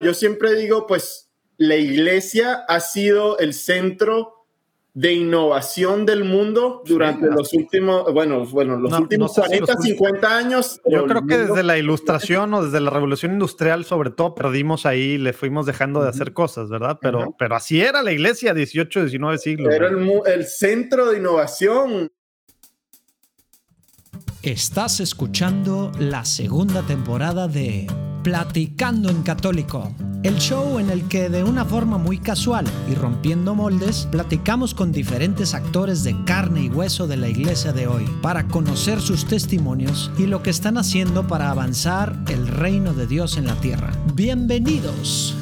Yo siempre digo, pues la iglesia ha sido el centro de innovación del mundo durante los últimos, bueno, bueno, los últimos 40, 50 años. Yo creo que desde la ilustración o desde la revolución industrial, sobre todo, perdimos ahí, le fuimos dejando de hacer cosas, ¿verdad? Pero, pero así era la iglesia, 18, 19 siglos. Era el, el centro de innovación. Estás escuchando la segunda temporada de Platicando en Católico, el show en el que de una forma muy casual y rompiendo moldes, platicamos con diferentes actores de carne y hueso de la iglesia de hoy para conocer sus testimonios y lo que están haciendo para avanzar el reino de Dios en la tierra. Bienvenidos.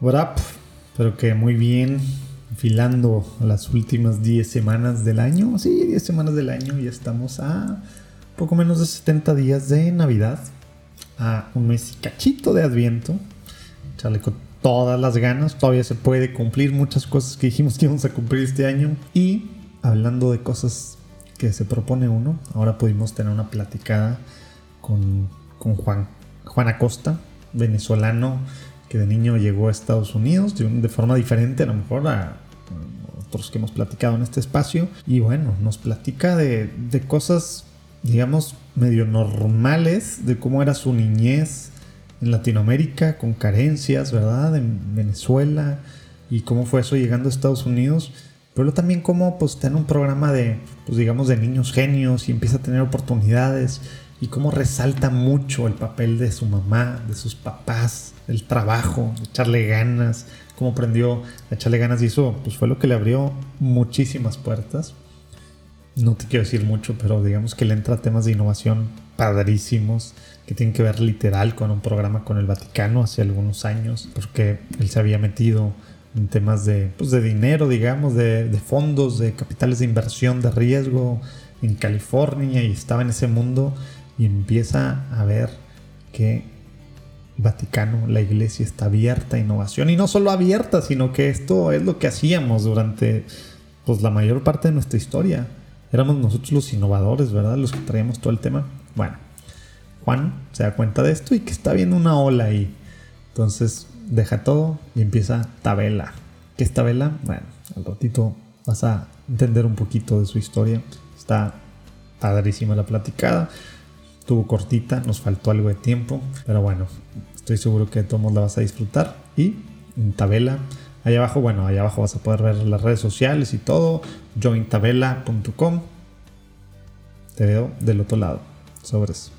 What up? Espero que muy bien, filando las últimas 10 semanas del año. Sí, 10 semanas del año y estamos a poco menos de 70 días de Navidad. A un mes y cachito de Adviento. Echarle con todas las ganas. Todavía se puede cumplir muchas cosas que dijimos que íbamos a cumplir este año. Y hablando de cosas que se propone uno, ahora pudimos tener una platicada con, con Juan, Juan Acosta, venezolano que de niño llegó a Estados Unidos de, forma diferente a lo mejor a otros que hemos platicado en este espacio. Y bueno, nos platica de, cosas, digamos, medio normales, de cómo era su niñez en Latinoamérica, con carencias, ¿verdad? En Venezuela, y cómo fue eso llegando a Estados Unidos. Pero también cómo pues tiene un programa de, pues digamos, de niños genios y empieza a tener oportunidades y cómo resalta mucho el papel de su mamá, de sus papás, el trabajo, echarle ganas, cómo aprendió a echarle ganas y eso pues fue lo que le abrió muchísimas puertas. No te quiero decir mucho, pero digamos que le entra temas de innovación padrísimos que tienen que ver literal con un programa con el Vaticano hace algunos años, porque él se había metido en temas de, pues, de dinero, digamos, de, de fondos, de capitales de inversión de riesgo en California y estaba en ese mundo y empieza a ver que Vaticano, la iglesia está abierta a innovación y no solo abierta, sino que esto es lo que hacíamos durante pues, la mayor parte de nuestra historia. Éramos nosotros los innovadores, ¿verdad? Los que traíamos todo el tema. Bueno, Juan se da cuenta de esto y que está viendo una ola ahí. Entonces deja todo y empieza Tabela. ¿Qué es Tabela? Bueno, al ratito vas a entender un poquito de su historia. Está padrísima la platicada estuvo cortita, nos faltó algo de tiempo, pero bueno, estoy seguro que todos la vas a disfrutar. Y en tabela, allá abajo, bueno, allá abajo vas a poder ver las redes sociales y todo, jointabela.com. Te veo del otro lado. Sobres.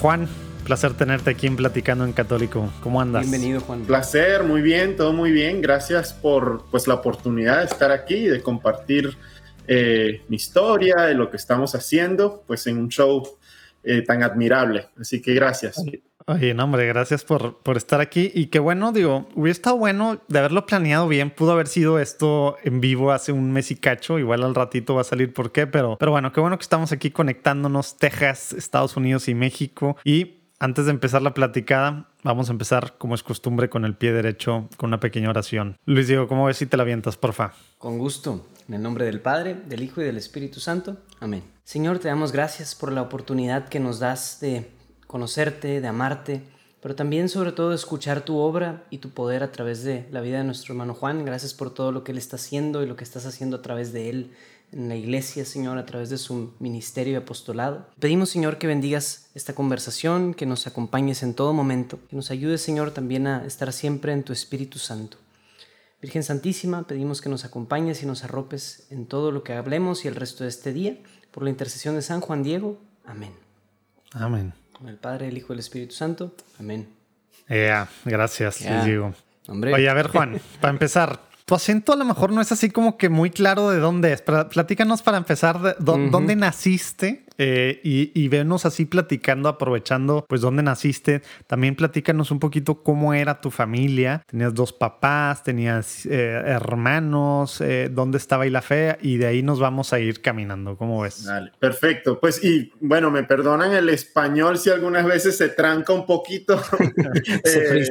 Juan, Placer tenerte aquí en Platicando en Católico. ¿Cómo andas? Bienvenido, Juan. Placer, muy bien, todo muy bien. Gracias por pues, la oportunidad de estar aquí y de compartir eh, mi historia, de lo que estamos haciendo, pues en un show eh, tan admirable. Así que gracias. Oye, no, hombre, gracias por, por estar aquí. Y qué bueno, digo, hubiera estado bueno de haberlo planeado bien. Pudo haber sido esto en vivo hace un mes y cacho. Igual al ratito va a salir por qué, pero, pero bueno, qué bueno que estamos aquí conectándonos, Texas, Estados Unidos y México. Y antes de empezar la platicada, vamos a empezar, como es costumbre, con el pie derecho, con una pequeña oración. Luis Diego, ¿cómo ves si te la avientas, porfa? Con gusto. En el nombre del Padre, del Hijo y del Espíritu Santo. Amén. Señor, te damos gracias por la oportunidad que nos das de conocerte, de amarte, pero también sobre todo de escuchar tu obra y tu poder a través de la vida de nuestro hermano Juan. Gracias por todo lo que él está haciendo y lo que estás haciendo a través de él en la iglesia, Señor, a través de su ministerio y apostolado. Pedimos, Señor, que bendigas esta conversación, que nos acompañes en todo momento, que nos ayudes, Señor, también a estar siempre en tu Espíritu Santo. Virgen Santísima, pedimos que nos acompañes y nos arropes en todo lo que hablemos y el resto de este día, por la intercesión de San Juan Diego. Amén. Amén. Con el Padre, el Hijo y el Espíritu Santo. Amén. gracias, Diego. Oye, a ver, Juan, para empezar, tu acento a lo mejor no es así como que muy claro de dónde es. Pero platícanos para empezar, de, ¿dónde naciste eh, y, y venos así platicando, aprovechando pues dónde naciste. También platícanos un poquito cómo era tu familia. Tenías dos papás, tenías eh, hermanos, eh, dónde estaba ahí la fe y de ahí nos vamos a ir caminando. ¿Cómo ves? Dale, perfecto. Pues y bueno, me perdonan el español si algunas veces se tranca un poquito. se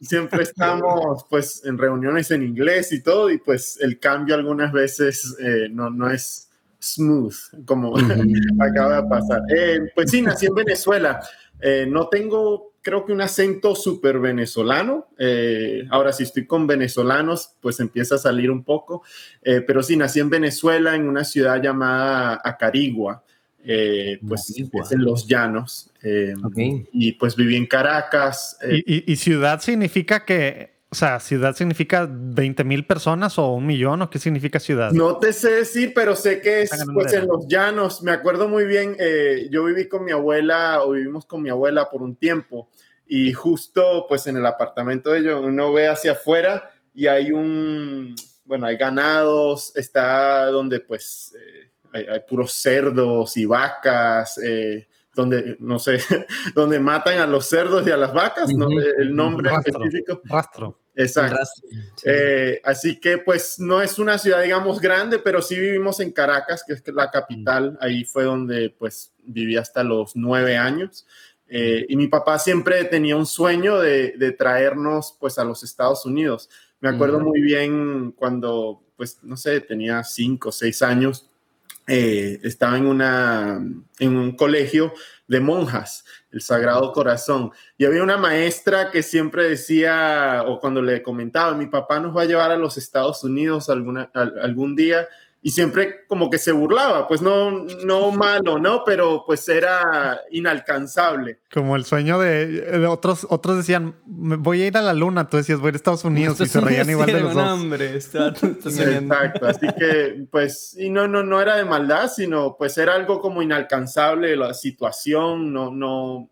siempre estamos pues en reuniones en inglés y todo y pues el cambio algunas veces no, no es smooth, como acaba de pasar. Eh, pues sí, nací en Venezuela. Eh, no tengo, creo que un acento súper venezolano. Eh, ahora, si estoy con venezolanos, pues empieza a salir un poco. pero sí, nací en Venezuela, en una ciudad llamada Acarigua. pues es en los llanos. Y pues viví en Caracas. y ciudad significa que o sea, ciudad significa 20 mil personas o un millón o qué significa ciudad? No te sé decir, pero sé que es pues, en los llanos. Me acuerdo muy bien, eh, yo viví con mi abuela o vivimos con mi abuela por un tiempo y justo pues en el apartamento de ellos uno ve hacia afuera y hay un, bueno, hay ganados, está donde pues eh, hay, puros cerdos y vacas. Eh, donde, no sé, donde matan a los cerdos y a las vacas, ¿no? el nombre específico. Rastro. Exacto. Eh, así que pues no es una ciudad, digamos, grande, pero sí vivimos en Caracas, que es la capital. Ahí fue donde pues viví hasta los nueve años. Eh, y mi papá siempre tenía un sueño de, de, traernos pues a los Estados Unidos. Me acuerdo muy bien cuando pues no sé, tenía cinco o seis años eh, estaba en, una, en un colegio de monjas, el Sagrado Corazón, y había una maestra que siempre decía, o cuando le comentaba, mi papá nos va a llevar a los Estados Unidos alguna, algún día, y siempre como que se burlaba, pues no, no malo, ¿no? Pero pues era inalcanzable. Como el sueño de, otros, otros decían, voy a ir a la luna, tú decías, voy a Estados Unidos y se reían igual de los dos. Hombre, Exacto, así que pues, y no, no, no era de maldad, sino pues era algo como inalcanzable la situación, no, no,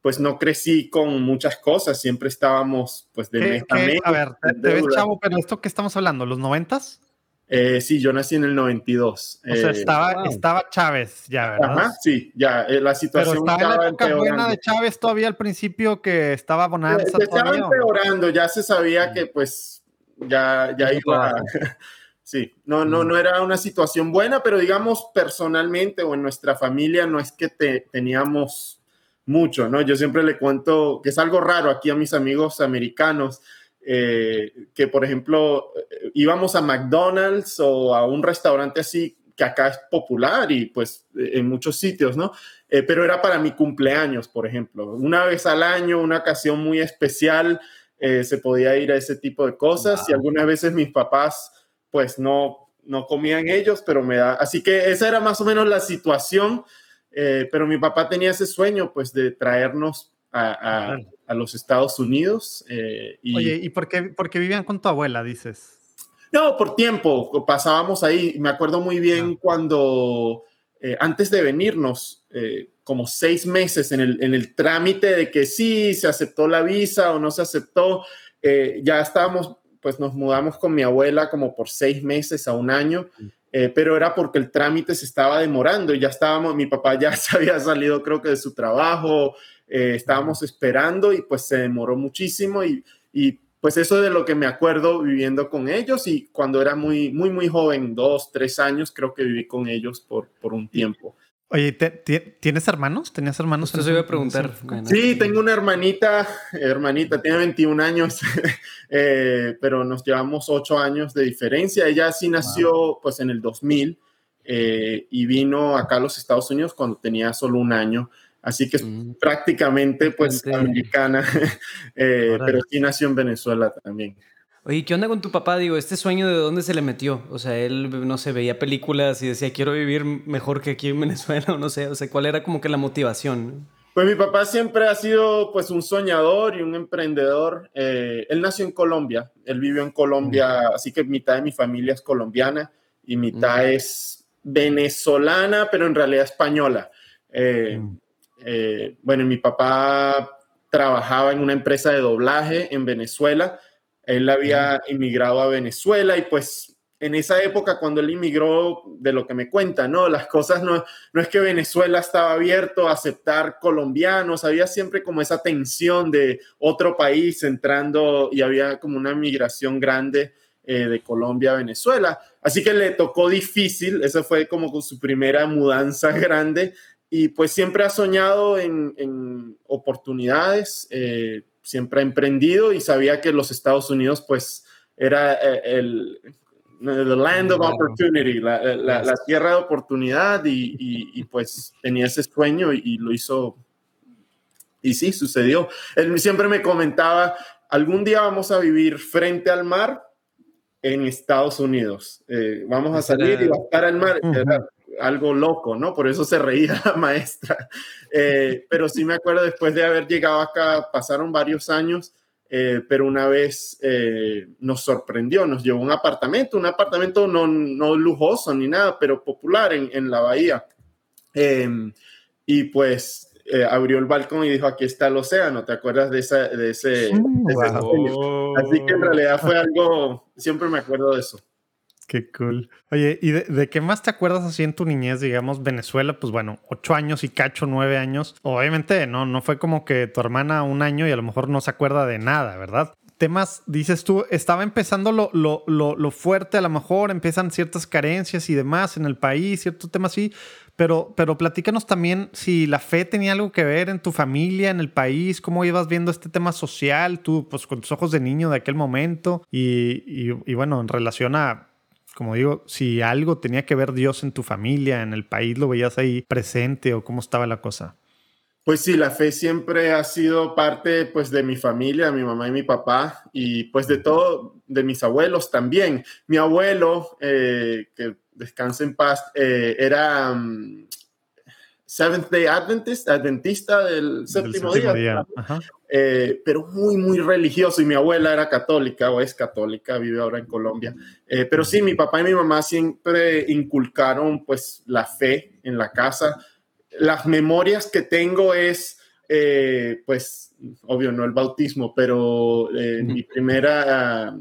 pues no crecí con muchas cosas, siempre estábamos pues de mes a mes. A ver, te, ves chavo, pero esto que estamos hablando, ¿los noventas? Eh, sí, yo nací en el 92. O sea, eh, estaba, estaba Chávez ya, ¿verdad? Ajá, sí, ya, eh, la situación Pero estaba, en la época buena de Chávez todavía al principio que estaba bonanza. Se, estaba empeorando, ya se sabía que pues ya, ya iba... sí, no, no, no era una situación buena, pero digamos personalmente o en nuestra familia no es que teníamos mucho, ¿no? Yo siempre le cuento que es algo raro aquí a mis amigos americanos, eh, que, por ejemplo, íbamos a McDonald's o a un restaurante así que acá es popular y pues en muchos sitios, ¿no? Eh, pero era para mi cumpleaños, por ejemplo. Una vez al año, una ocasión muy especial, eh, se podía ir a ese tipo de cosas y algunas veces mis papás pues no, no comían ellos, pero me da... Así que esa era más o menos la situación, pero mi papá tenía ese sueño pues de traernos a, a los Estados Unidos. Eh, y... Oye, ¿y por qué, por vivían con tu abuela, dices? No, por tiempo, pasábamos ahí. Me acuerdo muy bien ah. cuando, eh, antes de venirnos, eh, como seis meses en el, en el, trámite de que sí, se aceptó la visa o no se aceptó, ya estábamos, pues nos mudamos con mi abuela como por seis meses a un año. Mm. Pero era porque el trámite se estaba demorando y ya estábamos, mi papá ya se había salido creo que de su trabajo, eh, estábamos esperando y pues se demoró muchísimo y, y, pues eso de lo que me acuerdo viviendo con ellos y cuando era muy, muy, muy joven, dos, tres años, creo que viví con ellos por, por un tiempo. Oye, ¿tienes hermanos? ¿Tenías hermanos? Eso iba a preguntar. Sí, tengo una hermanita, hermanita, tiene 21 años, eh, pero nos llevamos 8 años de diferencia. Ella sí nació pues en el 2000 eh, y vino acá a los Estados Unidos cuando tenía solo un año. Así que es mm. prácticamente pues americana, eh, pero sí nació en Venezuela también. Oye, ¿qué onda con tu papá? Digo, este sueño de dónde se le metió? O sea, él, no sé, veía películas y decía, quiero vivir mejor que aquí en Venezuela, o no sé, o sea, ¿cuál era como que la motivación? Pues mi papá siempre ha sido pues un soñador y un emprendedor. Eh, él nació en Colombia, él vivió en Colombia, así que mitad de mi familia es colombiana y mitad es venezolana, pero en realidad española. Eh, eh, bueno, mi papá trabajaba en una empresa de doblaje en Venezuela. Él había inmigrado a Venezuela y pues en esa época cuando él inmigró, de lo que me cuenta, ¿no? Las cosas no, no es que Venezuela estaba abierto a aceptar colombianos, había siempre como esa tensión de otro país entrando y había como una migración grande eh, de Colombia a Venezuela. Así que le tocó difícil, esa fue como su primera mudanza grande y pues siempre ha soñado en, oportunidades, eh, siempre ha emprendido y sabía que los Estados Unidos pues era eh, el, the land of opportunity, la, tierra de oportunidad y, pues tenía ese sueño y, lo hizo. Y sí, sucedió. Él siempre me comentaba, algún día vamos a vivir frente al mar en Estados Unidos. Eh, vamos a salir y va a estar al mar. algo loco, ¿no? Por eso se reía la maestra. Eh, pero sí me acuerdo después de haber llegado acá, pasaron varios años eh, pero una vez eh, nos sorprendió, nos llevó un apartamento, un apartamento no, no lujoso ni nada, pero popular en, en la bahía. Em, y pues eh, abrió el balcón y dijo, aquí está el océano, ¿te acuerdas de, esa, de ese? De ese Así que en realidad fue algo, siempre me acuerdo de eso. Qué cool. Oye, ¿y de, qué más te acuerdas así en tu niñez? Digamos, Venezuela, pues bueno, ocho años y cacho, nueve años. Obviamente no, no fue como que tu hermana un año y a lo mejor no se acuerda de nada, ¿verdad? Temas, dices tú, estaba empezando lo, lo, lo, fuerte, a lo mejor empiezan ciertas carencias y demás en el país, ciertos temas así, pero, pero platícanos también si la fe tenía algo que ver en tu familia, en el país, cómo ibas viendo este tema social, tú, pues con tus ojos de niño de aquel momento y, y bueno, en relación a como digo, si algo tenía que ver Dios en tu familia, en el país, lo veías ahí presente o cómo estaba la cosa. Pues sí, la fe siempre ha sido parte pues de mi familia, mi mamá y mi papá, y pues de todo, de mis abuelos también. Mi abuelo, eh, que descanse en paz, eh, era mm, Seventh Day Adventist, adventista del séptimo, día, eh, pero muy, muy religioso. Y mi abuela era católica o es católica, vive ahora en Colombia. Eh, pero sí, mi papá y mi mamá siempre inculcaron pues la fe en la casa. Las memorias que tengo es, eh, pues, obvio, no el bautismo, pero mi primera,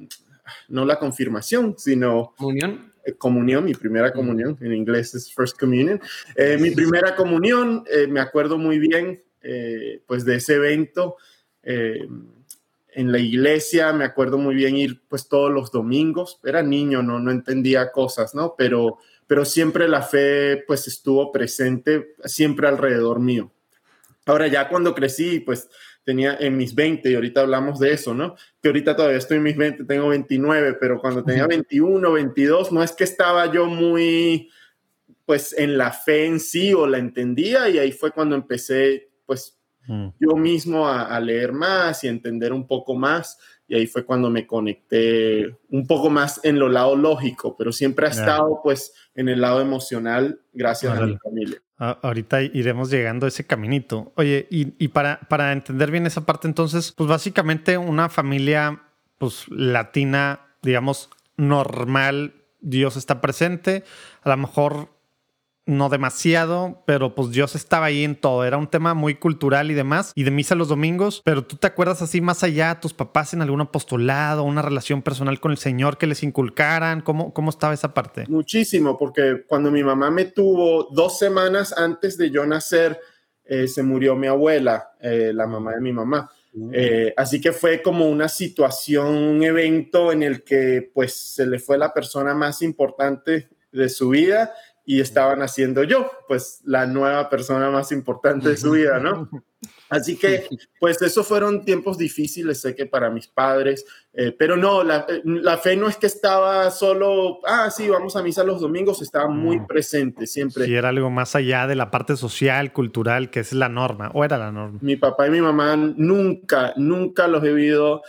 no la confirmación, sino... Unión eh, comunión, mi primera comunión, en inglés es First Communion. Eh, mi primera comunión, eh, me acuerdo muy bien, pues de ese evento en la iglesia, me acuerdo muy bien ir pues todos los domingos, era niño, no, no entendía cosas, ¿no? Pero, pero siempre la fe pues estuvo presente, siempre alrededor mío. Ahora ya cuando crecí, pues tenía en mis 20, y ahorita hablamos de eso, ¿no? Que ahorita todavía estoy en mis 20, tengo 29, pero cuando tenía 21, 22, no es que estaba yo muy, pues, en la fe en sí o la entendía, y ahí fue cuando empecé, pues, mm. yo mismo a, a, leer más y entender un poco más, y ahí fue cuando me conecté un poco más en lo lado lógico, pero siempre ha estado, pues, en el lado emocional gracias a mi familia. Ahorita iremos llegando a ese caminito. Oye, y, para, para entender bien esa parte, entonces, pues básicamente una familia pues latina, digamos, normal, Dios está presente. A lo mejor no demasiado, pero pues Dios estaba ahí en todo. Era un tema muy cultural y demás, y de misa los domingos. Pero tú te acuerdas así más allá, tus papás en algún apostolado, una relación personal con el Señor que les inculcaran. ¿Cómo, cómo estaba esa parte? Muchísimo, porque cuando mi mamá me tuvo dos semanas antes de yo nacer, eh, se murió mi abuela, eh, la mamá de mi mamá. Mm. Eh, así que fue como una situación, un evento en el que pues se le fue la persona más importante de su vida y estaban haciendo yo, pues la nueva persona más importante de su vida, ¿no? Así que, pues esos fueron tiempos difíciles, sé que para mis padres, eh, pero no, la, la, fe no es que estaba solo, ah, sí, vamos a misa los domingos, estaba muy presente siempre. Sí, era algo más allá de la parte social, cultural, que es la norma, o era la norma. Mi papá y mi mamá nunca, nunca los he visto,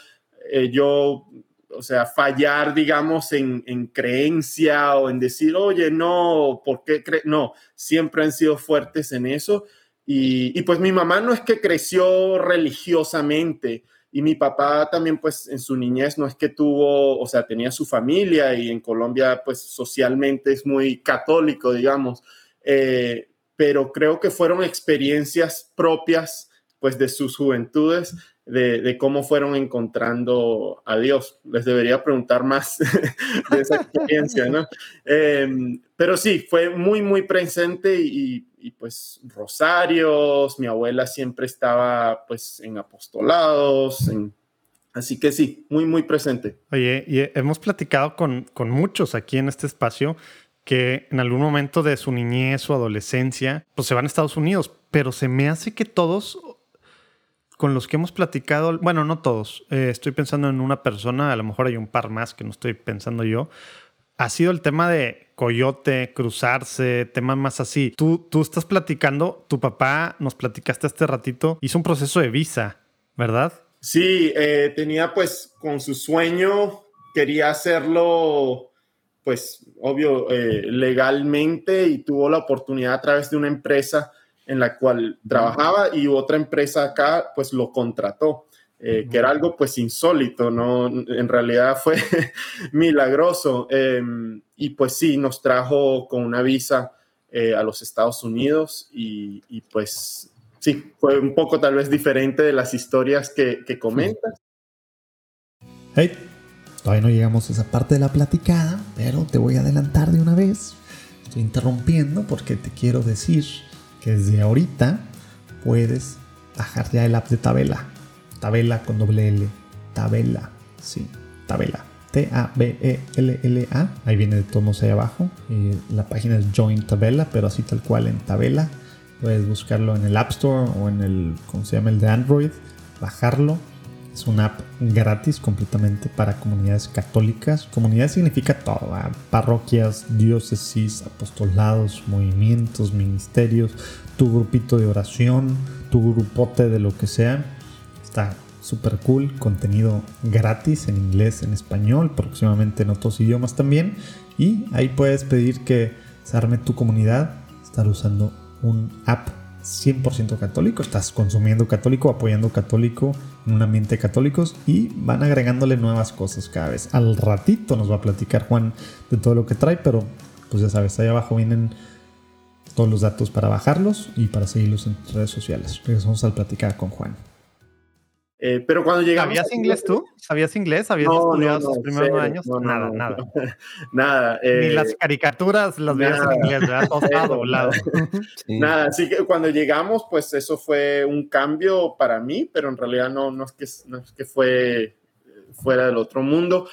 eh, yo o sea, fallar, digamos, en, creencia o en decir, oye, no, ¿por qué No, siempre han sido fuertes en eso. Y, pues mi mamá no es que creció religiosamente y mi papá también, pues en su niñez no es que tuvo, o sea, tenía su familia y en Colombia, pues socialmente es muy católico, digamos. Eh, pero creo que fueron experiencias propias pues de sus juventudes, de, cómo fueron encontrando a Dios. Les debería preguntar más de esa experiencia, ¿no? Em, pero sí, fue muy, muy presente y, pues rosarios, mi abuela siempre estaba pues en apostolados, así que sí, muy, muy presente. Oye, y hemos platicado con, con muchos aquí en este espacio que en algún momento de su niñez o adolescencia, pues se van a Estados Unidos, pero se me hace que todos con los que hemos platicado, bueno, no todos, eh, estoy pensando en una persona, a lo mejor hay un par más que no estoy pensando yo, ha sido el tema de coyote, cruzarse, temas más así. Tú, tú estás platicando, tu papá, nos platicaste este ratito, hizo un proceso de visa, ¿verdad? Sí, eh, tenía pues con su sueño, quería hacerlo pues obvio eh, legalmente y tuvo la oportunidad a través de una empresa en la cual trabajaba y otra empresa acá pues lo contrató. Eh, que era algo pues insólito, ¿no? En realidad fue milagroso. Em, y pues sí, nos trajo con una visa eh, a los Estados Unidos y, pues sí, fue un poco tal vez diferente de las historias que, que comentas. Hey, todavía no llegamos a esa parte de la platicada, pero te voy a adelantar de una vez. Estoy interrumpiendo porque te quiero decir desde ahorita puedes bajar ya el app de Tabela. Tabela con doble L. Tabela, sí, Tabela. T-A-B-E-L-L-A. Ahí viene de todos ahí abajo. la página es Join Tabela, pero así tal cual en Tabela. Puedes buscarlo en el App Store o en el, ¿cómo se llama? El de Android. Bajarlo es una app gratis completamente para comunidades católicas. Comunidad significa todo, parroquias, diócesis, apostolados, movimientos, ministerios, tu grupito de oración, tu grupote de lo que sea. Está súper cool, contenido gratis en inglés, en español, próximamente en otros idiomas también. Y ahí puedes pedir que se arme tu comunidad, estar usando un app 100% católico, estás consumiendo católico, apoyando católico en un ambiente católicos y van agregándole nuevas cosas cada vez. Al ratito nos va a platicar Juan de todo lo que trae, pero pues ya sabes, ahí abajo vienen todos los datos para bajarlos y para seguirlos en redes sociales. Regresamos al platicar con Juan. Eh, pero cuando llegamos. ¿Sabías inglés tú? ¿Sabías inglés? ¿Habías estudiado sus primeros nueve años? nada, nada. nada. Ni eh, las caricaturas las veías en inglés, ¿verdad? Todo lado. Nada, así que cuando llegamos, pues eso fue un cambio para mí, pero en realidad no, no, es, que, no es que fue eh, fuera del otro mundo.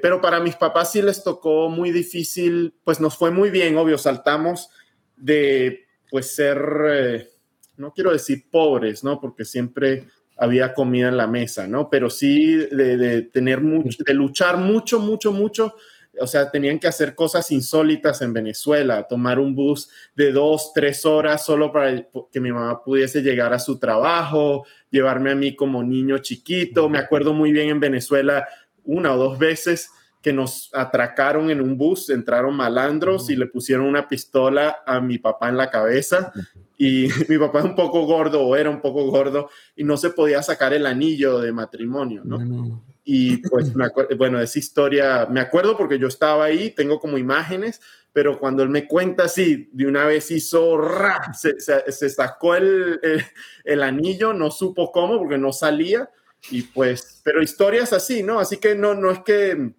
pero para mis papás sí les tocó muy difícil, pues nos fue muy bien, obvio, saltamos de pues ser, no quiero decir pobres, ¿no? Porque siempre había comida en la mesa, ¿no? Pero sí de, tener mucho, de luchar mucho, mucho, mucho. O sea, tenían que hacer cosas insólitas en Venezuela, tomar un bus de dos, tres horas solo para que mi mamá pudiese llegar a su trabajo, llevarme a mí como niño chiquito. Me acuerdo muy bien en Venezuela una o dos veces que nos atracaron en un bus, entraron malandros y le pusieron una pistola a mi papá en la cabeza y mi papá es un poco gordo o era un poco gordo y no se podía sacar el anillo de matrimonio, ¿no? Y pues, bueno, esa historia, me acuerdo porque yo estaba ahí, tengo como imágenes, pero cuando él me cuenta así, de una vez hizo, ra, se, se, sacó el, el, el anillo, no supo cómo porque no salía y pues, pero historias así, ¿no? Así que no, no es que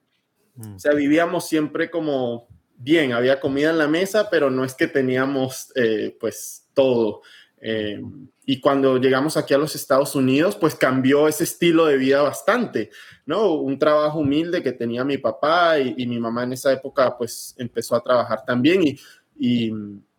o sea, vivíamos siempre como bien, había comida en la mesa, pero no es que teníamos eh, pues todo. Eh, y cuando llegamos aquí a los Estados Unidos, pues cambió ese estilo de vida bastante, ¿no? Un trabajo humilde que tenía mi papá y, mi mamá en esa época pues empezó a trabajar también y, y,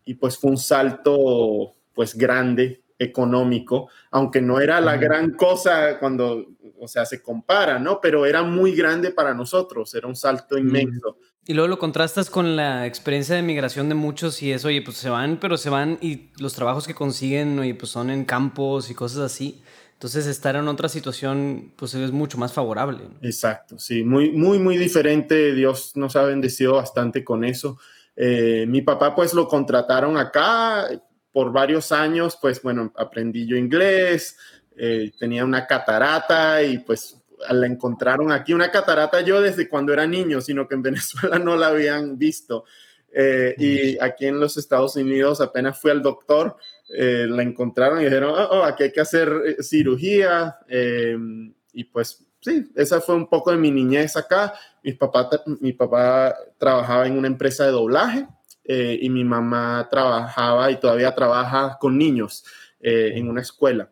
y pues fue un salto pues grande económico, aunque no era la gran cosa cuando, o sea, se compara, ¿no? Pero era muy grande para nosotros, era un salto inmenso. Y luego lo contrastas con la experiencia de migración de muchos y es, oye, pues se van, pero se van y los trabajos que consiguen, oye, pues son en campos y cosas así. Entonces estar en otra situación, pues es mucho más favorable. Exacto, sí, muy, muy, muy diferente. Dios nos ha bendecido bastante con eso. Eh, mi papá pues lo contrataron acá, por varios años, pues bueno, aprendí yo inglés, eh, tenía una catarata y pues la encontraron aquí, una catarata yo desde cuando era niño, sino que en Venezuela no la habían visto. Eh, y aquí en los Estados Unidos apenas fui al doctor, eh, la encontraron y dijeron, oh, oh, aquí hay que hacer cirugía. y pues sí, esa fue un poco de mi niñez acá. Mi papá, mi papá trabajaba en una empresa de doblaje y mi mamá trabajaba y todavía trabaja con niños en una escuela.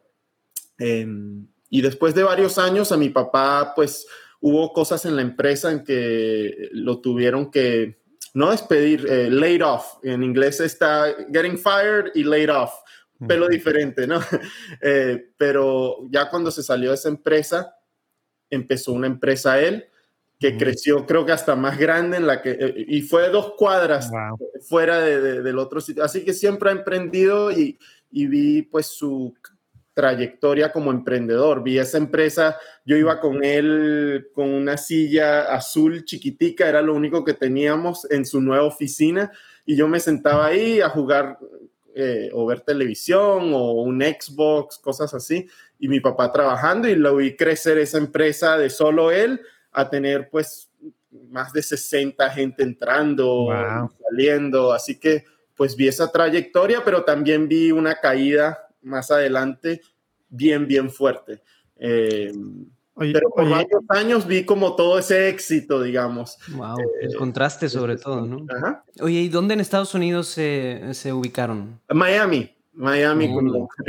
Em, y después de varios años a mi papá, pues hubo cosas en la empresa en que lo tuvieron que, no despedir, eh, laid off. En inglés está getting fired y laid off. Pelo diferente, ¿no? Eh, pero ya cuando se salió de esa empresa, empezó una empresa él que creció creo que hasta más grande en la que eh, y fue dos cuadras fuera de, del otro sitio así que siempre ha emprendido y, y vi pues su trayectoria como emprendedor. Vi esa empresa, yo iba con él con una silla azul chiquitica, era lo único que teníamos en su nueva oficina y yo me sentaba ahí a jugar eh, o ver televisión o un Xbox, cosas así, y mi papá trabajando y lo vi crecer esa empresa de solo él a tener pues más de 60 gente entrando, saliendo, así que pues vi esa trayectoria, pero también vi una caída más adelante bien, bien fuerte. Eh, pero por varios años vi como todo ese éxito, digamos. Wow, el eh, contraste sobre todo, ¿no? Oye, ¿y dónde en Estados Unidos se, se ubicaron? Miami. Miami,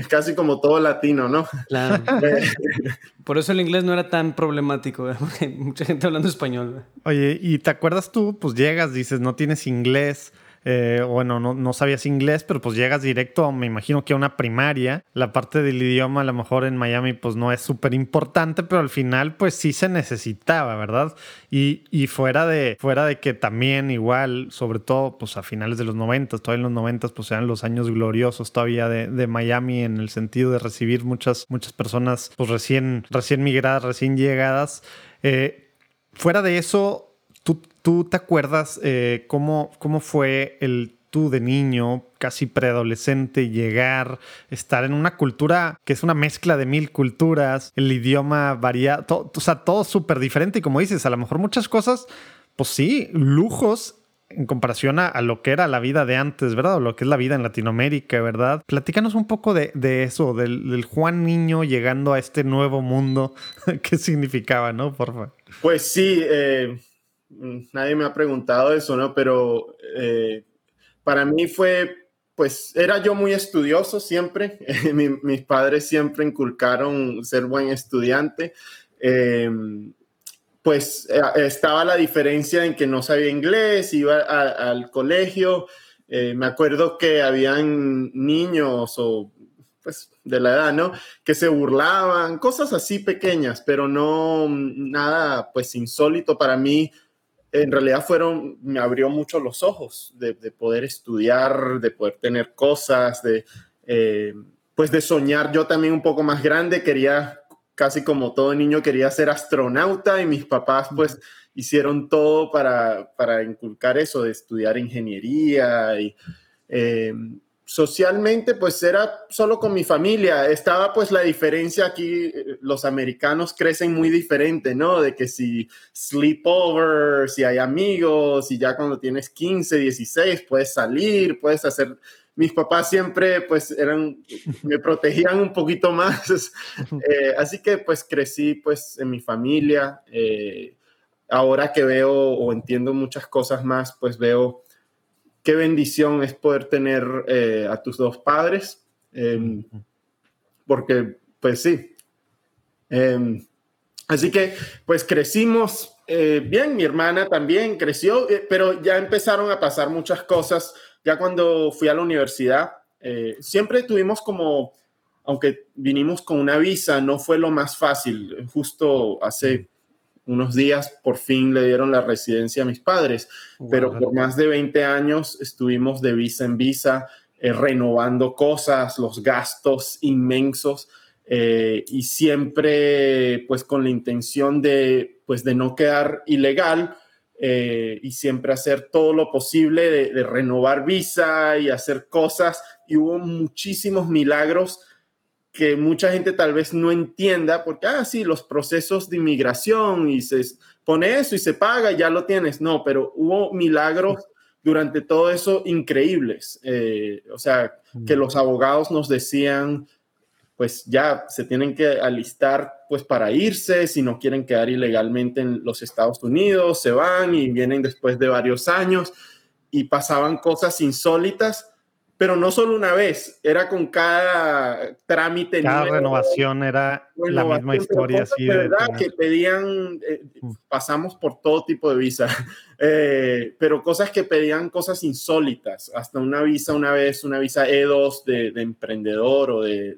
casi como todo latino, ¿no? Claro. Por eso el inglés no era tan problemático, porque mucha gente hablando español. Oye, ¿y te acuerdas tú? Pues llegas, dices, no tienes inglés, eh, bueno, no, no, sabías inglés, pero pues llegas directo, me imagino que a una primaria. La parte del idioma a lo mejor en Miami pues no es súper importante, pero al final pues sí se necesitaba, ¿verdad? Y, y, fuera, de, fuera de que también igual, sobre todo pues a finales de los 90, todavía en los 90 pues eran los años gloriosos todavía de, de, Miami en el sentido de recibir muchas, muchas personas pues recién, recién migradas, recién llegadas. Eh, fuera de eso, ¿tú ¿Tú te acuerdas eh, cómo, cómo fue el tú de niño, casi preadolescente, llegar, estar en una cultura que es una mezcla de mil culturas, el idioma varía, o sea, todo súper diferente y como dices, a lo mejor muchas cosas, pues sí, lujos en comparación a, lo que era la vida de antes, ¿verdad? O lo que es la vida en Latinoamérica, ¿verdad? Platícanos un poco de, eso, del, Juan Niño llegando a este nuevo mundo. ¿Qué significaba, no? Por favor. Pues sí, eh, nadie me ha preguntado eso, ¿no? Pero eh, para mí fue, pues era yo muy estudioso siempre. mis padres siempre inculcaron ser buen estudiante. Em, pues eh, estaba la diferencia en que no sabía inglés, iba al colegio. Eh, me acuerdo que habían niños o pues de la edad, ¿no? Que se burlaban, cosas así pequeñas, pero no nada pues insólito para mí en realidad fueron, me abrió mucho los ojos de, poder estudiar, de poder tener cosas, de, eh, pues de soñar yo también un poco más grande, quería, casi como todo niño, quería ser astronauta y mis papás pues hicieron todo para, para inculcar eso, de estudiar ingeniería y... Eh, socialmente pues era solo con mi familia. Estaba pues la diferencia aquí, los americanos crecen muy diferente, ¿no? De que si sleepover, si hay amigos, y ya cuando tienes 15, 16 puedes salir, puedes hacer... Mis papás siempre pues eran, me protegían un poquito más. Eh, así que pues crecí pues en mi familia. Eh, ahora que veo o entiendo muchas cosas más, pues veo qué bendición es poder tener eh, a tus dos padres, em, porque pues sí. Em, así que pues crecimos eh, bien, mi hermana también creció, eh, pero ya empezaron a pasar muchas cosas. Ya cuando fui a la universidad, siempre tuvimos como, aunque vinimos con una visa, no fue lo más fácil. Justo hace unos días por fin le dieron la residencia a mis padres, pero por más de 20 años estuvimos de visa en visa, eh, renovando cosas, los gastos inmensos eh, y siempre pues con la intención de pues de no quedar ilegal eh, y siempre hacer todo lo posible de, de renovar visa y hacer cosas y hubo muchísimos milagros que mucha gente tal vez no entienda, porque, ah, sí, los procesos de inmigración y se pone eso y se paga, ya lo tienes. No, pero hubo milagros durante todo eso increíbles. Eh, o sea, que los abogados nos decían, pues ya se tienen que alistar pues para irse, si no quieren quedar ilegalmente en los Estados Unidos, se van y vienen después de varios años y pasaban cosas insólitas pero no solo una vez, era con cada trámite. Cada renovación era la misma historia. Así de verdad que pedían, eh, mm. pasamos por todo tipo de visa, eh, pero cosas que pedían cosas insólitas, hasta una visa una vez, una visa E2 de, emprendedor o de,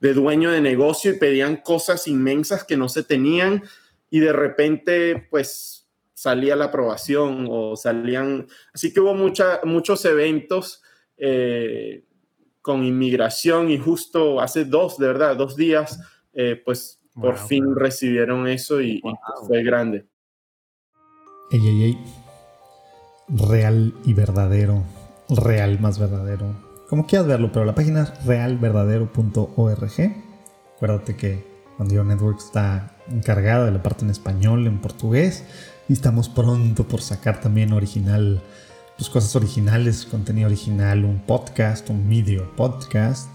de, dueño de negocio y pedían cosas inmensas que no se tenían y de repente pues salía la aprobación o salían, así que hubo mucha, muchos eventos eh, con inmigración y justo hace dos, de verdad, dos días, eh, pues por fin recibieron eso y, fue grande. Ey, ey, ey. Real y verdadero. Real más verdadero. Como quieras verlo, pero la página es realverdadero.org. Acuérdate que Juan Network está encargada de la parte en español, en portugués. Y estamos pronto por sacar también original cosas originales, contenido original, un podcast, un video podcast,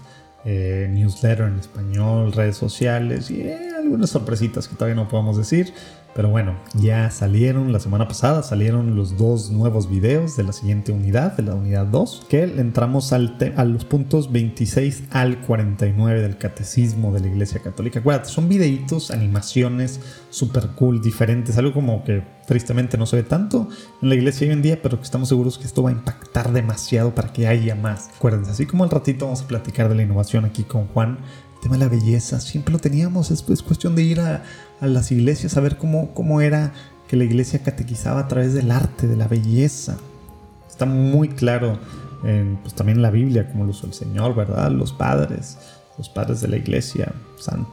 eh, newsletter en español, redes sociales y eh, algunas sorpresitas que todavía no podemos decir. Pero bueno, ya salieron la semana pasada, salieron los dos nuevos videos de la siguiente unidad, de la unidad 2, que entramos al a los puntos 26 al 49 del catecismo de la Iglesia Católica. Acuérdate, son videitos, animaciones super cool, diferentes, algo como que tristemente no se ve tanto en la iglesia hoy en día, pero que estamos seguros que esto va a impactar demasiado para que haya más. Acuérdense, así como al ratito vamos a platicar de la innovación aquí con Juan, el tema de la belleza, siempre lo teníamos, es, es cuestión de ir a a las iglesias a ver cómo, cómo era que la iglesia catequizaba a través del arte, de la belleza. Está muy claro en, pues, la Biblia, como lo usó el Señor, ¿verdad? Los padres, los padres de la iglesia,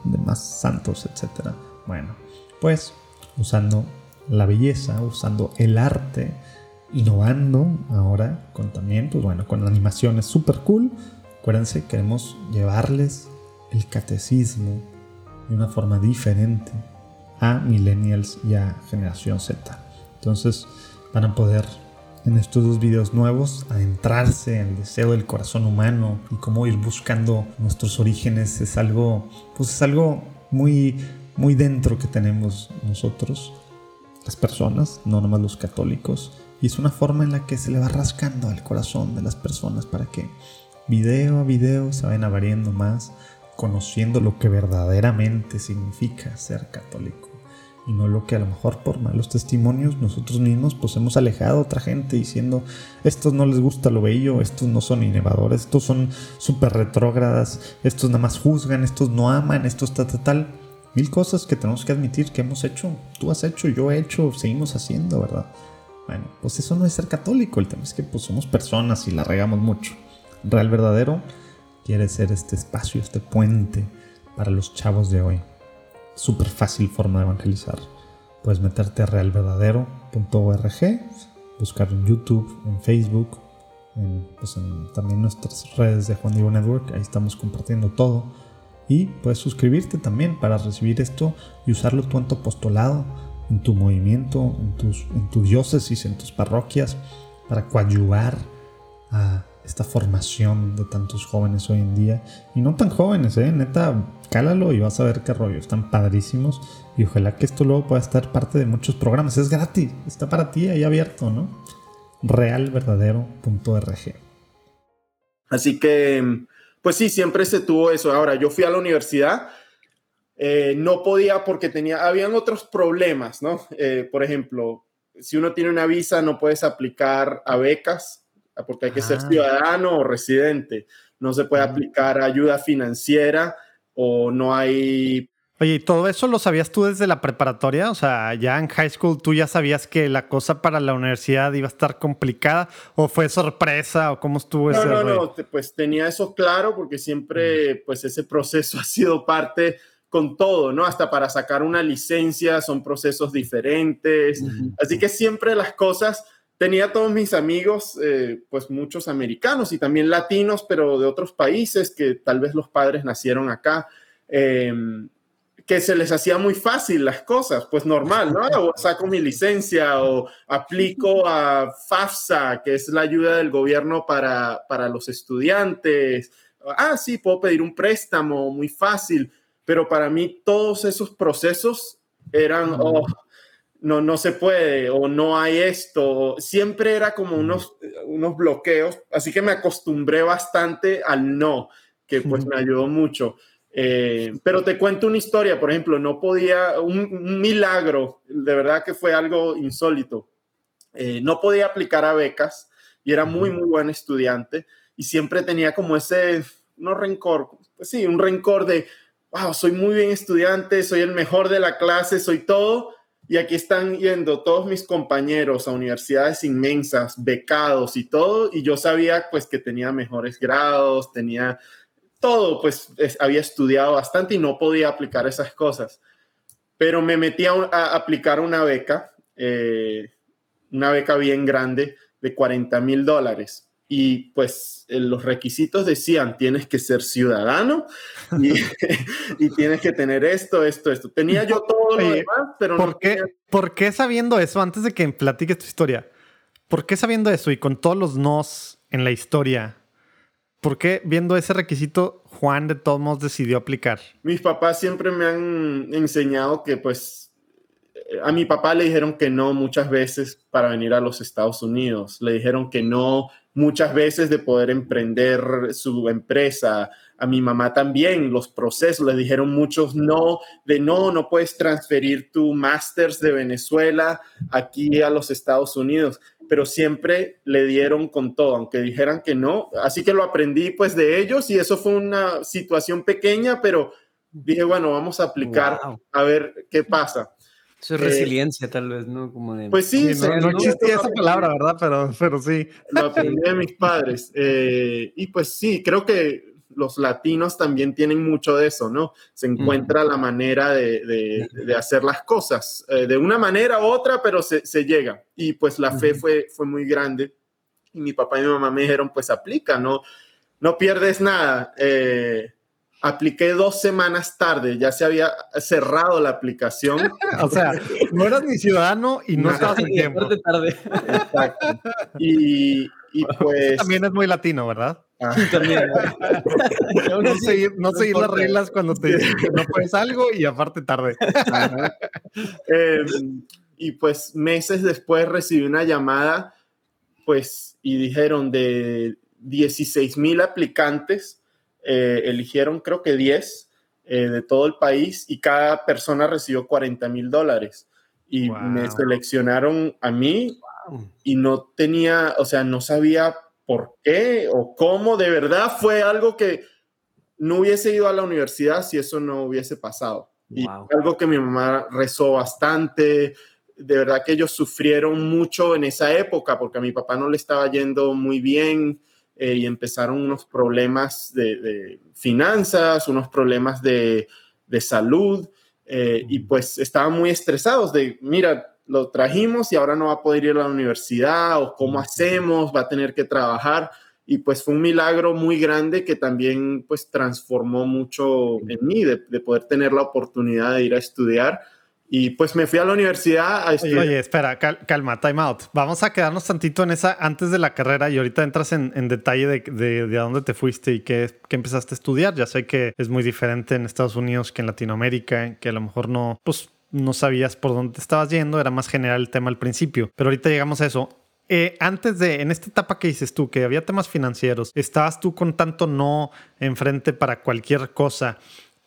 de más santos, etc. Bueno, pues usando la belleza, usando el arte, innovando ahora con también, pues bueno, con animaciones super cool. Acuérdense, queremos llevarles el catecismo de una forma diferente a millennials y a generación Z. Entonces van a poder en estos dos videos nuevos adentrarse en el deseo del corazón humano y cómo ir buscando nuestros orígenes. Es algo pues es algo muy muy dentro que tenemos nosotros las personas no nomás los católicos. Y es una forma en la que se le va rascando al corazón de las personas para que video a video se vayan abriendo más conociendo lo que verdaderamente significa ser católico y no lo que a lo mejor por malos testimonios nosotros mismos pues hemos alejado a otra gente diciendo estos no les gusta lo bello, estos no son innovadores, estos son súper retrógradas, estos nada más juzgan, estos no aman, estos tal, tal, tal. Mil cosas que tenemos que admitir que hemos hecho, tú has hecho, yo he hecho, seguimos haciendo, ¿verdad? Bueno, pues eso no es ser católico, el tema es que pues somos personas y la regamos mucho. Real verdadero quiere ser este espacio, este puente para los chavos de hoy súper fácil forma de evangelizar. Puedes meterte a realverdadero.org, buscar en YouTube, en Facebook, en, pues en también nuestras redes de Juan Diego Network, ahí estamos compartiendo todo. Y puedes suscribirte también para recibir esto y usarlo tú en tu apostolado, en tu movimiento, en, tus, en tu diócesis, en tus parroquias, para coadyuvar a esta formación de tantos jóvenes hoy en día. Y no tan jóvenes, ¿eh? Neta, cálalo y vas a ver qué rollo. Están padrísimos. Y ojalá que esto luego pueda estar parte de muchos programas. Es gratis, está para ti ahí abierto, ¿no? realverdadero.org. Así que, pues sí, siempre se tuvo eso. Ahora, yo fui a la universidad. Eh, no podía porque tenía, habían otros problemas, ¿no? Eh, por ejemplo, si uno tiene una visa, no puedes aplicar a becas porque hay que ser ah. ciudadano o residente. No se puede aplicar ayuda financiera o no hay... Oye, ¿y todo eso lo sabías tú desde la preparatoria? O sea, ya en high school tú ya sabías que la cosa para la universidad iba a estar complicada o fue sorpresa o cómo estuvo no, No, no, pues tenía eso claro porque siempre mm. pues ese proceso ha sido parte con todo, ¿no? Hasta para sacar una licencia son procesos diferentes. Así que siempre las cosas tenía todos mis amigos, eh, pues muchos americanos y también latinos, pero de otros países que tal vez los padres nacieron acá, em, que se les hacía muy fácil las cosas, pues normal, ¿no? O saco mi licencia o aplico a FAFSA, que es la ayuda del gobierno para, para los estudiantes. Ah, sí, puedo pedir un préstamo, muy fácil, pero para mí todos esos procesos eran, oh, no, no se puede o no hay esto. Siempre era como unos, unos bloqueos, así que me acostumbré bastante al no, que pues me ayudó mucho. Eh, pero te cuento una historia, por ejemplo, no podía, un, milagro, de verdad que fue algo insólito. Eh, no podía aplicar a becas y era muy, muy buen estudiante y siempre tenía como ese, no rencor, pues sí, un rencor de, wow, soy muy bien estudiante, soy el mejor de la clase, soy todo, y aquí están yendo todos mis compañeros a universidades inmensas, becados y todo, y yo sabía pues que tenía mejores grados, tenía todo, pues había estudiado bastante y no podía aplicar esas cosas. Pero me metí a, aplicar una beca, eh, una beca bien grande de 40 mil dólares y pues eh, los requisitos decían, tienes que ser ciudadano y, tienes que tener esto, esto, esto. Tenía yo todo lo demás, pero ¿por no qué, ¿Por qué sabiendo eso, antes de que platiques tu historia, por qué sabiendo eso y con todos los nos en la historia, por qué viendo ese requisito Juan de todos modos decidió aplicar? Mis papás siempre me han enseñado que pues a mi papá le dijeron que no muchas veces para venir a los Estados Unidos. Le dijeron que no muchas veces de poder emprender su empresa. A mi mamá también los procesos, le dijeron muchos no, de no, no puedes transferir tu másters de Venezuela aquí a los Estados Unidos, pero siempre le dieron con todo, aunque dijeran que no. Así que lo aprendí pues de ellos y eso fue una situación pequeña, pero dije, bueno, vamos a aplicar a ver qué pasa. Eso es eh, resiliencia, tal vez, ¿no? Como de, pues sí, no, existía esa palabra, ¿verdad? Pero, pero sí. Lo aprendí de mis padres. Eh, y pues sí, creo que los latinos también tienen mucho de eso, ¿no? Se encuentra la manera de, de, hacer las cosas, eh, de una manera u otra, pero se, se llega. Y pues la fe fue, fue muy grande. Y mi papá y mi mamá me dijeron, pues aplica, ¿no? No pierdes nada. Eh, apliqué dos semanas tarde, ya se había cerrado la aplicación. o sea, no eras ni ciudadano y no, estabas en tiempo. Tarde. Exacto. Y, pues... también es muy latino, ¿verdad? Ah. También. no seguir, no seguir las reglas cuando te dicen que no puedes algo y aparte tarde. Em, y pues meses después recibí una llamada, pues, y dijeron de 16 mil aplicantes, eh, eligieron creo que 10 eh, de todo el país y cada persona recibió 40 mil dólares. Y me seleccionaron a mí y no tenía, o sea, no sabía por qué o cómo. De verdad fue algo que no hubiese ido a la universidad si eso no hubiese pasado. Y algo que mi mamá rezó bastante. De verdad que ellos sufrieron mucho en esa época porque a mi papá no le estaba yendo muy bien. Eh, y empezaron unos problemas de, finanzas, unos problemas de, salud, eh, y pues estaban muy estresados de, mira, lo trajimos y ahora no va a poder ir a la universidad, o cómo hacemos, va a tener que trabajar, y pues fue un milagro muy grande que también pues transformó mucho en mí, de, de poder tener la oportunidad de ir a estudiar y pues me fui a la universidad a estudiar. Oye, espera, calma, time out. Vamos a quedarnos tantito en esa antes de la carrera y ahorita entras en, detalle de, de, de, a dónde te fuiste y qué, qué, empezaste a estudiar. Ya sé que es muy diferente en Estados Unidos que en Latinoamérica, que a lo mejor no, pues no sabías por dónde te estabas yendo, era más general el tema al principio. Pero ahorita llegamos a eso. Eh, antes de, en esta etapa que dices tú, que había temas financieros, estabas tú con tanto no enfrente para cualquier cosa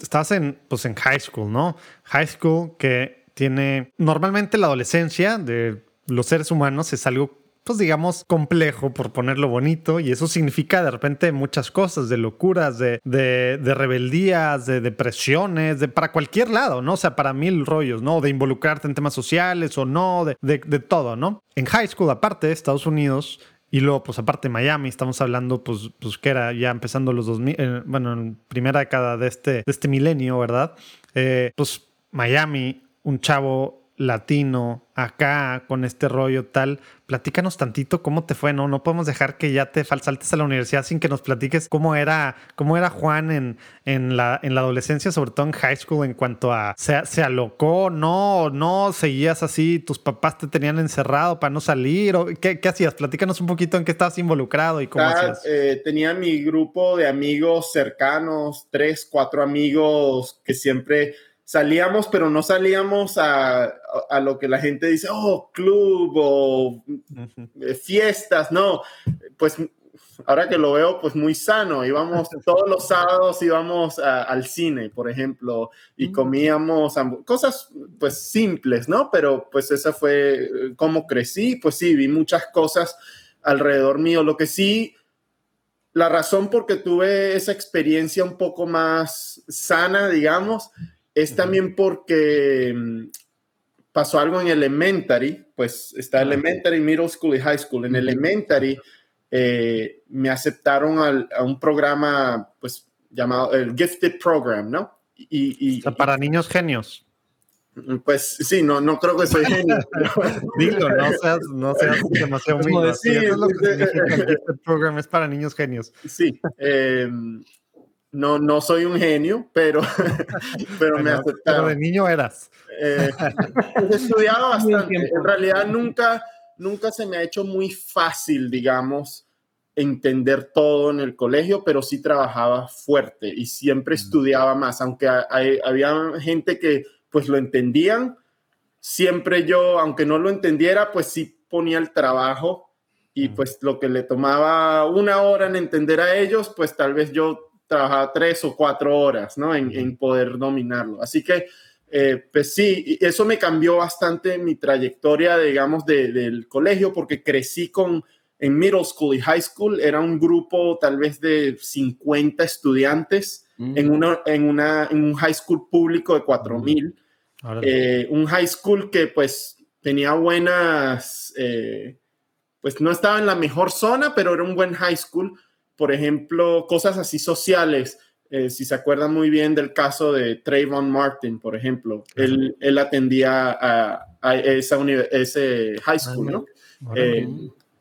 estabas en, pues en high school, ¿no? High school que tiene normalmente la adolescencia de los seres humanos es algo pues digamos, complejo, por ponerlo bonito, y eso significa de repente muchas cosas, de locuras, de, de, rebeldías, de depresiones, de para cualquier lado, ¿no? O sea, para mil rollos, ¿no? De involucrarte en temas sociales o no, de, de todo, ¿no? En high school, aparte, Estados Unidos y luego, pues aparte Miami, estamos hablando, pues, pues que era ya empezando los 2000, eh, bueno, en primera década de este, de este milenio, ¿verdad? Eh, pues Miami, un chavo latino acá con este rollo tal. Platícanos tantito cómo te fue, ¿no? No podemos dejar que ya te saltes a la universidad sin que nos platiques cómo era, cómo era Juan en, en, la, en la adolescencia, sobre todo en high school, en cuanto a se, se alocó, no, no seguías así, tus papás te tenían encerrado para no salir, o qué, qué hacías? Platícanos un poquito en qué estabas involucrado y cómo hacías. Eh, tenía mi grupo de amigos cercanos, tres, cuatro amigos que siempre salíamos, pero no salíamos a, a, lo que la gente dice, oh, club o eh, fiestas, no, pues ahora que lo veo, pues muy sano, íbamos todos los sábados, íbamos al cine, por ejemplo, y mm. comíamos cosas pues simples, ¿no? Pero pues esa fue eh, como crecí, pues sí, vi muchas cosas alrededor mío, lo que sí... La razón por que tuve esa experiencia un poco más sana, digamos, es también porque mm, pasó algo en elementary, pues está elementary, middle school y high school. En elementary eh, me aceptaron a un programa, pues llamado el Gifted Program, ¿no? Y, para niños genios. Pues sí, no, no creo que soy genio. Dilo, no seas, no seas demasiado mío. Sí, es lo que el Gifted Program es para niños genios. Sí. Eh, no, no soy un genio, pero, pero me aceptaron. Pero de niño eras. Eh, he estudiado bastante. En realidad nunca, nunca se me ha hecho muy fácil, digamos, entender todo en el colegio, pero sí trabajaba fuerte y siempre mm. estudiaba más, aunque había gente que pues lo entendían, siempre yo, aunque no lo entendiera, pues sí ponía el trabajo y mm. pues lo que le tomaba una hora en entender a ellos, pues tal vez yo trabajaba tres o cuatro horas, ¿no? En, poder dominarlo. Así que, eh, pues sí, eso me cambió bastante mi trayectoria, digamos, del colegio, porque crecí con, en middle school y high school, era un grupo tal vez de 50 estudiantes mm. en, una, en, una, en un high school público de 4000. Mm. Eh, un high school que pues tenía buenas, eh, pues no estaba en la mejor zona, pero era un buen high school por ejemplo, cosas así sociales. Eh, si se acuerdan muy bien del caso de Trayvon Martin, por ejemplo, él, él, atendía a, a esa ese high school, ¿no? Eh,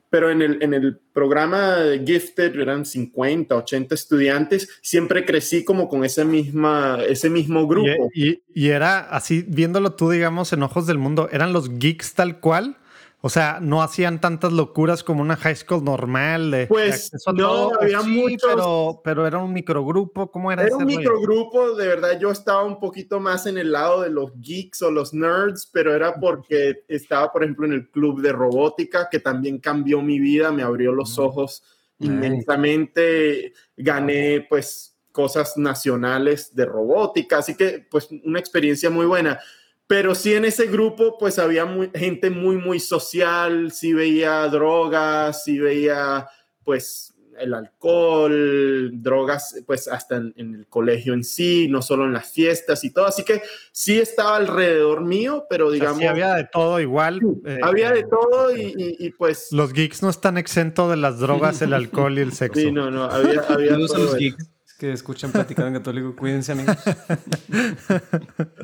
pero en el, en el programa de Gifted eran 50, 80 estudiantes, siempre crecí como con ese, misma, ese mismo grupo. Y, y, era así, viéndolo tú, digamos, en ojos del mundo, ¿eran los geeks tal cual? O sea, no hacían tantas locuras como una high school normal. De, pues no, había muchos. Pero, era un microgrupo. ¿Cómo era? Era un microgrupo. De verdad, yo estaba un poquito más en el lado de los geeks o los nerds, pero era porque estaba, por ejemplo, en el club de robótica, que también cambió mi vida, me abrió los ojos inmensamente. Gané, pues, cosas nacionales de robótica. Así que, pues, una experiencia muy buena pero sí en ese grupo pues había gente muy, muy social, sí veía drogas, sí veía pues el alcohol, drogas pues hasta en, el colegio en sí, no solo en las fiestas y todo, así que sí estaba alrededor mío, pero digamos... sí había de todo igual. Eh, había de todo y, pues... Los geeks no están exentos de las drogas, el alcohol y el sexo. Sí, no, no, había, había los geeks que escuchan Platicando en Católico, cuídense, amigos.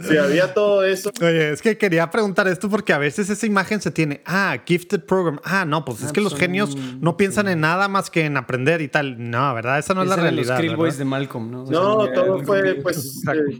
Sí, había todo eso. Oye, es que quería preguntar esto porque a veces esa imagen se tiene, ah, gifted program. Ah, no, pues es que los genios no piensan en nada más que en aprender y tal. No, ¿verdad? Esa no es la realidad. Los Boys de Malcolm, ¿no? no, todo fue, pues, eh,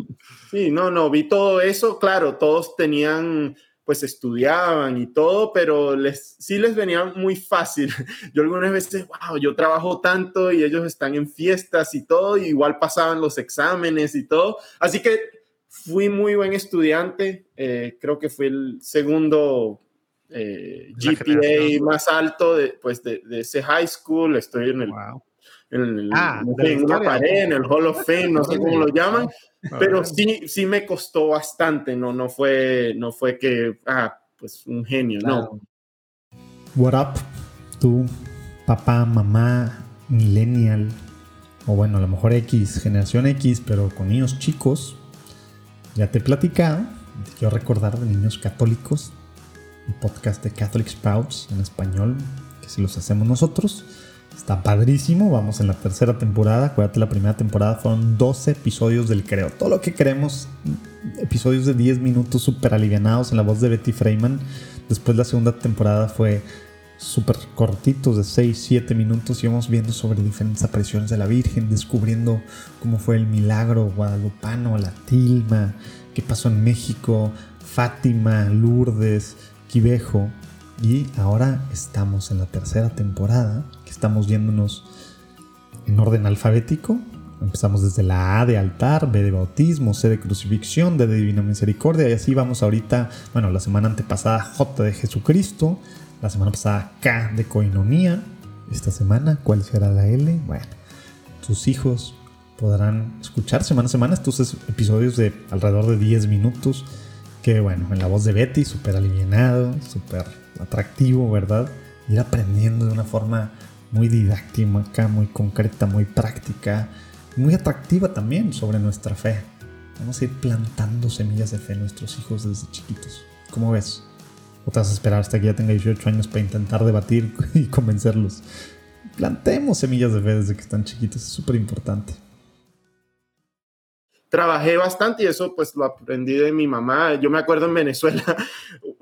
sí, no, no, vi todo eso. Claro, todos tenían pues estudiaban y todo, pero les, sí les venía muy fácil. Yo algunas veces, wow, yo trabajo tanto y ellos están en fiestas y todo, y igual pasaban los exámenes y todo. Así que fui muy buen estudiante, eh, creo que fui el segundo eh, GPA más alto de, pues de, ese high school, estoy en el... En, ah, en una pared, en el Hall of Fame, no sé cómo lo llaman, pero sí, sí me costó bastante, no, no fue, no fue que, ah, pues un genio, no. What up, tú, papá, mamá, millennial, o bueno, a lo mejor X, generación X, pero con niños chicos, ya te he platicado, te quiero recordar de niños católicos, un podcast de Catholic Sprouts en español, que si los hacemos nosotros, Está padrísimo, vamos en la tercera temporada. Acuérdate, la primera temporada fueron 12 episodios del Creo. Todo lo que queremos, episodios de 10 minutos súper alivianados en la voz de Betty Freeman. Después la segunda temporada fue súper cortitos de 6, 7 minutos íbamos viendo sobre diferentes apariciones de la Virgen, descubriendo cómo fue el milagro guadalupano, la tilma, qué pasó en México, Fátima, Lourdes, Quivejo. Y ahora estamos en la tercera temporada, que estamos yéndonos en orden alfabético. Empezamos desde la A de altar, B de bautismo, C de crucifixión, D de divina misericordia y así vamos ahorita, bueno, la semana antepasada J de Jesucristo, la semana pasada K de coinonía, esta semana ¿cuál será la L? Bueno, tus hijos podrán escuchar semana a semana estos episodios de alrededor de 10 minutos que bueno, en la voz de Betty, súper alivianado, súper atractivo, ¿verdad? Ir aprendiendo de una forma muy didáctica, muy concreta, muy práctica, muy atractiva también sobre nuestra fe. Vamos a ir plantando semillas de fe en nuestros hijos desde chiquitos. ¿Cómo ves? ¿O te vas a esperar hasta que ya tenga 18 años para intentar debatir y convencerlos? Plantemos semillas de fe desde que están chiquitos, es súper importante trabajé bastante y eso pues lo aprendí de mi mamá. Yo me acuerdo en Venezuela,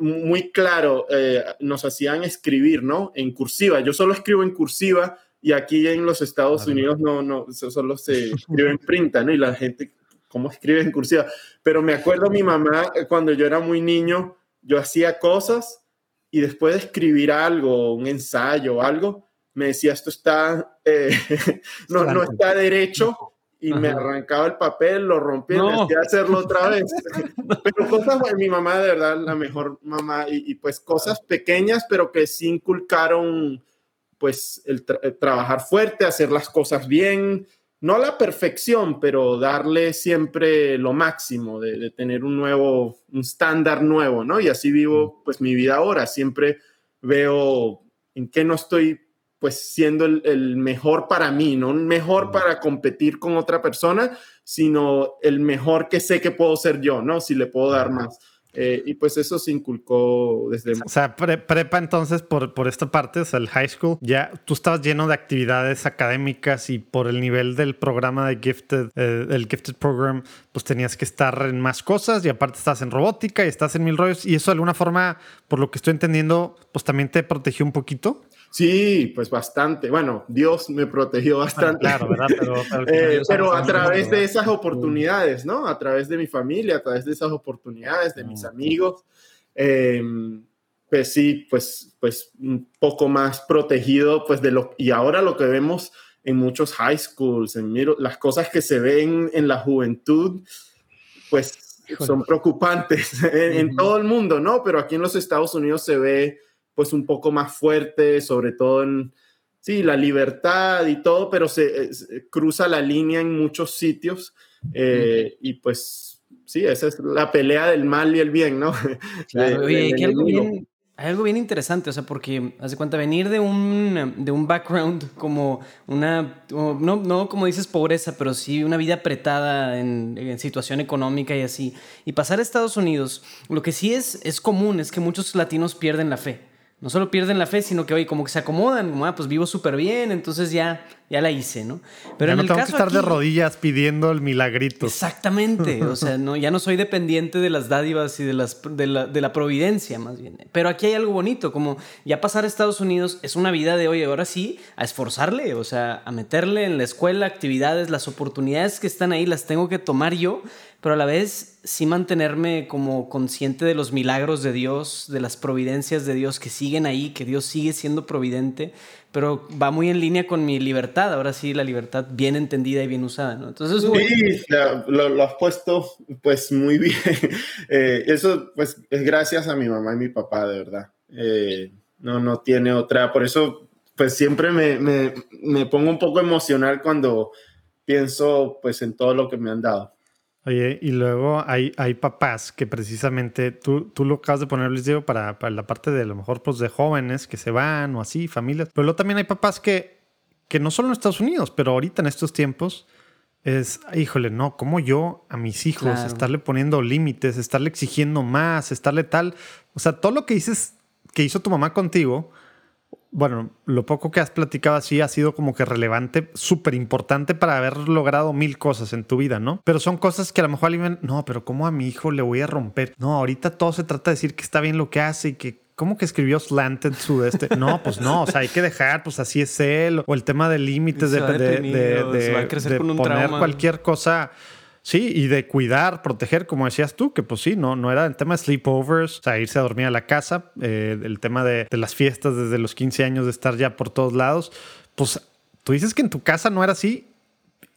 muy claro, eh, nos hacían escribir, ¿no? En cursiva. Yo solo escribo en cursiva y aquí en los Estados Unidos no, no, solo se escribe en printa, ¿no? Y la gente, ¿cómo escribe en cursiva? Pero me acuerdo mi mamá, eh, cuando yo era muy niño, yo hacía cosas y después de escribir algo, un ensayo o algo, me decía, esto está, eh, no, no está derecho y me arrancaba el papel, lo rompía y me hacía hacerlo otra vez. pero cosas, mi mamá de verdad, la mejor mamá, y, pues cosas pequeñas, pero que sí inculcaron pues el, trabajar fuerte, hacer las cosas bien, no la perfección, pero darle siempre lo máximo, de, de tener un nuevo, un estándar nuevo, ¿no? Y así vivo pues mi vida ahora, siempre veo en qué no estoy pues siendo el, mejor para mí, no mejor para competir con otra persona, sino el mejor que sé que puedo ser yo, ¿no? Si le puedo dar más. Eh, y pues eso se inculcó desde... O sea, prepa entonces por, por esta parte, o sea, el high school, ya tú estabas lleno de actividades académicas y por el nivel del programa de Gifted, eh, el Gifted Program, pues tenías que estar en más cosas y aparte estás en robótica y estás en mil rollos y eso de alguna forma, por lo que estoy entendiendo, pues también te protegió un poquito. Sí, pues bastante. Bueno, Dios me protegió bastante. claro, ¿verdad? Pero, eh, a través de esas oportunidades, ¿no? A través de mi familia, a través de esas oportunidades, de mis amigos. Em, pues sí, pues, pues un poco más protegido, pues de lo... Y ahora lo que vemos en muchos high schools, en las cosas que se ven en la juventud, pues son preocupantes en todo el mundo, ¿no? Pero aquí en los Estados Unidos se ve pues un poco más fuerte, sobre todo en, sí, la libertad y todo, pero se, cruza la línea en muchos sitios eh, y pues sí, esa es la pelea del mal y el bien, ¿no? Claro, oye, algo bien, hay algo bien interesante, o sea, porque, hace cuenta, venir de un, de un background como una, no, no como dices pobreza, pero sí una vida apretada en, en, situación económica y así, y pasar a Estados Unidos, lo que sí es, es común es que muchos latinos pierden la fe no solo pierden la fe, sino que, oye, como que se acomodan, como, ah, pues vivo súper bien, entonces ya, ya la hice, ¿no? Pero en no el tengo que estar de rodillas pidiendo el milagrito. Exactamente, o sea, no, ya no soy dependiente de las dádivas y de, las, de, la, de la providencia, más bien. Pero aquí hay algo bonito, como ya pasar a Estados Unidos es una vida de, oye, ahora sí, a esforzarle, o sea, a meterle en la escuela actividades, las oportunidades que están ahí las tengo que tomar yo, pero a la vez sí mantenerme como consciente de los milagros de Dios, de las providencias de Dios que siguen ahí, que Dios sigue siendo providente, pero va muy en línea con mi libertad, ahora sí la libertad bien entendida y bien usada, ¿no? Entonces, sí, lo, has puesto pues muy bien. Eh, eso pues es gracias a mi mamá y mi papá, de verdad. Eh, no, no tiene otra, por eso pues siempre me, me, me pongo un poco emocional cuando pienso pues en todo lo que me han dado. Oye, y luego hay, hay papás que precisamente, tú, tú lo acabas de poner, Luis Diego, para, para la parte de a lo mejor pues de jóvenes que se van o así, familias, pero luego también hay papás que, que no solo en Estados Unidos, pero ahorita en estos tiempos es, híjole, no, como yo a mis hijos estarle poniendo límites, estarle exigiendo más, estarle tal, o sea, todo lo que dices que hizo tu mamá contigo, bueno, lo poco que has platicado así ha sido como que relevante, súper importante para haber logrado mil cosas en tu vida, ¿no? Pero son cosas que a lo mejor alguien, no, pero ¿cómo a mi hijo le voy a romper? No, ahorita todo se trata de decir que está bien lo que hace y que ¿Cómo que escribió Slanted su este? No, pues no, o sea, hay que dejar, pues así es él, o el tema de límites, de, de, poner cualquier cosa. Sí, y de cuidar, proteger, como decías tú, que pues sí, no, no era el tema de sleepovers, o sea, irse a dormir a la casa, eh, el tema de, las fiestas desde los 15 años de estar ya por todos lados. Pues tú dices que en tu casa no era así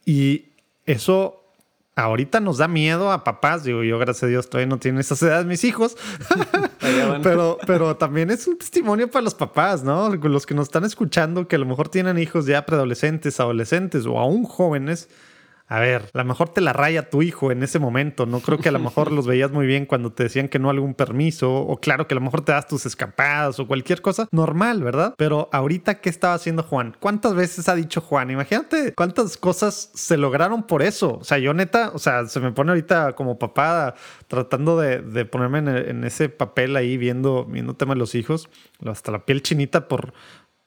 y eso ahorita nos da miedo a papás. Digo, yo, gracias a Dios, todavía no tienen esas edades mis hijos. pero, pero también es un testimonio para los papás, ¿no? Los que nos están escuchando, que a lo mejor tienen hijos ya preadolescentes, adolescentes o aún jóvenes a ver, a lo mejor te la raya tu hijo en ese momento. No creo que a lo mejor los veías muy bien cuando te decían que no algún permiso, o claro que a lo mejor te das tus escapadas o cualquier cosa normal, ¿verdad? Pero ahorita, ¿qué estaba haciendo Juan? ¿Cuántas veces ha dicho Juan? Imagínate cuántas cosas se lograron por eso. O sea, yo neta, o sea, se me pone ahorita como papá tratando de, ponerme en, ese papel ahí viendo, viendo tema de los hijos, hasta la piel chinita por,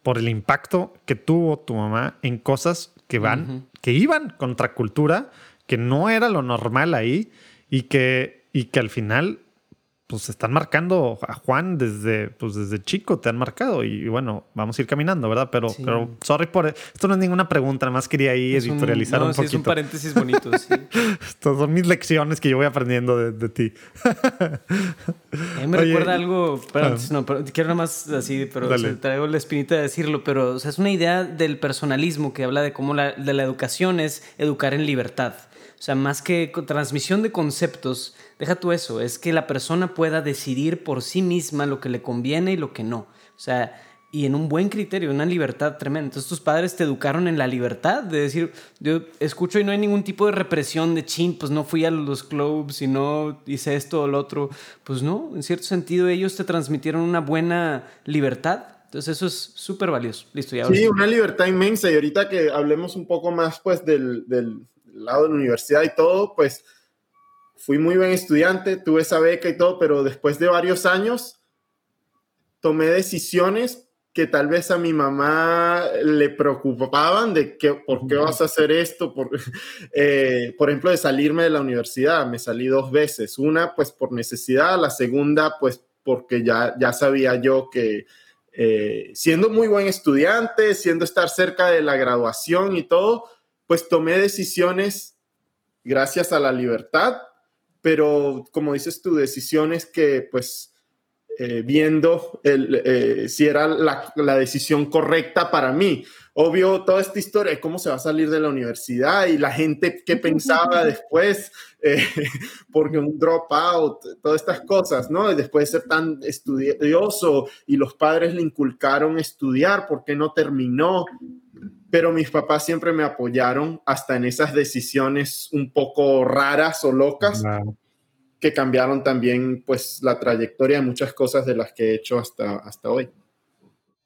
por el impacto que tuvo tu mamá en cosas que van, que iban contra cultura, que no era lo normal ahí y que, y que al final pues están marcando a Juan desde, pues desde chico, te han marcado y, bueno, vamos a ir caminando, ¿verdad? Pero, pero sorry por esto no es ninguna pregunta, nada más quería ahí editorializar un, no, un poquito. es un paréntesis bonito, sí. Estas son mis lecciones que yo voy aprendiendo de, ti. a mí me recuerda algo, pero, ah. no, pero quiero nada más así, pero traigo la espinita de decirlo, pero o sea, es una idea del personalismo que habla de cómo la, de la educación es educar en libertad. O sea, más que transmisión de conceptos, deja tú eso, es que la persona pueda decidir por sí misma lo que le conviene y lo que no. O sea, y en un buen criterio, una libertad tremenda. Entonces tus padres te educaron en la libertad de decir, yo escucho y no hay ningún tipo de represión de chin, pues no fui a los clubs y no hice esto o lo otro. Pues no, en cierto sentido ellos te transmitieron una buena libertad. Entonces eso es súper valioso. Listo, ya. Sí, una libertad inmensa. Y ahorita que hablemos un poco más pues del, del lado de la universidad y todo, pues fui muy buen estudiante, tuve esa beca y todo, pero después de varios años tomé decisiones que tal vez a mi mamá le preocupaban de que, por qué vas a hacer esto, por, eh, por ejemplo, de salirme de la universidad. Me salí dos veces, una pues por necesidad, la segunda pues porque ya, ya sabía yo que eh, siendo muy buen estudiante, siendo estar cerca de la graduación y todo, pues tomé decisiones gracias a la libertad, pero como dices tú, decisiones que pues eh, viendo el, eh, si era la, la, decisión correcta para mí. Obvio, toda esta historia de cómo se va a salir de la universidad y la gente que pensaba después, eh, porque un dropout, todas estas cosas, ¿no? Después de ser tan estudioso y los padres le inculcaron estudiar porque no terminó pero mis papás siempre me apoyaron hasta en esas decisiones un poco raras o locas que cambiaron también pues la trayectoria de muchas cosas de las que he hecho hasta, hasta hoy.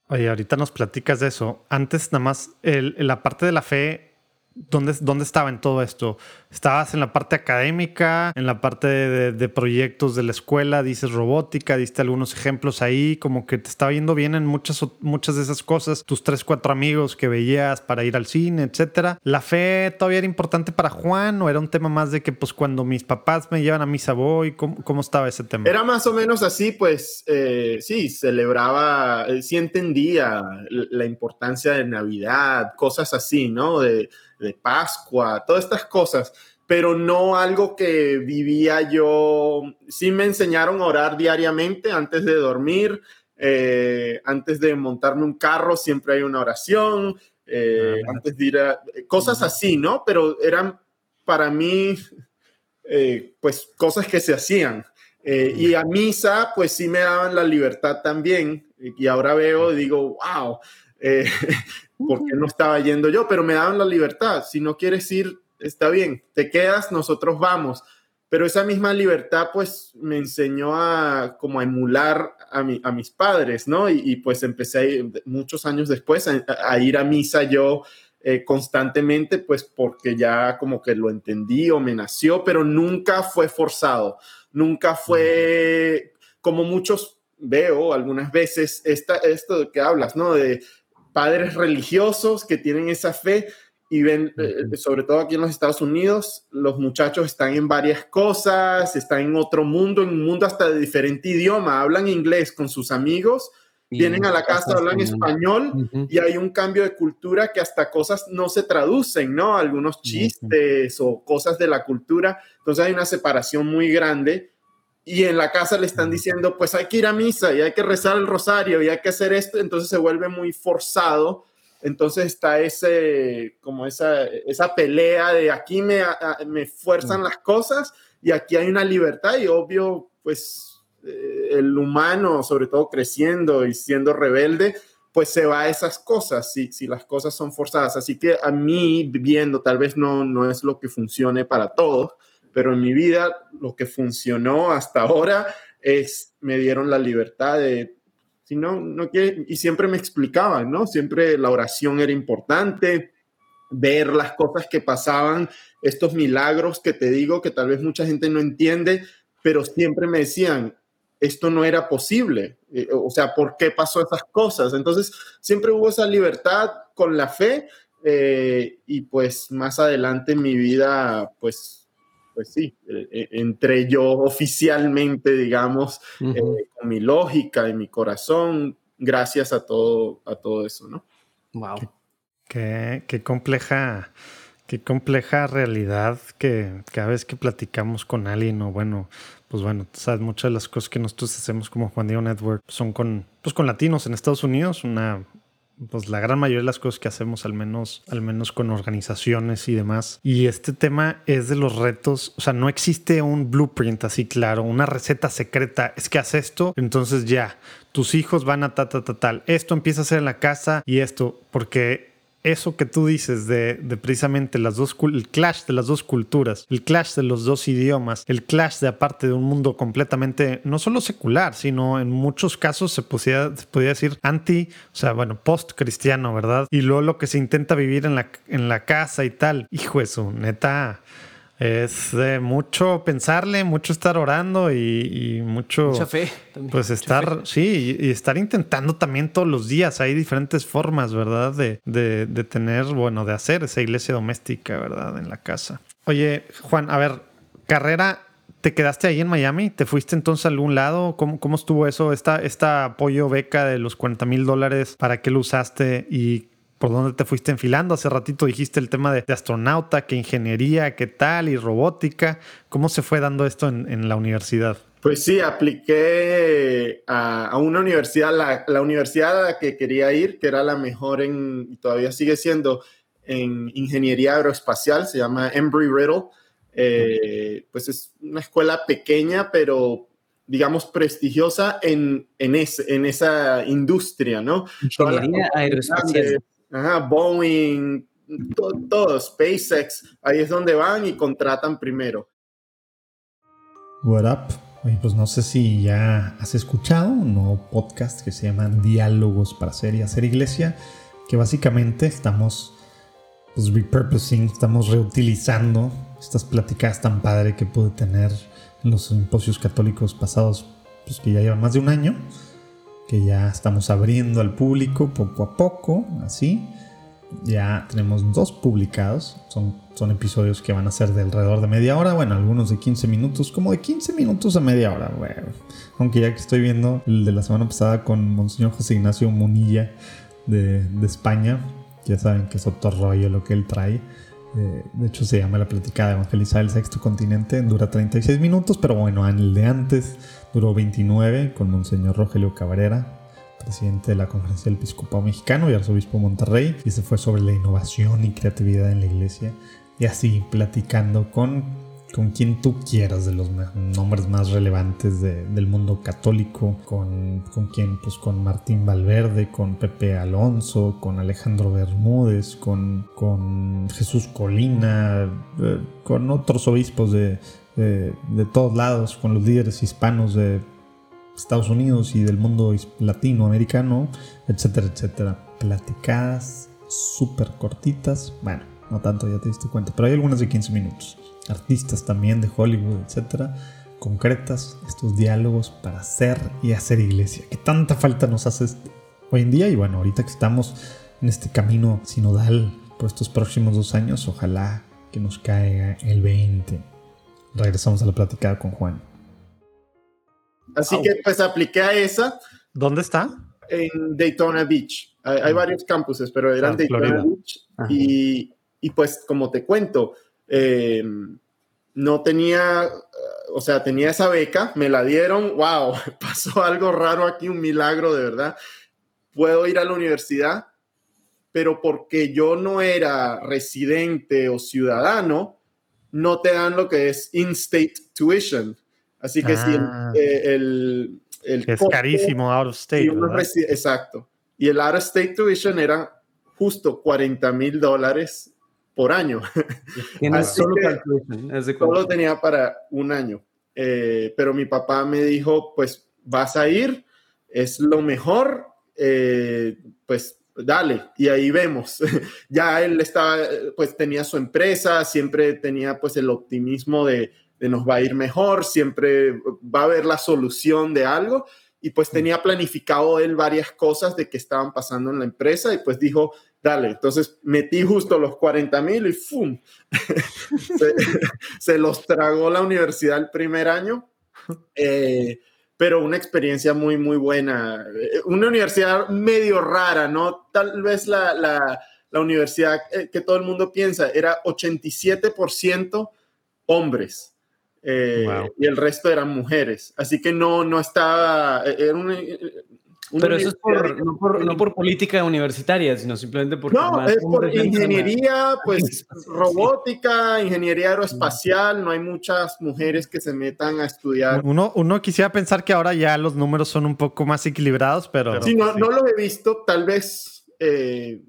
Oye, ahorita nos platicas de eso. Antes nada más, el, la parte de la fe ¿Dónde, ¿Dónde estaba en todo esto? ¿Estabas en la parte académica, en la parte de, proyectos de la escuela? Dices robótica, diste algunos ejemplos ahí, como que te estaba yendo bien en muchas, muchas de esas cosas. Tus tres, cuatro amigos que veías para ir al cine, etcétera. ¿La fe todavía era importante para Juan o era un tema más de que, pues, cuando mis papás me llevan a misa voy? ¿Cómo, cómo estaba ese tema? Era más o menos así, pues, eh, sí, celebraba, eh, sí entendía la importancia de Navidad, cosas así, ¿no? De Pascua, todas estas cosas, pero no algo que vivía yo. Sí me enseñaron a orar diariamente antes de dormir, eh, antes de montarme un carro, siempre hay una oración, eh, antes de ir a cosas así, ¿no? Pero eran para mí, eh, pues, cosas que se hacían. y a misa, pues sí me daban la libertad también. Y ahora veo y digo, wow, eh, porque no estaba yendo yo, pero me daban la libertad. Si no quieres ir, está bien, te quedas, nosotros vamos. Pero esa misma libertad, pues, me enseñó a como a emular a, mi, a mis padres, ¿no? Y, pues empecé muchos años después a, ir a misa yo eh, constantemente, pues, porque ya como que lo entendí o me nació, pero nunca fue forzado, nunca fue como muchos veo algunas veces esta, esto que hablas, ¿no? De padres religiosos que tienen esa fe y ven, eh, sobre todo aquí en los Estados Unidos, los muchachos están en varias cosas, están en otro mundo, en un mundo hasta de diferente idioma, hablan inglés con sus amigos, vienen a la casa, hablan español y hay un cambio de cultura que hasta cosas no se traducen, ¿no? Algunos chistes o cosas de la cultura, entonces hay una separación muy grande y en la casa le están diciendo, pues hay que ir a misa y hay que rezar el rosario y hay que hacer esto, entonces se vuelve muy forzado. Entonces está ese, como esa, esa pelea de aquí me, me fuerzan las cosas y aquí hay una libertad y obvio, pues eh, el humano, sobre todo creciendo y siendo rebelde, pues se va a esas cosas si, si las cosas son forzadas. Así que a mí, viendo, tal vez no, no es lo que funcione para todos, pero en mi vida lo que funcionó hasta ahora es, me dieron la libertad de, si no, no quiere, y siempre me explicaban, ¿no? Siempre la oración era importante, ver las cosas que pasaban, estos milagros que te digo que tal vez mucha gente no entiende, pero siempre me decían, esto no era posible, eh, o sea, ¿por qué pasó esas cosas? Entonces, siempre hubo esa libertad con la fe eh, y pues más adelante en mi vida, pues pues sí, eh, eh, entré yo oficialmente, digamos, eh, con mi lógica y mi corazón, gracias a todo, a todo eso, ¿no? Wow. Qué, qué, compleja, qué compleja realidad que cada vez que platicamos con alguien o bueno, pues bueno, sabes, muchas de las cosas que nosotros hacemos como Juan Diego Network son con, pues con latinos en Estados Unidos, una pues la gran mayoría de las cosas que hacemos, al menos, al menos con organizaciones y demás. Y este tema es de los retos, o sea, no existe un blueprint así claro, una receta secreta, es que haz esto, entonces ya, tus hijos van a ta, ta, ta, tal, esto empieza a ser en la casa y esto, porque eso que tú dices de, precisamente las dos, el clash de las dos culturas, el clash de los dos idiomas, el clash de aparte de un mundo completamente, no solo secular, sino en muchos casos se podía, decir anti, o sea, bueno, post-cristiano, ¿verdad? Y luego lo que se intenta vivir en la, en la casa y tal. Hijo eso, neta es de mucho pensarle, mucho estar orando y, mucho. Mucha fe. Pues estar, sí, y, estar intentando también todos los días. Hay diferentes formas, ¿verdad? De, de, de, tener, bueno, de hacer esa iglesia doméstica, ¿verdad? En la casa. Oye, Juan, a ver, carrera. ¿Te quedaste ahí en Miami? ¿Te fuiste entonces a algún lado? ¿Cómo, cómo estuvo eso? Esta, esta apoyo beca de los 40 mil dólares, ¿para qué lo usaste? ¿Y por dónde te fuiste enfilando. Hace ratito dijiste el tema de, astronauta, que ingeniería, qué tal, y robótica. ¿Cómo se fue dando esto en, la universidad? Pues sí, apliqué a, una universidad, la, universidad a la que quería ir, que era la mejor en, y todavía sigue siendo, en ingeniería aeroespacial, se llama Embry-Riddle. Eh, pues es una escuela pequeña, pero digamos, prestigiosa en, en, en esa industria, ¿no? Ingeniería aeroespacial. Ajá, Boeing, todo, SpaceX, ahí es donde van y contratan primero. What up? pues no sé si ya has escuchado un nuevo podcast que se llama Diálogos para hacer y hacer iglesia, que básicamente estamos pues repurposing, estamos reutilizando estas pláticas tan padre que pude tener en los simposios católicos pasados, pues que ya llevan más de un año que ya estamos abriendo al público poco a poco, así. Ya tenemos dos publicados, son, son episodios que van a ser de alrededor de media hora, bueno, algunos de 15 minutos, como de 15 minutos a media hora, bueno. Aunque ya que estoy viendo el de la semana pasada con Monseñor José Ignacio Munilla de, de España, ya saben que es otro rollo lo que él trae. Eh, de hecho, se llama La Platicada de Evangelizar el Sexto Continente. Dura 36 minutos, pero bueno, en el de antes duró 29 con Monseñor Rogelio Cabrera, presidente de la Conferencia del Episcopado Mexicano y arzobispo Monterrey. Y ese fue sobre la innovación y creatividad en la iglesia. Y así, platicando con con quien tú quieras de los nombres más relevantes del mundo católico, con, con quien, pues con Martín Valverde, con Pepe Alonso, con Alejandro Bermúdez, con, con Jesús Colina, eh, con otros obispos de, de, todos lados, con los líderes hispanos de Estados Unidos y del mundo latinoamericano, etcétera, etcétera. Platicadas súper cortitas, bueno, no tanto, ya te diste cuenta, pero hay algunas de 15 minutos artistas también de Hollywood, etcétera, concretas, estos diálogos para hacer y hacer iglesia, que tanta falta nos hace hoy en día y bueno, ahorita que estamos en este camino sinodal por estos próximos dos años, ojalá que nos caiga el 20. Regresamos a la plática con Juan. Así que pues apliqué a esa. ¿Dónde está? En Daytona Beach. Hay, mm. varios campuses, pero eran ah, Daytona Beach. Y, y, pues como te cuento, eh, no tenía, o sea, tenía esa beca, me la dieron, wow, pasó algo raro aquí, un milagro de verdad. Puedo ir a la universidad, pero porque yo no era residente o ciudadano, no te dan lo que es in-state tuition. Así que si ah. eh, el, el, es carísimo out of state. exacto. Y el out of state tuition era justo 40 mil dólares por año. solo, solo tenía para un año. Eh, pero mi papá me dijo, pues vas a ir, es lo mejor, eh, pues dale, y ahí vemos. ya él estaba, pues tenía su empresa, siempre tenía pues el optimismo de, de, nos va a ir mejor, siempre va a haber la solución de algo. Y pues tenía planificado él varias cosas de que estaban pasando en la empresa y pues dijo, dale, entonces metí justo los 40 mil y ¡fum! se, se, los tragó la universidad el primer año. Eh, pero una experiencia muy, muy buena. Eh, una universidad medio rara, ¿no? Tal vez la, la, la universidad eh, que todo el mundo piensa era 87% hombres eh, y el resto eran mujeres. Así que no, no estaba, era una, pero eso es por, no, por, no, por, política universitaria, sino simplemente porque... No, es por ingeniería, pues robótica, ingeniería aeroespacial, no hay muchas mujeres que se metan a estudiar. Uno, uno quisiera pensar que ahora ya los números son un poco más equilibrados, pero... Sí, no, no lo he visto, tal vez eh,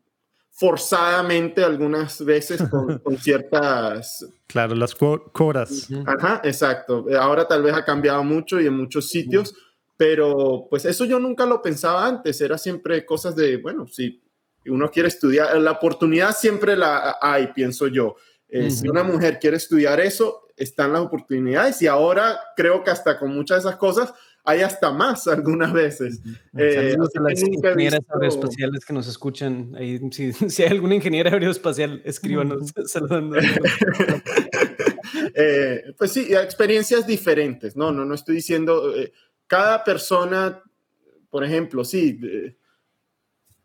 forzadamente algunas veces con, con ciertas... Claro, las cuotas. Ajá, exacto. Ahora tal vez ha cambiado mucho y en muchos sitios pero pues eso yo nunca lo pensaba antes, era siempre cosas de, bueno, si uno quiere estudiar, la oportunidad siempre la hay, pienso yo. Eh, si una mujer quiere estudiar eso, están las oportunidades y ahora creo que hasta con muchas de esas cosas hay hasta más algunas veces. Eh, las ingenieras aeroespaciales que nos escuchan. Ahí, si, si, hay alguna ingeniera aeroespacial, escríbanos saludando. eh, pues sí, experiencias diferentes. No, no, no estoy diciendo, eh, cada persona, por ejemplo, sí,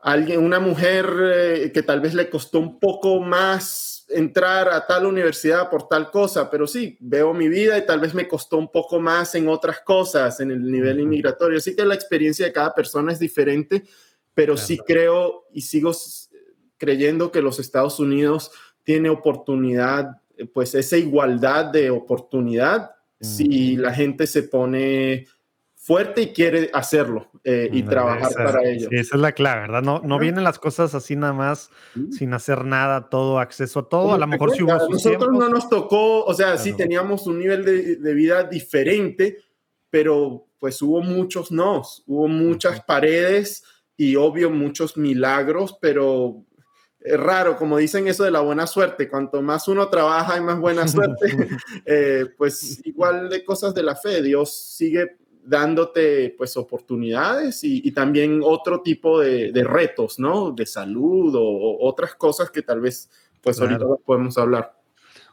alguien, una mujer eh, que tal vez le costó un poco más entrar a tal universidad por tal cosa, pero sí, veo mi vida y tal vez me costó un poco más en otras cosas, en el nivel inmigratorio. Así que la experiencia de cada persona es diferente, pero sí creo y sigo creyendo que los Estados Unidos tiene oportunidad, pues esa igualdad de oportunidad, si la gente se pone fuerte y quiere hacerlo eh, y trabajar para ello. Sí, esa es la clave, ¿verdad? No, no vienen las cosas así nada más, sin hacer nada, todo, acceso a todo. A lo mejor si hubo Nosotros no nos tocó, o sea, sí teníamos un nivel de, de, vida diferente, pero pues hubo muchos nos, hubo muchas paredes y obvio muchos milagros, pero es raro, como dicen eso de la buena suerte, cuanto más uno trabaja y más buena suerte, eh, pues igual de cosas de la fe, Dios sigue dándote pues oportunidades y, también otro tipo de, retos, ¿no? De salud o, otras cosas que tal vez pues ahorita podemos hablar.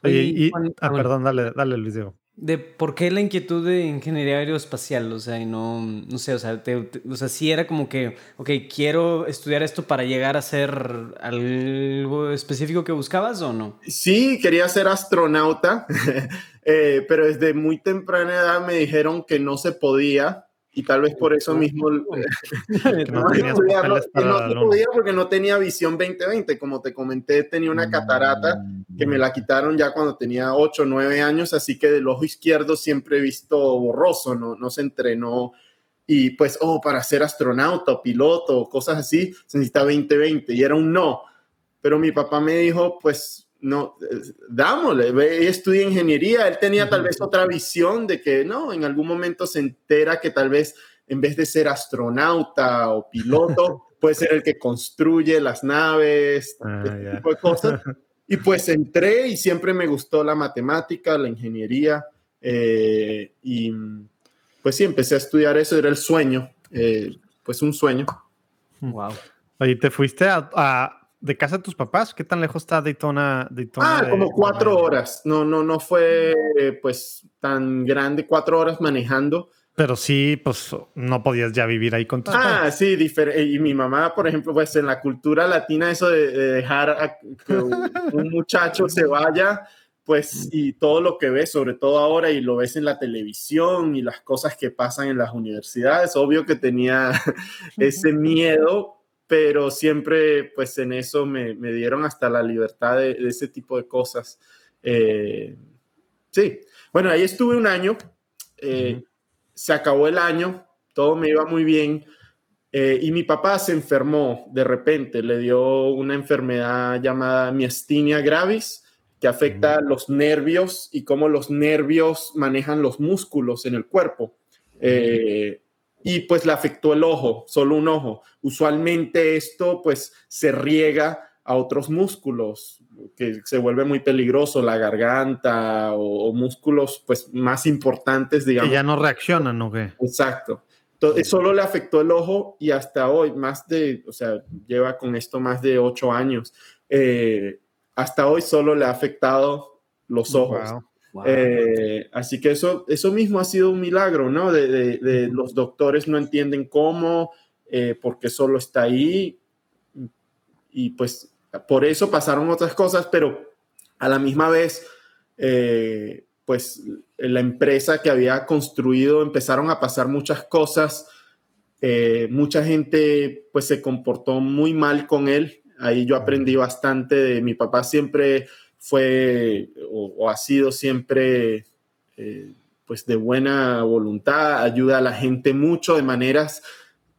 Oye, y, ah, perdón, dale, dale Luis Diego de por qué la inquietud de ingeniería aeroespacial, o sea, y no, no sé, o sea, o sea, sí era como que, ok, quiero estudiar esto para llegar a ser algo específico que buscabas o no? Sí, quería ser astronauta, eh, pero desde muy temprana edad me dijeron que no se podía y tal vez por eso mismo no, podía porque no tenía visión 2020, como te comenté, tenía una catarata que me la quitaron ya cuando tenía 8 o 9 años, así que del ojo izquierdo siempre he visto borroso, no, no se entrenó. Y pues, oh, para ser astronauta o piloto o cosas así, se necesita 2020 y era un no, pero mi papá me dijo, pues no, dámosle, ve, estudia ingeniería, él tenía tal vez otra visión de que, no, en algún momento se entera que tal vez en vez de ser astronauta o piloto, puede ser el que construye las naves, ah, este tipo de cosas. Y pues entré y siempre me gustó la matemática, la ingeniería, Eh, y pues sí, empecé a estudiar eso, era el sueño, eh, pues un sueño. Wow. Oye, ¿te fuiste a, de casa de tus papás? ¿Qué tan lejos está Daytona? Daytona ah, como cuatro horas. No, no, no fue pues tan grande, cuatro horas manejando. Pero sí, pues no podías ya vivir ahí con tus Ah, sí, diferente. Y mi mamá, por ejemplo, pues en la cultura latina, eso de, dejar a que un muchacho se vaya, pues, y todo lo que ves, sobre todo ahora, y lo ves en la televisión y las cosas que pasan en las universidades, obvio que tenía ese miedo, pero siempre, pues, en eso me, me dieron hasta la libertad de, ese tipo de cosas. Eh, sí, bueno, ahí estuve un año. Eh, se acabó el año, todo me iba muy bien. Eh, y mi papá se enfermó de repente, le dio una enfermedad llamada miastenia gravis, que afecta los nervios y cómo los nervios manejan los músculos en el cuerpo. Eh, y pues le afectó el ojo, solo un ojo. Usualmente esto pues se riega a otros músculos, que se vuelve muy peligroso, la garganta o, músculos pues más importantes, digamos. Que ya no reaccionan, ¿o qué? Exacto. Entonces, solo le afectó el ojo y hasta hoy, más de, o sea, lleva con esto más de ocho años. Eh, hasta hoy solo le ha afectado los ojos. Eh, así que eso, eso mismo ha sido un milagro, ¿no? De, los doctores no entienden cómo, eh, porque solo está ahí. Y pues por eso pasaron otras cosas, pero a la misma vez, eh, pues la empresa que había construido empezaron a pasar muchas cosas. Eh, mucha gente pues se comportó muy mal con él. Ahí yo aprendí bastante de mi papá siempre fue o, ha sido siempre eh, pues de buena voluntad, ayuda a la gente mucho de maneras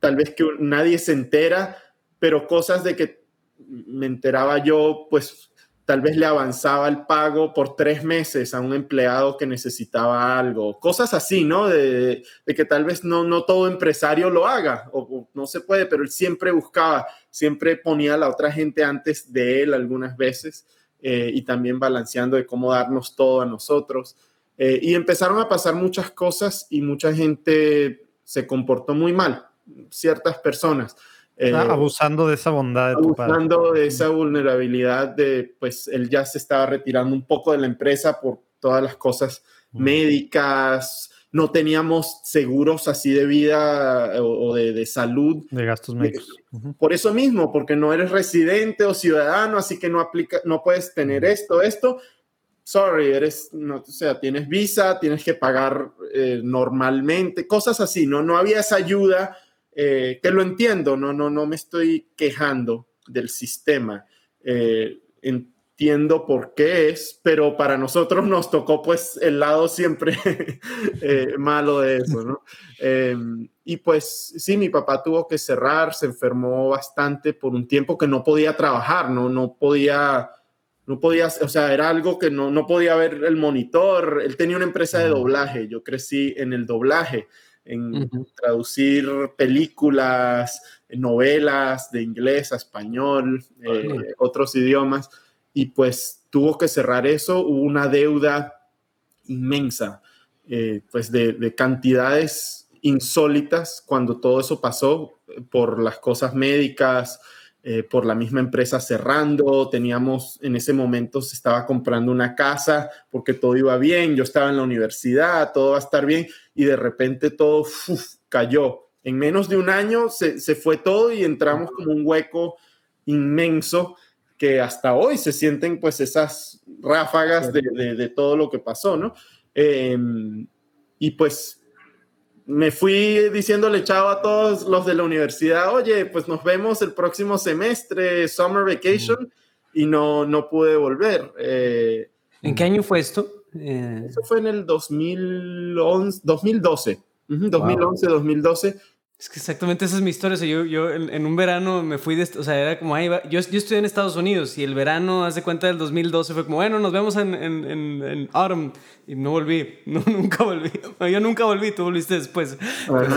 tal vez que nadie se entera, pero cosas de que me enteraba yo, pues tal vez le avanzaba el pago por tres meses a un empleado que necesitaba algo. Cosas así, ¿no? De, que tal vez no, no todo empresario lo haga o, no se puede, pero él siempre buscaba, siempre ponía a la otra gente antes de él algunas veces eh, y también balanceando de cómo darnos todo a nosotros. Eh, y empezaron a pasar muchas cosas y mucha gente se comportó muy mal, ciertas personas. Eh, abusando de esa bondad de tu Abusando de esa vulnerabilidad de, pues, él ya se estaba retirando un poco de la empresa por todas las cosas médicas, no teníamos seguros así de vida eh, o, de, salud. De gastos médicos. Por eso mismo, porque no eres residente o ciudadano, así que no aplica, no puedes tener esto, esto. Sorry, eres, no, o sea, tienes visa, tienes que pagar eh, normalmente, cosas así, ¿no? No había esa ayuda eh, que lo entiendo, no, no, no me estoy quejando del sistema. Eh, entiendo por qué es, pero para nosotros nos tocó pues el lado siempre eh, malo de eso, ¿no? Em, y pues sí, mi papá tuvo que cerrar, se enfermó bastante por un tiempo que no podía trabajar, no, no podía, no podía, o sea, era algo que no, no podía ver el monitor. Él tenía una empresa de doblaje, yo crecí en el doblaje en traducir películas, novelas de inglés a español, eh, otros idiomas, y pues tuvo que cerrar eso, hubo una deuda inmensa, eh, pues de, de, cantidades insólitas cuando todo eso pasó por las cosas médicas, eh, por la misma empresa cerrando, teníamos en ese momento se estaba comprando una casa porque todo iba bien, yo estaba en la universidad, todo va a estar bien y de repente todo cayó. En menos de un año se, se, fue todo y entramos como un hueco inmenso que hasta hoy se sienten pues esas ráfagas de, de, todo lo que pasó, ¿no? Em, y pues me fui diciéndole chao a todos los de la universidad, oye, pues nos vemos el próximo semestre, summer vacation, y no, no pude volver. Eh, ¿En qué año fue esto? Eh, eso fue en el 2011, 2012. 2011, 2012. Es que exactamente esa es mi historia. yo, yo en, un verano me fui de... O sea, era como... Ahí yo, yo estudié en Estados Unidos y el verano, hace cuenta del 2012, fue como, bueno, nos vemos en, en, en, autumn. Y no volví. No, nunca volví. Yo nunca volví. Tú volviste después.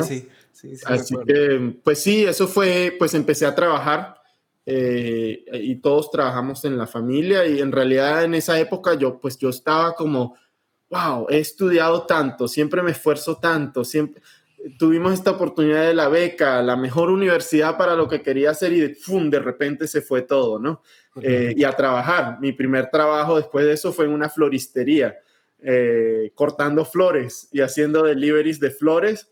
sí, sí, sí Así que, pues sí, eso fue... Pues empecé a trabajar eh, y todos trabajamos en la familia y en realidad en esa época yo, pues yo estaba como wow, he estudiado tanto, siempre me esfuerzo tanto, siempre tuvimos esta oportunidad de la beca, la mejor universidad para lo que quería hacer y de, de repente se fue todo, ¿no? Eh, y a trabajar. Mi primer trabajo después de eso fue en una floristería, eh, cortando flores y haciendo deliveries de flores.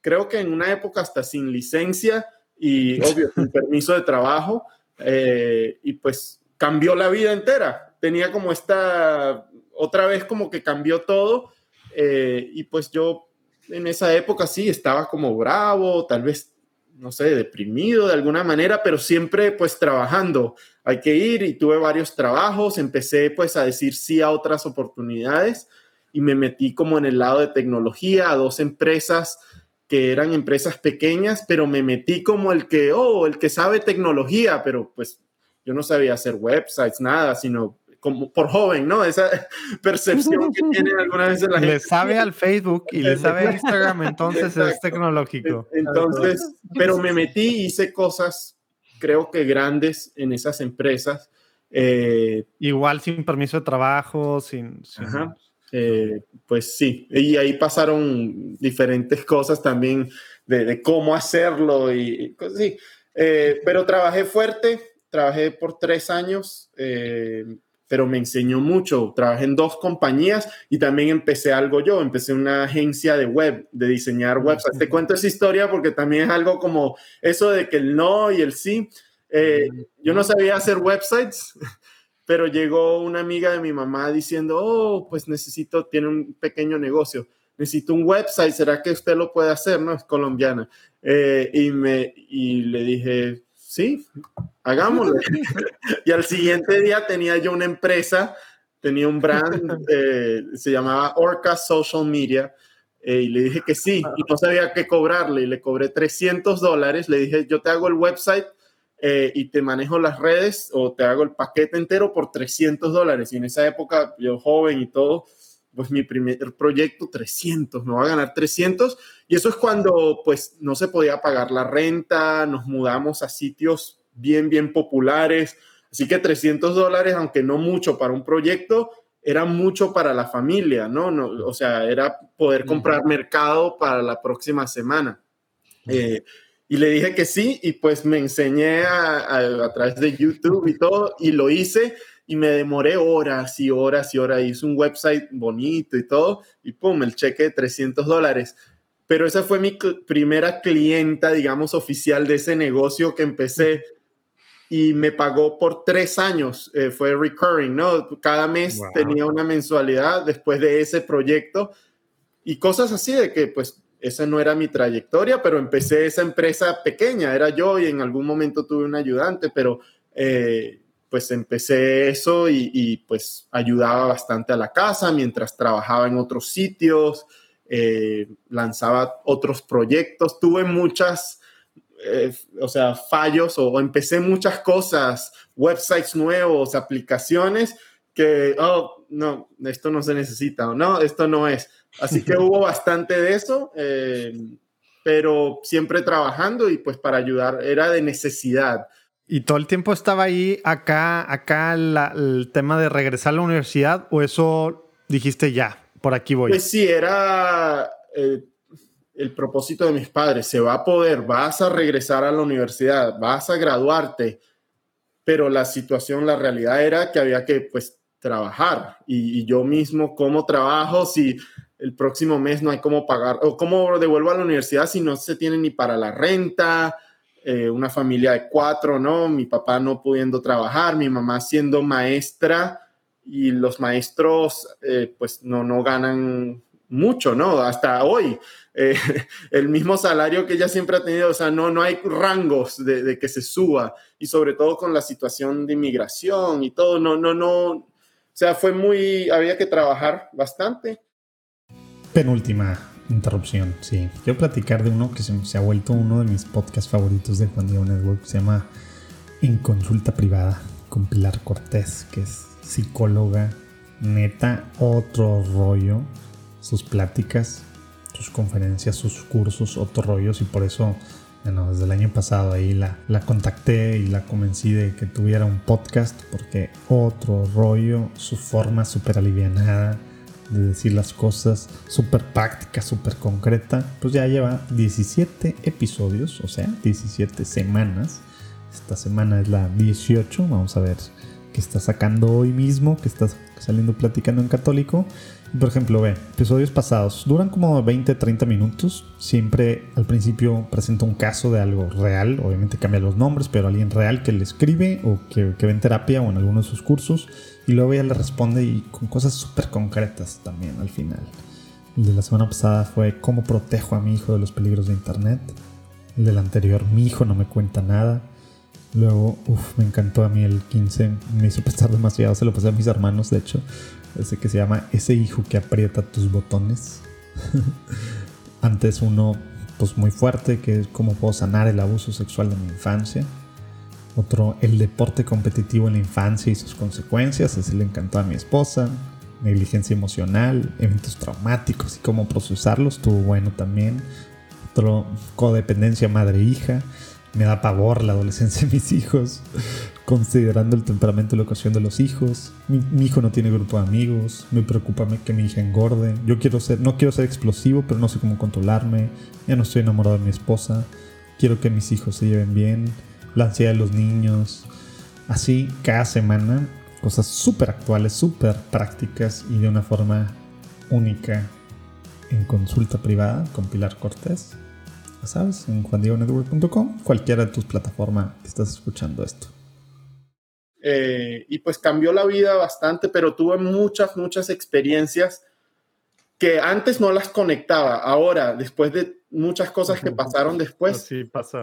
Creo que en una época hasta sin licencia y obvio, sin permiso de trabajo. Eh, y pues cambió la vida entera. Tenía como esta, otra vez como que cambió todo. y pues yo en esa época sí estaba como bravo, tal vez, no sé, deprimido de alguna manera, pero siempre pues trabajando. Hay que ir y tuve varios trabajos, empecé pues a decir sí a otras oportunidades y me metí como en el lado de tecnología a dos empresas que eran empresas pequeñas, pero me metí como el que, oh, el que sabe tecnología, pero pues yo no sabía hacer websites, nada, sino como por joven, ¿no? Esa percepción que tiene algunas veces la gente. Le sabe al Facebook y le sabe al Instagram, entonces es tecnológico. Entonces, pero me metí, hice cosas, creo que grandes en esas empresas. Eh, Igual sin permiso de trabajo, sin... Ajá. Eh, pues sí, y ahí pasaron diferentes cosas también de, cómo hacerlo y, cosas así. Eh, pero trabajé fuerte, trabajé por tres años pero me enseñó mucho. Trabajé en dos compañías y también empecé algo yo. Empecé una agencia de web, de diseñar websites. Te cuento esa historia porque también es algo como eso de que el no y el sí. Eh, yo no sabía hacer websites, pero llegó una amiga de mi mamá diciendo, oh, pues necesito, tiene un pequeño negocio. Necesito un website, ¿será que usted lo puede hacer? No, es colombiana. Eh, y, me, y le dije, sí, hagámoslo. y al siguiente día tenía yo una empresa, tenía un brand, eh, se llamaba Orca Social Media, eh, y le dije que sí, y no sabía qué cobrarle, y le cobré 300 dólares, le dije, yo te hago el website eh, y te manejo las redes, o te hago el paquete entero por 300 dólares, y en esa época, yo joven y todo, pues mi primer proyecto 300, me va a ganar 300 y eso es cuando pues no se podía pagar la renta, nos mudamos a sitios bien, bien populares, así que 300 dólares, aunque no mucho para un proyecto, era mucho para la familia, ¿no? no o sea, era poder comprar mercado para la próxima semana. Eh, y le dije que sí y pues me enseñé a, a través de YouTube y todo y lo hice y me demoré horas y horas y horas. Hice un website bonito y todo y pum, el cheque de 300 dólares. Pero esa fue mi primera clienta, digamos, oficial de ese negocio que empecé y me pagó por tres años. Eh, fue recurring, ¿no? Cada mes tenía una mensualidad después de ese proyecto y cosas así de que pues esa no era mi trayectoria, pero empecé esa empresa pequeña, era yo y en algún momento tuve un ayudante, pero eh, pues empecé eso y, pues ayudaba bastante a la casa mientras trabajaba en otros sitios, eh, lanzaba otros proyectos, tuve muchas, eh, o sea, fallos o, empecé muchas cosas, websites nuevos, aplicaciones que, oh, no, esto no se necesita o no, esto no es. Así que hubo bastante de eso. Eh, pero siempre trabajando y pues para ayudar era de necesidad. ¿Y todo el tiempo estaba ahí, acá, acá el tema de regresar a la universidad o eso dijiste ya, por aquí voy? Pues sí, era eh, el propósito de mis padres, se va a poder, vas a regresar a la universidad, vas a graduarte, pero la situación, la realidad era que había que pues trabajar y, y yo mismo cómo trabajo si el próximo mes no hay cómo pagar o cómo devuelvo a la universidad si no se tiene ni para la renta eh, una familia de cuatro, ¿no? Mi papá no pudiendo trabajar, mi mamá siendo maestra y los maestros eh, pues no, no ganan mucho, ¿no? Hasta hoy, eh, el mismo salario que ella siempre ha tenido, o sea, no, no hay rangos de, que se suba y sobre todo con la situación de inmigración y todo, no, no, no, o sea, fue muy, había que trabajar bastante. Penúltima interrupción, sí. Quiero platicar de uno que se, ha vuelto uno de mis podcasts favoritos de Juan Diego Network. Se llama En Consulta Privada con Pilar Cortés, que es psicóloga, neta, otro rollo. Sus pláticas, sus conferencias, sus cursos, otro rollos. Y por eso, bueno, desde el año pasado ahí la, la contacté y la convencí de que tuviera un podcast, porque otro rollo, su forma súper alivianada de decir las cosas súper práctica, súper concreta, pues ya lleva 17 episodios, o sea, 17 semanas. Esta semana es la 18, vamos a ver qué está sacando hoy mismo, que está saliendo platicando en católico. Por ejemplo, ve, episodios pasados duran como 20, 30 minutos. Siempre al principio presenta un caso de algo real. Obviamente cambia los nombres, pero alguien real que le escribe o que, que ve en terapia o en alguno de sus cursos. Y luego ella le responde y con cosas súper concretas también al final. El de la semana pasada fue cómo protejo a mi hijo de los peligros de internet. El del anterior, mi hijo no me cuenta nada. Luego, uff, me encantó a mí el 15, me hizo pensar demasiado, se lo pasé a mis hermanos, de hecho. Ese que se llama Ese hijo que aprieta tus botones. Antes uno, pues muy fuerte, que es cómo puedo sanar el abuso sexual de mi infancia. Otro, el deporte competitivo en la infancia y sus consecuencias, ese le encantó a mi esposa. Negligencia emocional, eventos traumáticos y cómo procesarlos, estuvo bueno también. Otro, codependencia madre-hija me da pavor la adolescencia de mis hijos, considerando el temperamento y la ocasión de los hijos. Mi, hijo no tiene grupo de amigos, me preocupa que mi hija engorde. Yo quiero ser, no quiero ser explosivo, pero no sé cómo controlarme. Ya no estoy enamorado de mi esposa. Quiero que mis hijos se lleven bien. La ansiedad de los niños. Así, cada semana, cosas súper actuales, súper prácticas y de una forma única en consulta privada con Pilar Cortés sabes, en juandiegonetwork.com, cualquiera de tus plataformas que estás escuchando esto. Eh, y pues cambió la vida bastante, pero tuve muchas, muchas experiencias que antes no las conectaba. Ahora, después de muchas cosas que pasaron después,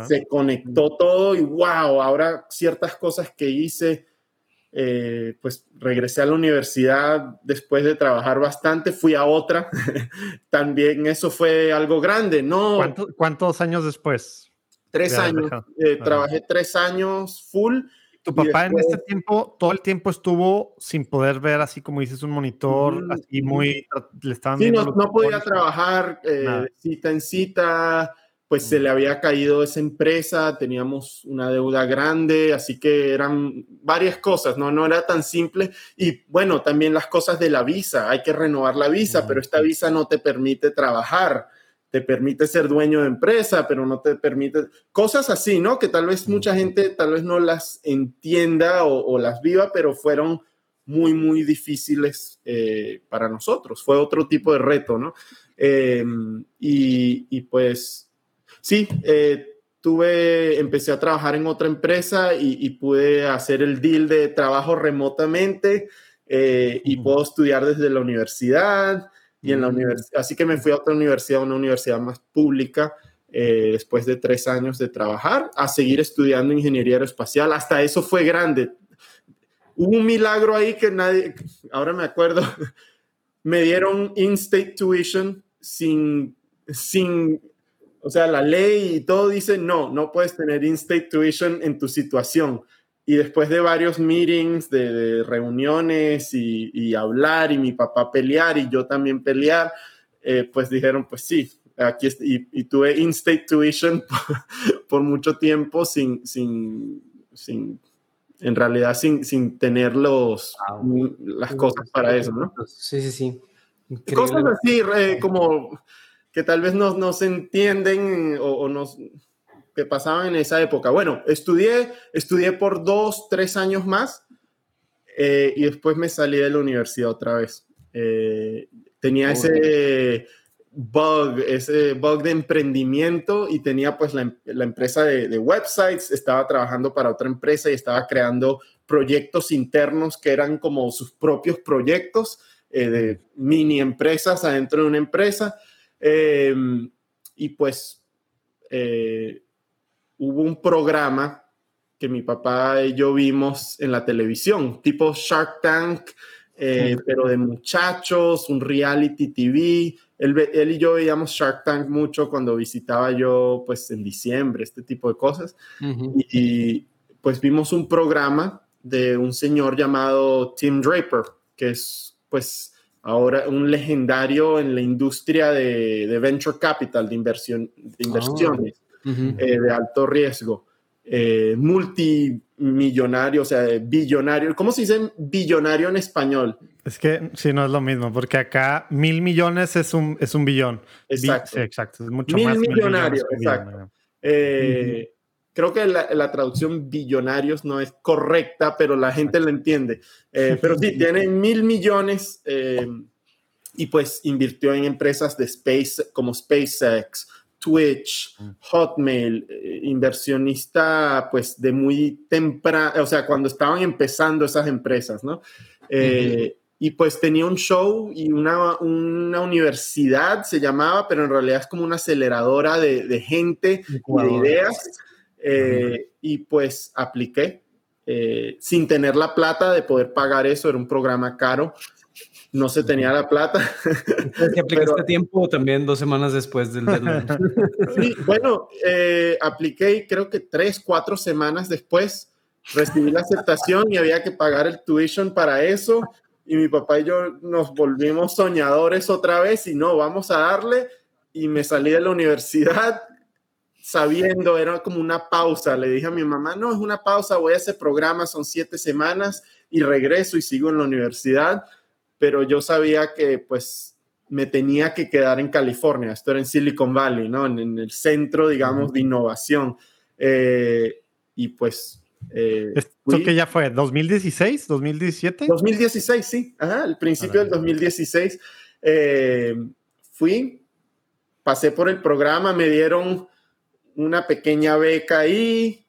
se conectó todo y wow, ahora ciertas cosas que hice eh, pues regresé a la universidad después de trabajar bastante, fui a otra, también eso fue algo grande, ¿no? ¿Cuántos años después? Tres años, eh, trabajé tres años full. ¿Tu papá en este tiempo, todo el tiempo estuvo sin poder ver, así como dices, un monitor, así muy, le estaban sí, no, no podía trabajar eh, cita en cita, pues se le había caído esa empresa, teníamos una deuda grande, así que eran varias cosas, ¿no? No era tan simple. Y bueno, también las cosas de la visa, hay que renovar la visa, pero esta visa no te permite trabajar, te permite ser dueño de empresa, pero no te permite cosas así, ¿no? Que tal vez mucha gente tal vez no las entienda o, las viva, pero fueron muy, muy difíciles eh, para nosotros. Fue otro tipo de reto, ¿no? Em, y, y pues Sí, eh, tuve, empecé a trabajar en otra empresa y, pude hacer el deal de trabajo remotamente eh, y puedo estudiar desde la universidad y en la mm. universidad. Así que me fui a otra universidad, una universidad más pública. Eh, después de tres años de trabajar, a seguir estudiando ingeniería aeroespacial. Hasta eso fue grande. Hubo un milagro ahí que nadie, ahora me acuerdo, me dieron in-state tuition sin, sin o sea, la ley y todo dice, no, no puedes tener in-state tuition en tu situación. Y después de varios meetings, de, reuniones y, hablar y mi papá pelear y yo también pelear, eh, pues dijeron, pues sí, aquí y, tuve in-state tuition por, mucho tiempo sin, sin, sin, en realidad sin, sin tener los, las cosas para eso, ¿no? Sí, sí, sí. Cosas así, como que tal vez no, se entienden o, no que pasaban en esa época. Bueno, estudié, estudié por dos, tres años más eh, y después me salí de la universidad otra vez. Eh, tenía ese bug, ese bug de emprendimiento y tenía pues la, empresa de, websites, estaba trabajando para otra empresa y estaba creando proyectos internos que eran como sus propios proyectos eh, de mini empresas adentro de una empresa Em, y pues eh, hubo un programa que mi papá y yo vimos en la televisión, tipo Shark Tank, eh, pero de muchachos, un reality TV. Él, y yo veíamos Shark Tank mucho cuando visitaba yo, pues en diciembre, este tipo de cosas. y, pues vimos un programa de un señor llamado Tim Draper, que es pues ahora un legendario en la industria de, venture capital, de, inversión, de inversiones ah, eh, de alto riesgo, eh, multimillonario, o sea, billonario. ¿Cómo se dice billonario en español? Es que sí, no es lo mismo, porque acá mil millones es un, es un billón. Exacto. sí, exacto. Es mucho mil más. Millonarios, exacto. Eh, creo que la, traducción billonarios no es correcta, pero la gente lo entiende. Eh, pero sí, tiene mil millones eh, y pues invirtió en empresas de space como SpaceX, Twitch, mm. Hotmail, inversionista pues de muy temprano, o sea, cuando estaban empezando esas empresas, ¿no? y pues tenía un show y una, una, universidad, se llamaba, pero en realidad es como una aceleradora de, de gente y de ideas. Eh, y pues apliqué eh, sin tener la plata de poder pagar eso, era un programa caro. No se tenía la plata. ¿Que aplicaste tiempo también dos semanas después del sí, bueno, eh, apliqué creo que tres, cuatro semanas después recibí la aceptación y había que pagar el tuition para eso y mi papá y yo nos volvimos soñadores otra vez y no, vamos a darle. Y me salí de la universidad sabiendo, era como una pausa. Le dije a mi mamá, no, es una pausa, voy a ese programa, son siete semanas y regreso y sigo en la universidad. Pero yo sabía que pues me tenía que quedar en California, esto era en Silicon Valley, ¿no? En, el centro, digamos, de innovación. Eh, y pues eh, ¿Esto que ya fue? ¿2016? ¿2017? 2016, sí. Ajá, el principio del 2016. Eh, fui, pasé por el programa, me dieron una pequeña beca ahí.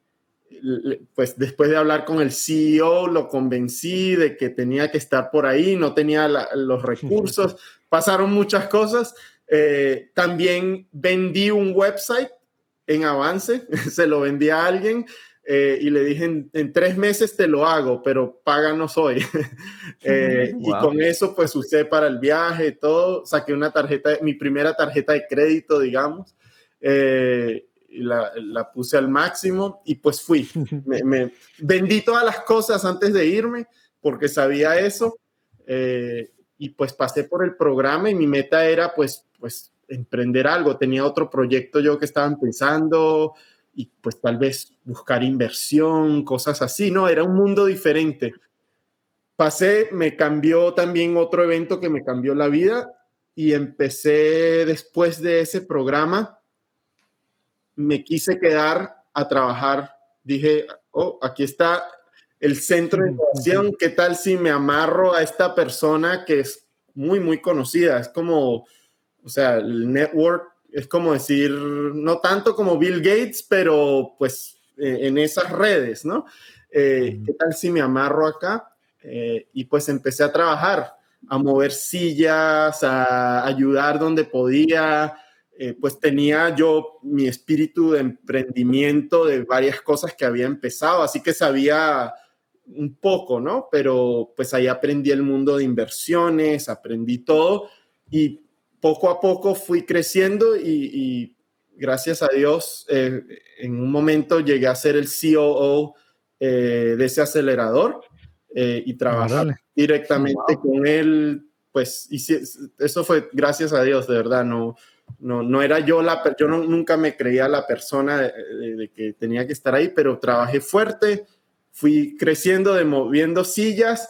Pues después de hablar con el CEO, lo convencí de que tenía que estar por ahí, no tenía los recursos, pasaron muchas cosas. Eh, también vendí un website en avance, se lo vendí a alguien eh, y le dije, en, tres meses te lo hago, pero páganos hoy. eh, Y con eso, pues usé para el viaje, todo, saqué una tarjeta, mi primera tarjeta de crédito, digamos, eh, la, la, puse al máximo y pues fui. Me, vendí todas las cosas antes de irme porque sabía eso eh, y pues pasé por el programa y mi meta era pues, pues emprender algo. Tenía otro proyecto yo que estaba empezando, y pues tal vez buscar inversión, cosas así, ¿no? Era un mundo diferente. Pasé, me cambió también otro evento que me cambió la vida y empecé después de ese programa, me quise quedar a trabajar. Dije, oh, aquí está el centro de innovación, ¿qué tal si me amarro a esta persona que es muy, muy conocida? Es como, o sea, el network es como decir, no tanto como Bill Gates, pero pues eh, en esas redes, ¿no? Eh, ¿Qué tal si me amarro acá? Eh, y pues empecé a trabajar, a mover sillas, a ayudar donde podía. Pues tenía yo mi espíritu de emprendimiento de varias cosas que había empezado, así que sabía un poco, ¿no? Pero pues ahí aprendí el mundo de inversiones, aprendí todo y poco a poco fui creciendo y, gracias a Dios eh, en un momento llegué a ser el COO eh, de ese acelerador eh, y trabajar directamente con él. Pues y eso fue gracias a Dios, de verdad, no, no, no era yo la, yo nunca me creía la persona de, que tenía que estar ahí, pero trabajé fuerte, fui creciendo de moviendo sillas,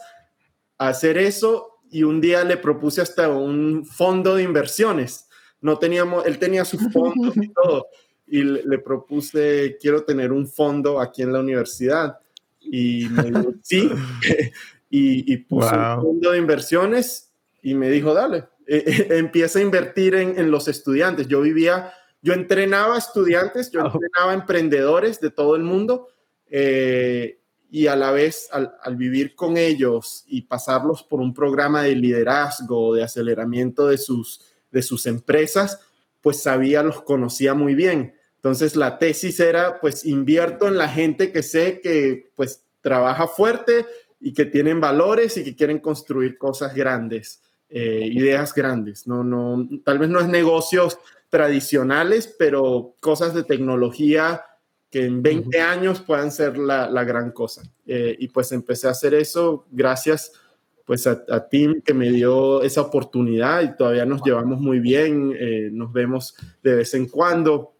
a hacer eso y un día le propuse hasta un fondo de inversiones. No teníamos, él tenía sus fondos y todo. Y le, propuse, quiero tener un fondo aquí en la universidad. Y me dijo, sí. y, y puso un fondo de inversiones y me dijo, dale, eh, eh, empieza a invertir en, en, los estudiantes. Yo vivía, yo entrenaba estudiantes, yo entrenaba emprendedores de todo el mundo. Eh, y a la vez al, vivir con ellos y pasarlos por un programa de liderazgo, de aceleramiento de sus, de sus empresas, pues sabía, los conocía muy bien. Entonces la tesis era, pues invierto en la gente que sé que pues trabaja fuerte y que tienen valores y que quieren construir cosas grandes, eh, ideas grandes. No, no, tal vez no es negocios tradicionales, pero cosas de tecnología que en 20 años puedan ser la, la gran cosa. Eh, y pues empecé a hacer eso gracias pues a, Tim que me dio esa oportunidad y todavía nos llevamos muy bien, eh, nos vemos de vez en cuando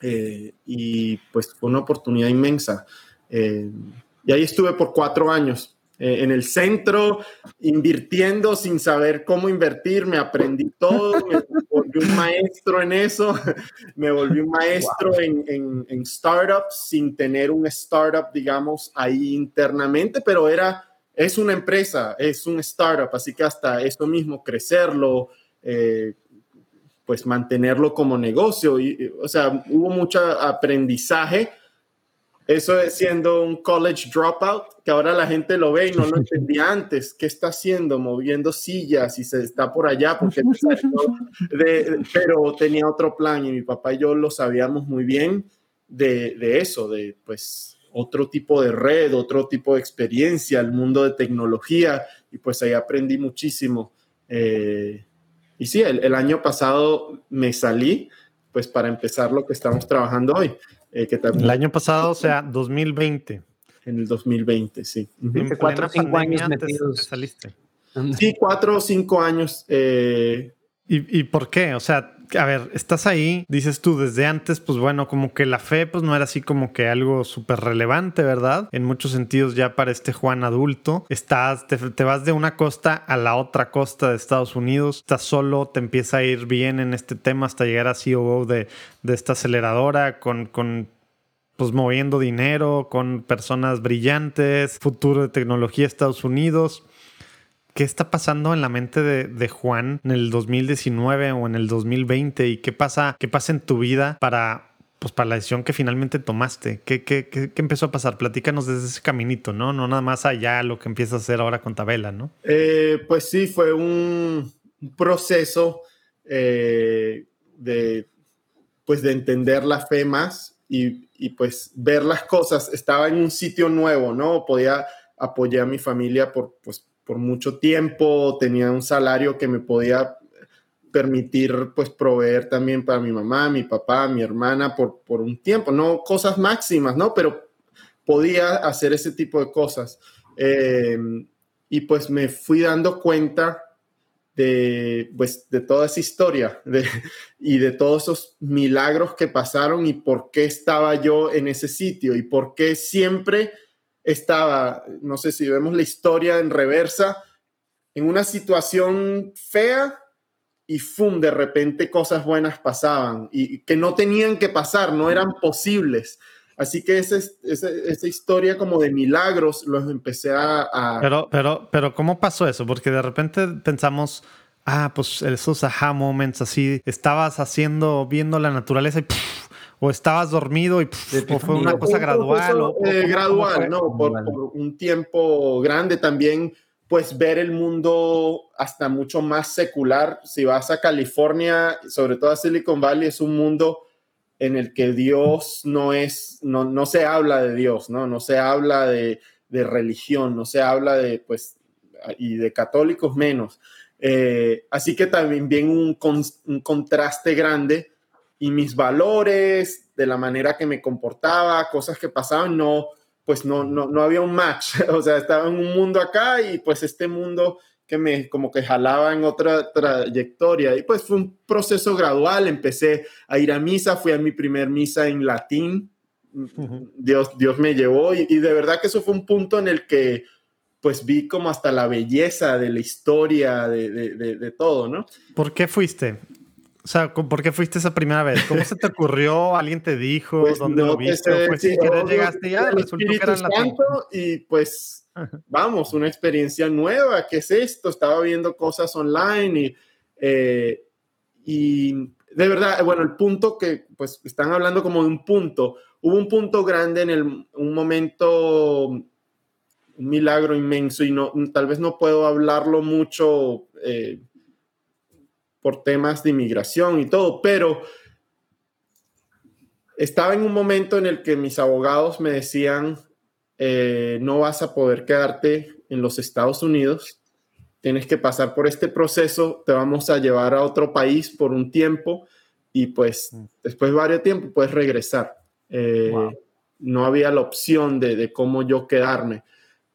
eh, y pues fue una oportunidad inmensa. y ahí estuve por cuatro años eh, en el centro, invirtiendo sin saber cómo invertir, me aprendí todo, me volví un maestro en eso, me volví un maestro en, en, en, startups sin tener un startup, digamos, ahí internamente, pero era, es una empresa, es un startup, así que hasta eso mismo, crecerlo, eh, pues mantenerlo como negocio, y, o sea, hubo mucho aprendizaje eso es siendo un college dropout, que ahora la gente lo ve y no lo entendía antes. ¿Qué está haciendo? Moviendo sillas y se está por allá porque pero tenía otro plan y mi papá y yo lo sabíamos muy bien de, de, eso, de pues otro tipo de red, otro tipo de experiencia, el mundo de tecnología y pues ahí aprendí muchísimo. Eh, y sí, el, el año pasado me salí pues para empezar lo que estamos trabajando hoy. Eh, el año pasado, o sea, 2020. En el 2020, sí. cuatro o cinco años metidos. saliste. Sí, cuatro o cinco años. Eh, ¿Y, ¿Y por qué? O sea, a ver, estás ahí, dices tú desde antes, pues bueno, como que la fe pues no era así como que algo súper relevante, ¿verdad? En muchos sentidos ya para este Juan adulto, estás, te, vas de una costa a la otra costa de Estados Unidos, estás solo, te empieza a ir bien en este tema hasta llegar a CEO de, de esta aceleradora con, con pues moviendo dinero con personas brillantes, futuro de tecnología Estados Unidos. ¿Qué está pasando en la mente de, Juan en el 2019 o en el 2020? ¿Y qué pasa, qué pasa en tu vida para, pues, para la decisión que finalmente tomaste? ¿Qué, qué, qué, empezó a pasar? Platícanos desde ese caminito, ¿no? No nada más allá lo que empiezas a hacer ahora con Tabela, ¿no? Eh, pues sí, fue un proceso eh, de, pues, de entender la fe más y, y pues ver las cosas. Estaba en un sitio nuevo, ¿no? Podía apoyar a mi familia por, pues, por mucho tiempo, tenía un salario que me podía permitir pues proveer también para mi mamá, mi papá, mi hermana por, por un tiempo, no cosas máximas, ¿no? Pero podía hacer ese tipo de cosas. Eh, y pues me fui dando cuenta de, pues, de toda esa historia y de todos esos milagros que pasaron y por qué estaba yo en ese sitio y por qué siempre estaba, no sé si vemos la historia en reversa, en una situación fea y ¡fum! De repente cosas buenas pasaban y que no tenían que pasar, no eran posibles. Así que esa, esa, historia como de milagros los empecé a, Pero, pero, pero, ¿cómo pasó eso? Porque de repente pensamos, ah, pues esos aha moments así, estabas haciendo, viendo la naturaleza y o estabas dormido y fue una cosa gradual. O, eh, gradual, ¿no? Por, un tiempo grande también, pues ver el mundo hasta mucho más secular. Si vas a California, sobre todo a Silicon Valley, es un mundo en el que Dios no es, no, no se habla de Dios, ¿no? No se habla de, de religión, no se habla de, pues, y de católicos menos. Eh, así que también viene un, un contraste grande y mis valores, de la manera que me comportaba, cosas que pasaban, no, pues no, no, no había un match. O sea, estaba en un mundo acá y pues este mundo que me como que jalaba en otra trayectoria. Y pues fue un proceso gradual. Empecé a ir a misa, fui a mi primer misa en latín. Dios, Dios me llevó y, y, de verdad que eso fue un punto en el que pues vi como hasta la belleza de la historia, de, de, de todo, ¿no? ¿Por qué fuiste? O sea, ¿por qué fuiste esa primera vez? ¿Cómo se te ocurrió? ¿Alguien te dijo? Pues ¿Dónde lo viste? pues si llegaste ya, resultó que era Santo y pues vamos, una experiencia nueva. ¿Qué es esto? Estaba viendo cosas online y, eh, y de verdad, bueno, el punto que pues están hablando como de un punto. Hubo un punto grande en el, un momento, un milagro inmenso y no, tal vez no puedo hablarlo mucho. Eh, por temas de inmigración y todo, pero estaba en un momento en el que mis abogados me decían, eh, no vas a poder quedarte en los Estados Unidos, tienes que pasar por este proceso, te vamos a llevar a otro país por un tiempo y pues mm. después de varios tiempos puedes regresar. Eh, no había la opción de, cómo yo quedarme.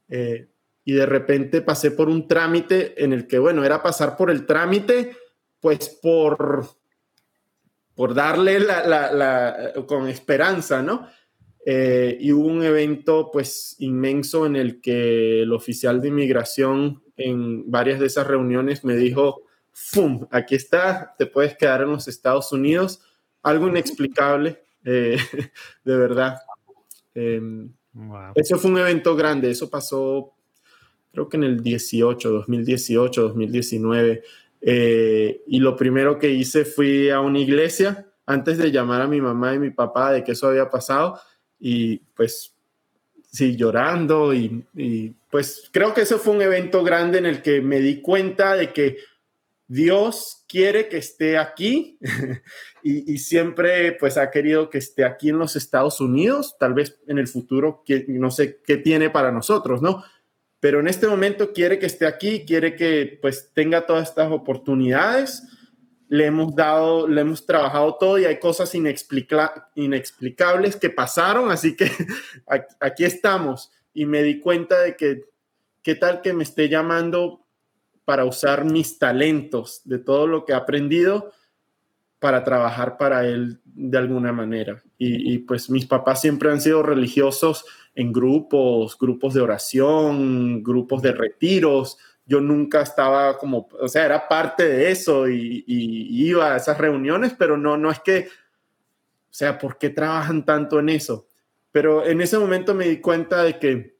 Eh, y de repente pasé por un trámite en el que, bueno, era pasar por el trámite pues por, por darle la, con esperanza, ¿no? eh, y hubo un evento pues inmenso en el que el oficial de inmigración en varias de esas reuniones me dijo, ¡fum! Aquí está, te puedes quedar en los Estados Unidos. Algo inexplicable, eh, de verdad. Em, eso fue un evento grande, eso pasó creo que en el 18, 2018, 2019. y lo primero que hice fui a una iglesia antes de llamar a mi mamá y mi papá de que eso había pasado y pues sí, llorando y, pues creo que eso fue un evento grande en el que me di cuenta de que Dios quiere que esté aquí y, siempre pues ha querido que esté aquí en los Estados Unidos, tal vez en el futuro, que, no sé qué tiene para nosotros, ¿no? Pero en este momento quiere que esté aquí, quiere que pues tenga todas estas oportunidades le hemos dado, le hemos trabajado todo y hay cosas inexplicables que pasaron, así que aquí estamos. Y me di cuenta de que, ¿qué tal que me esté llamando para usar mis talentos, de todo lo que he aprendido, para trabajar para él de alguna manera? Y, y pues mis papás siempre han sido religiosos en grupos, grupos de oración, grupos de retiros, yo nunca estaba como, o sea, era parte de eso y, iba a esas reuniones, pero no, no es que, o sea, ¿por qué trabajan tanto en eso? Pero en ese momento me di cuenta de que,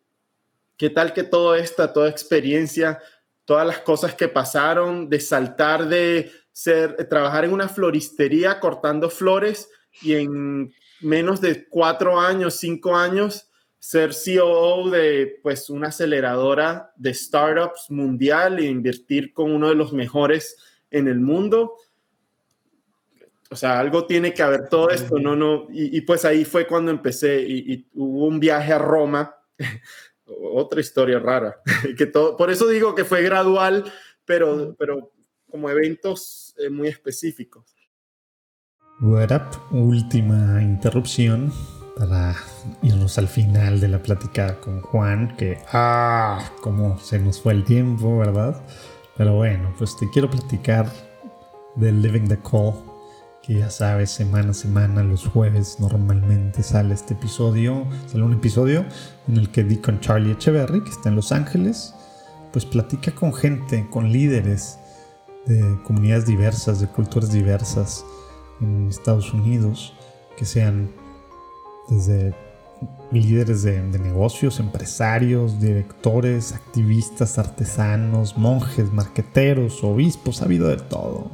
¿qué tal que toda esta, toda experiencia, todas las cosas que pasaron, de saltar de ser, trabajar en una floristería cortando flores y en menos de cuatro años, cinco años, ser CEO de pues una aceleradora de startups mundial e invertir con uno de los mejores en el mundo. O sea, algo tiene que haber todo esto, no, no. Y, pues ahí fue cuando empecé y, hubo un viaje a Roma, otra historia rara, que todo, por eso digo que fue gradual, pero, pero como eventos eh, muy específicos. What up? Última interrupción para irnos al final de la plática con Juan, que, ah, cómo se nos fue el tiempo, ¿verdad? Pero bueno, pues te quiero platicar del Living the Call, que ya sabes, semana a semana, los jueves normalmente sale este episodio, sale un episodio en el que di con Charlie Echeverry, que está en Los Ángeles, pues platica con gente, con líderes de comunidades diversas, de culturas diversas en Estados Unidos, que sean desde líderes de, negocios, empresarios, directores, activistas, artesanos, monjes, marqueteros, obispos, ha habido de todo,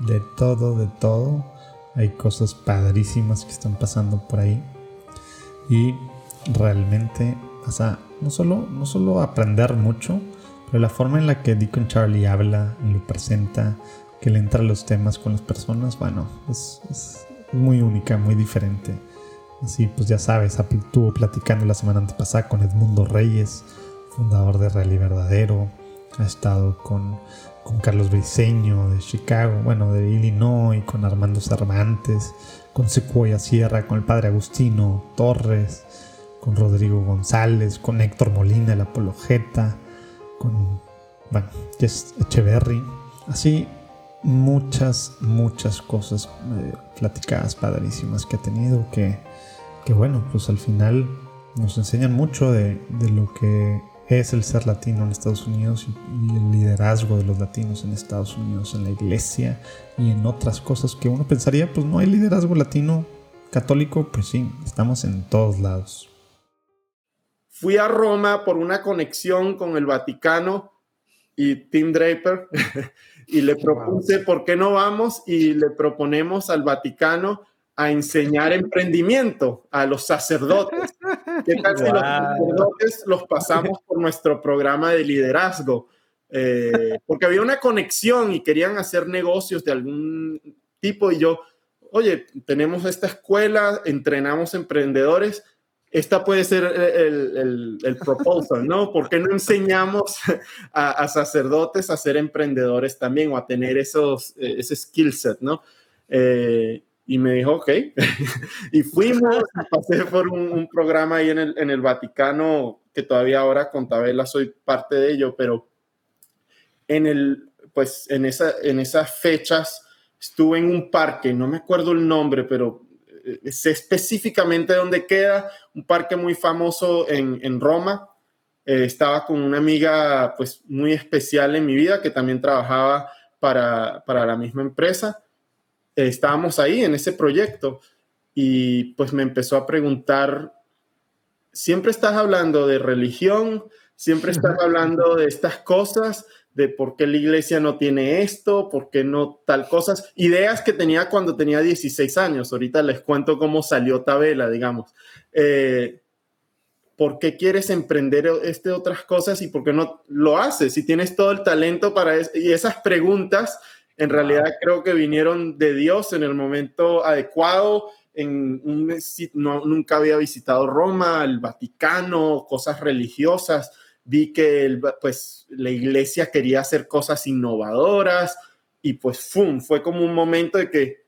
de todo, de todo. Hay cosas padrísimas que están pasando por ahí y realmente vas a no solo, no solo aprender mucho, pero la forma en la que Deacon Charlie habla lo presenta, que le entra los temas con las personas, bueno, es muy única, muy diferente. Así pues ya sabes, estuvo platicando la semana antepasada con Edmundo Reyes, fundador de Real y Verdadero. Ha estado con, con Carlos Briceño de Chicago, bueno, de Illinois, con Armando Cervantes, con Sequoia Sierra, con el padre Agustino Torres, con Rodrigo González, con Héctor Molina, el Apologeta, con, bueno, Jess Echeverry. Así muchas, muchas cosas eh, platicadas padrísimas que ha tenido que que bueno, pues al final nos enseñan mucho de, lo que es el ser latino en Estados Unidos y, el liderazgo de los latinos en Estados Unidos, en la iglesia y en otras cosas que uno pensaría, pues no hay liderazgo latino católico, pues sí, estamos en todos lados. Fui a Roma por una conexión con el Vaticano y Tim Draper y le propuse, ¿por qué no vamos y le proponemos al Vaticano a enseñar emprendimiento a los sacerdotes. ¿Qué tal si los sacerdotes los pasamos por nuestro programa de liderazgo? Eh, porque había una conexión y querían hacer negocios de algún tipo y yo, oye, tenemos esta escuela, entrenamos emprendedores, esta puede ser el, el, proposal, ¿no? ¿Por qué no enseñamos a, sacerdotes a ser emprendedores también o a tener esos, eh, ese skill set, ¿no? Eh, y me dijo, ok. y fuimos, pasé por un, programa ahí en el, en el, Vaticano, que todavía ahora con Tabela soy parte de ello, pero en, el, pues, en, esa, en esas fechas estuve en un parque, no me acuerdo el nombre, pero eh, sé específicamente dónde queda, un parque muy famoso en, Roma. Eh, estaba con una amiga pues muy especial en mi vida que también trabajaba para, para la misma empresa. Estábamos ahí en ese proyecto y pues me empezó a preguntar, siempre estás hablando de religión, siempre estás hablando de estas cosas, de por qué la iglesia no tiene esto, por qué no tal cosas, ideas que tenía cuando tenía 16 años. Ahorita les cuento cómo salió Tabela, digamos. Eh, ¿Por qué quieres emprender este otras cosas y por qué no lo haces? Si tienes todo el talento para eso. Y esas preguntas en realidad creo que vinieron de Dios en el momento adecuado. En un, no, nunca había visitado Roma, el Vaticano, cosas religiosas vi que pues, la iglesia quería hacer cosas innovadoras y pues ¡fum! fue como un momento de que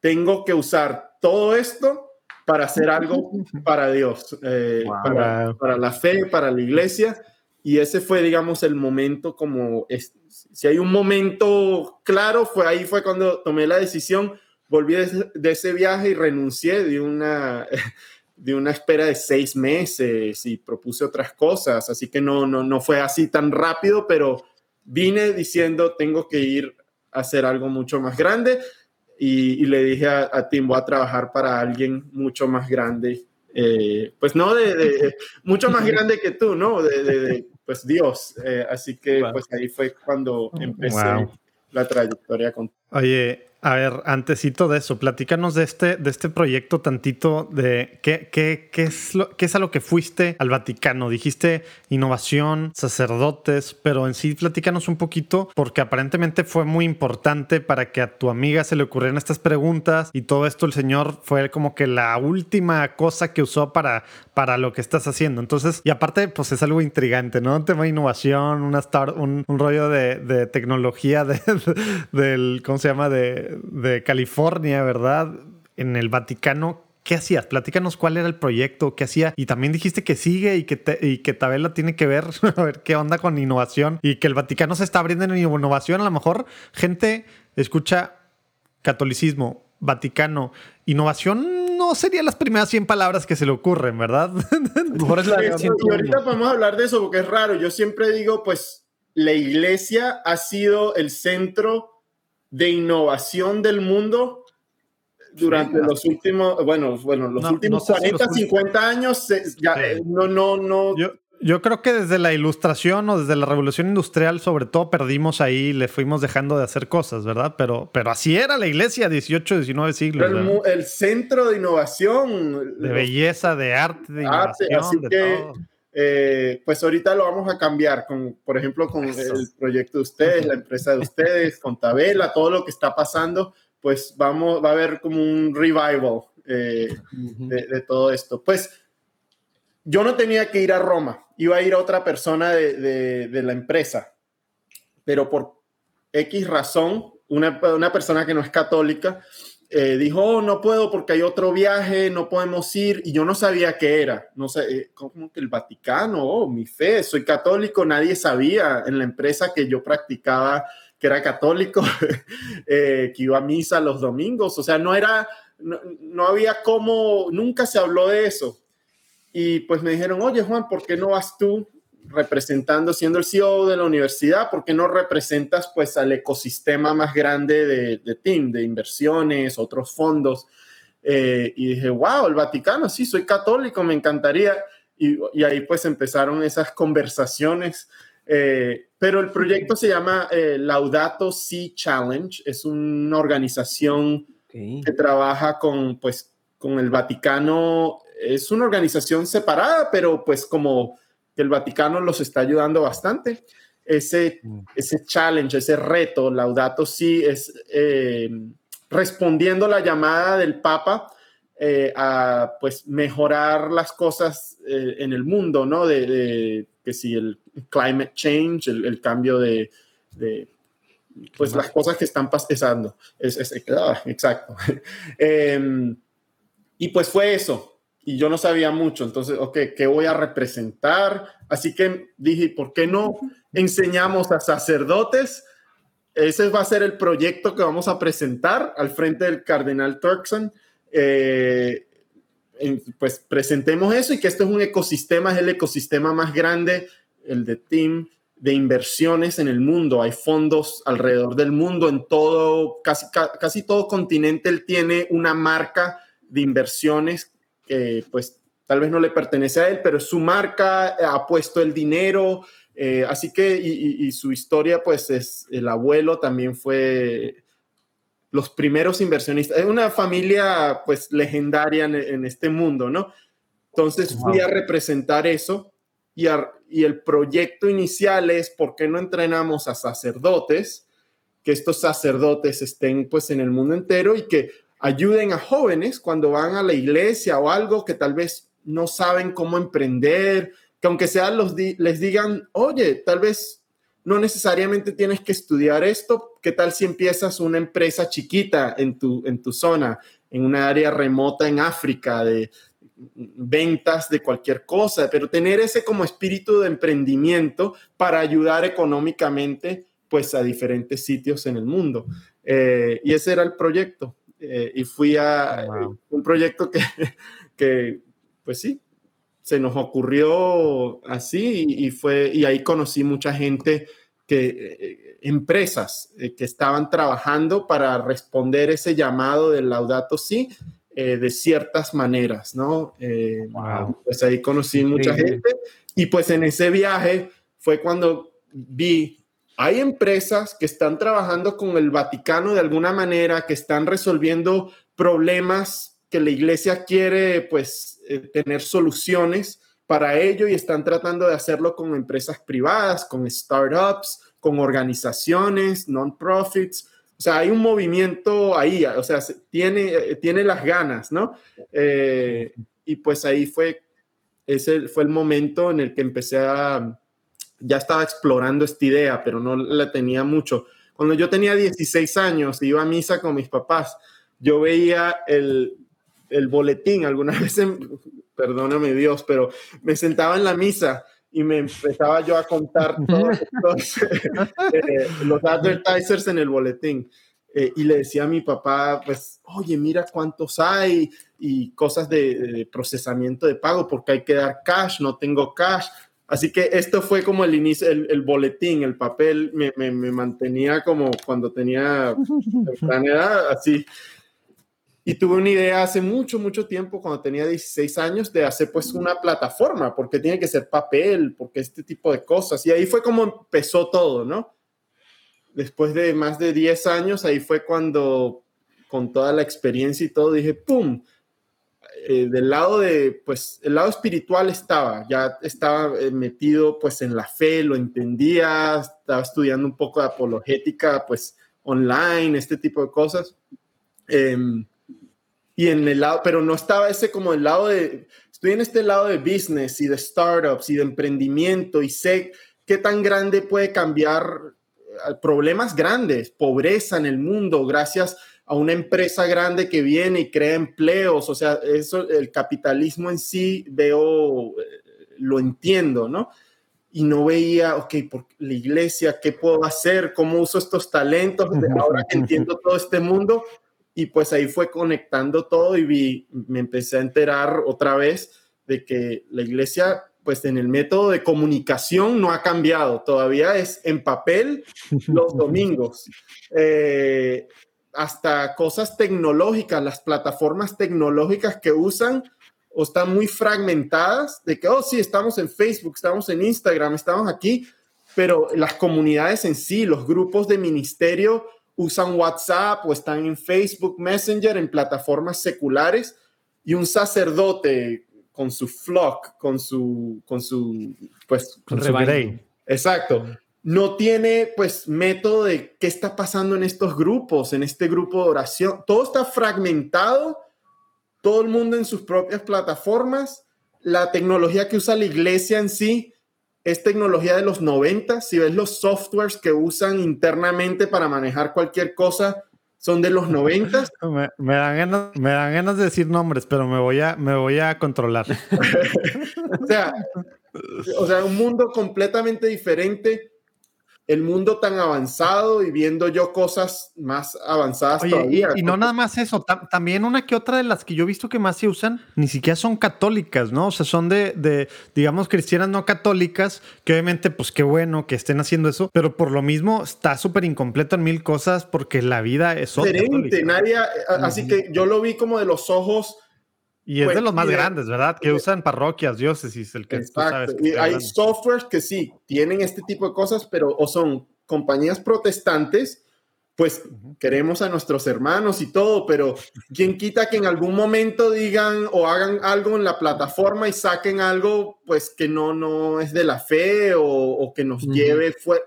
tengo que usar todo esto para hacer algo para Dios, eh, para, para, la fe, para la iglesia. Y ese fue, digamos, el momento como, si hay un momento claro, fue ahí fue cuando tomé la decisión, volví de, de ese viaje y renuncié de una, de una espera de seis meses y propuse otras cosas, así que no, no, no fue así tan rápido, pero vine diciendo tengo que ir a hacer algo mucho más grande y, le dije a, Tim, voy a trabajar para alguien mucho más grande, eh, pues no de, mucho más grande que tú, ¿no? De, pues Dios, eh, así que pues ahí fue cuando empecé la trayectoria con... Oye, a ver, antesito de eso, platícanos de este, de este proyecto tantito de qué, qué, qué, es lo, qué es a lo que fuiste al Vaticano. Dijiste innovación, sacerdotes, pero en sí platícanos un poquito porque aparentemente fue muy importante para que a tu amiga se le ocurrieran estas preguntas y todo esto el Señor fue como que la última cosa que usó para, para lo que estás haciendo. Entonces, y aparte, pues es algo intrigante, ¿no? Un tema de innovación, una un, un rollo de, de tecnología de, del, ¿cómo se llama? De de California, ¿verdad? En el Vaticano. ¿Qué hacías? Platícanos cuál era el proyecto, qué hacía. Y también dijiste que sigue y que, y que Tabela tiene que ver, a ver qué onda con innovación y que el Vaticano se está abriendo en innovación. A lo mejor gente escucha catolicismo, Vaticano, innovación no serían las primeras 100 palabras que se le ocurren, ¿verdad? y ahorita podemos hablar de eso porque es raro. Yo siempre digo, pues la iglesia ha sido el centro de innovación del mundo durante los últimos, bueno, bueno, los últimos 40, 50 años, ya, no, no, no. Yo, yo, creo que desde la ilustración o desde la revolución industrial, sobre todo, perdimos ahí, le fuimos dejando de hacer cosas, ¿verdad? Pero, pero así era la iglesia, 18, 19 siglos. El, centro de innovación. De belleza, de arte, de innovación, de todo eh, pues ahorita lo vamos a cambiar, con, por ejemplo, con el proyecto de ustedes, la empresa de ustedes, con Tabela, todo lo que está pasando, pues vamos, va a haber como un revival eh, de, todo esto. Pues yo no tenía que ir a Roma, iba a ir a otra persona de, de la empresa, pero por X razón, una, una persona que no es católica, eh, dijo, oh, no puedo porque hay otro viaje, no podemos ir, y yo no sabía qué era, no sé, eh, como que el Vaticano, oh, mi fe, soy católico, nadie sabía en la empresa que yo practicaba que era católico, eh, que iba a misa los domingos, o sea, no era, no, no había como, nunca se habló de eso. Y pues me dijeron, oye Juan, ¿por qué no vas tú? Representando, siendo el CEO de la universidad, ¿por qué no representas pues al ecosistema más grande de, de TIM, de inversiones, otros fondos? Eh, y dije, wow, el Vaticano, sí, soy católico, me encantaría. Y, y ahí pues empezaron esas conversaciones. Eh, pero el proyecto se llama eh, Laudato Si Challenge, es una organización que trabaja con pues con el Vaticano, es una organización separada, pero pues como que el Vaticano los está ayudando bastante. Ese, mm. ese challenge, ese reto, Laudato Si, es eh, respondiendo la llamada del Papa eh, a pues mejorar las cosas eh, en el mundo, ¿no? De, que si el climate change, el, cambio de, pues las cosas que están pasando. Es, ah, exacto. Em, y pues fue eso, y yo no sabía mucho, entonces, ok, ¿qué voy a representar? Así que dije, ¿por qué no enseñamos a sacerdotes? Ese va a ser el proyecto que vamos a presentar al frente del cardenal Turkson. eh, pues presentemos eso y que esto es un ecosistema, es el ecosistema más grande, el de Team, de inversiones en el mundo. Hay fondos alrededor del mundo, en todo, casi, casi todo continente él tiene una marca de inversiones pues tal vez no le pertenece a él, pero su marca, ha puesto el dinero, eh, así que, y, su historia, pues es, el abuelo también fue los primeros inversionistas. Es una familia, pues, legendaria en, este mundo, ¿no? Entonces fui a representar eso y, y el proyecto inicial es, ¿por qué no entrenamos a sacerdotes? Que estos sacerdotes estén, pues, en el mundo entero y que ayuden a jóvenes cuando van a la iglesia o algo que tal vez no saben cómo emprender, que aunque sea los les digan, oye, tal vez no necesariamente tienes que estudiar esto, ¿qué tal si empiezas una empresa chiquita en tu, en tu zona, en una área remota en África de ventas de cualquier cosa, pero tener ese como espíritu de emprendimiento para ayudar económicamente pues a diferentes sitios en el mundo. Eh, y ese era el proyecto. Eh, y fui a un proyecto que, que, pues sí, se nos ocurrió así y, fue, y ahí conocí mucha gente que, eh, empresas eh, que estaban trabajando para responder ese llamado del Laudato eh, de ciertas maneras, ¿no? Pues ahí conocí mucha gente y pues en ese viaje fue cuando vi, hay empresas que están trabajando con el Vaticano de alguna manera, que están resolviendo problemas que la iglesia quiere, pues, eh, tener soluciones para ello y están tratando de hacerlo con empresas privadas, con startups, con organizaciones, non-profits. O sea, hay un movimiento ahí, o sea, tiene, eh, tiene las ganas, ¿no? Eh, y pues ahí fue, ese fue el momento en el que empecé a, ya estaba explorando esta idea, pero no la tenía mucho. Cuando yo tenía 16 años, iba a misa con mis papás, yo veía el, el boletín, algunas veces, perdóname Dios, pero me sentaba en la misa y me empezaba yo a contar todos los, eh, los advertisers en el boletín. Eh, y le decía a mi papá, pues, oye, mira cuántos hay y cosas de, procesamiento de pago, porque hay que dar cash, no tengo cash. Así que esto fue como el inicio, el, boletín, el papel me, me, me, mantenía como cuando tenía edad, así. Y tuve una idea hace mucho, mucho tiempo, cuando tenía 16 años, de hacer pues una plataforma, porque tiene que ser papel, porque este tipo de cosas. Y ahí fue como empezó todo, ¿no? Después de más de 10 años, ahí fue cuando, con toda la experiencia y todo, dije, ¡pum! Eh, del lado de, pues, el lado espiritual estaba, ya estaba eh, metido pues en la fe, lo entendía, estaba estudiando un poco de apologética, pues, online, este tipo de cosas. Eh, y en el lado, pero no estaba ese como el lado de, estoy en este lado de business y de startups y de emprendimiento y sé qué tan grande puede cambiar eh, problemas grandes, pobreza en el mundo, gracias a una empresa grande que viene y crea empleos, o sea, eso, el capitalismo en sí veo, eh, lo entiendo, ¿no? Y no veía, ok, por la iglesia, ¿qué puedo hacer? ¿Cómo uso estos talentos? Ahora que entiendo todo este mundo, y pues ahí fue conectando todo y vi, me empecé a enterar otra vez de que la iglesia, pues en el método de comunicación no ha cambiado, todavía es en papel los domingos. Eh, hasta cosas tecnológicas, las plataformas tecnológicas que usan o están muy fragmentadas de que, oh, sí, estamos en Facebook, estamos en Instagram, estamos aquí, pero las comunidades en sí, los grupos de ministerio usan WhatsApp o están en Facebook Messenger, en plataformas seculares, y un sacerdote con su flock, con su, con su, pues, con, su Exacto. No tiene, pues, método de qué está pasando en estos grupos, en este grupo de oración. Todo está fragmentado, todo el mundo en sus propias plataformas. La tecnología que usa la iglesia en sí es tecnología de los 90. Si ves los softwares que usan internamente para manejar cualquier cosa, son de los 90. Me, dan ganas, me dan ganas de decir nombres, pero me voy a, me voy a controlar. o, sea, o sea, un mundo completamente diferente. El mundo tan avanzado y viendo yo cosas más avanzadas todavía. Y, no nada más eso, también una que otra de las que yo he visto que más se usan, ni siquiera son católicas, ¿no? O sea, son de, de digamos, cristianas no católicas, que obviamente, pues qué bueno que estén haciendo eso, pero por lo mismo está súper incompleto en mil cosas porque la vida es otra. Diferente, nadie, así que yo lo vi como de los ojos y es de los más grandes, ¿verdad? Que usan parroquias, diócesis, el que tú sabes. y hay softwares que sí, tienen este tipo de cosas, pero o son compañías protestantes, pues queremos a nuestros hermanos y todo, pero ¿quién quita que en algún momento digan o hagan algo en la plataforma y saquen algo, pues que no, no es de la fe o, que nos lleve fuera?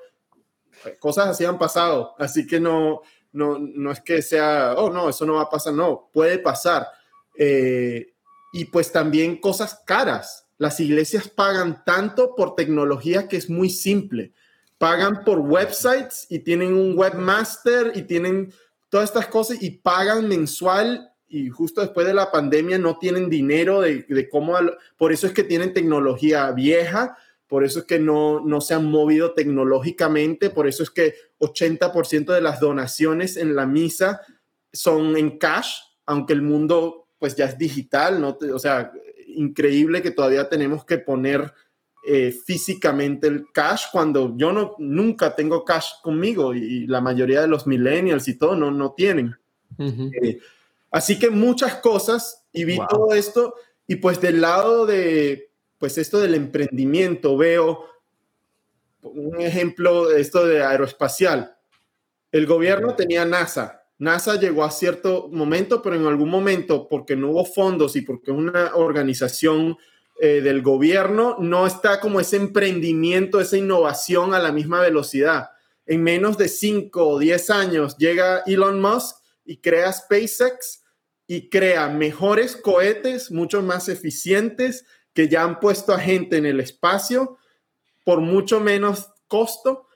Cosas así han pasado, así que no, no, no es que sea, oh, no, eso no va a pasar, no, puede pasar eh, y pues también cosas caras. Las iglesias pagan tanto por tecnología que es muy simple. Pagan por websites y tienen un webmaster y tienen todas estas cosas y pagan mensual y justo después de la pandemia no tienen dinero de, de cómo, por eso es que tienen tecnología vieja, por eso es que no, no se han movido tecnológicamente, por eso es que 80% de las donaciones en la misa son en cash, aunque el mundo pues ya es digital, ¿no? O sea, increíble que todavía tenemos que poner eh, físicamente el cash cuando yo no, nunca tengo cash conmigo y, la mayoría de los millennials y todo no, no tienen. Eh, así que muchas cosas y vi todo esto y pues del lado de, pues esto del emprendimiento veo un ejemplo de esto de aeroespacial. El gobierno tenía NASA, NASA llegó a cierto momento, pero en algún momento, porque no hubo fondos y porque una organización eh, del gobierno, no está como ese emprendimiento, esa innovación a la misma velocidad. En menos de 5 o 10 años llega Elon Musk y crea SpaceX y crea mejores cohetes, mucho más eficientes, que ya han puesto a gente en el espacio por mucho menos costo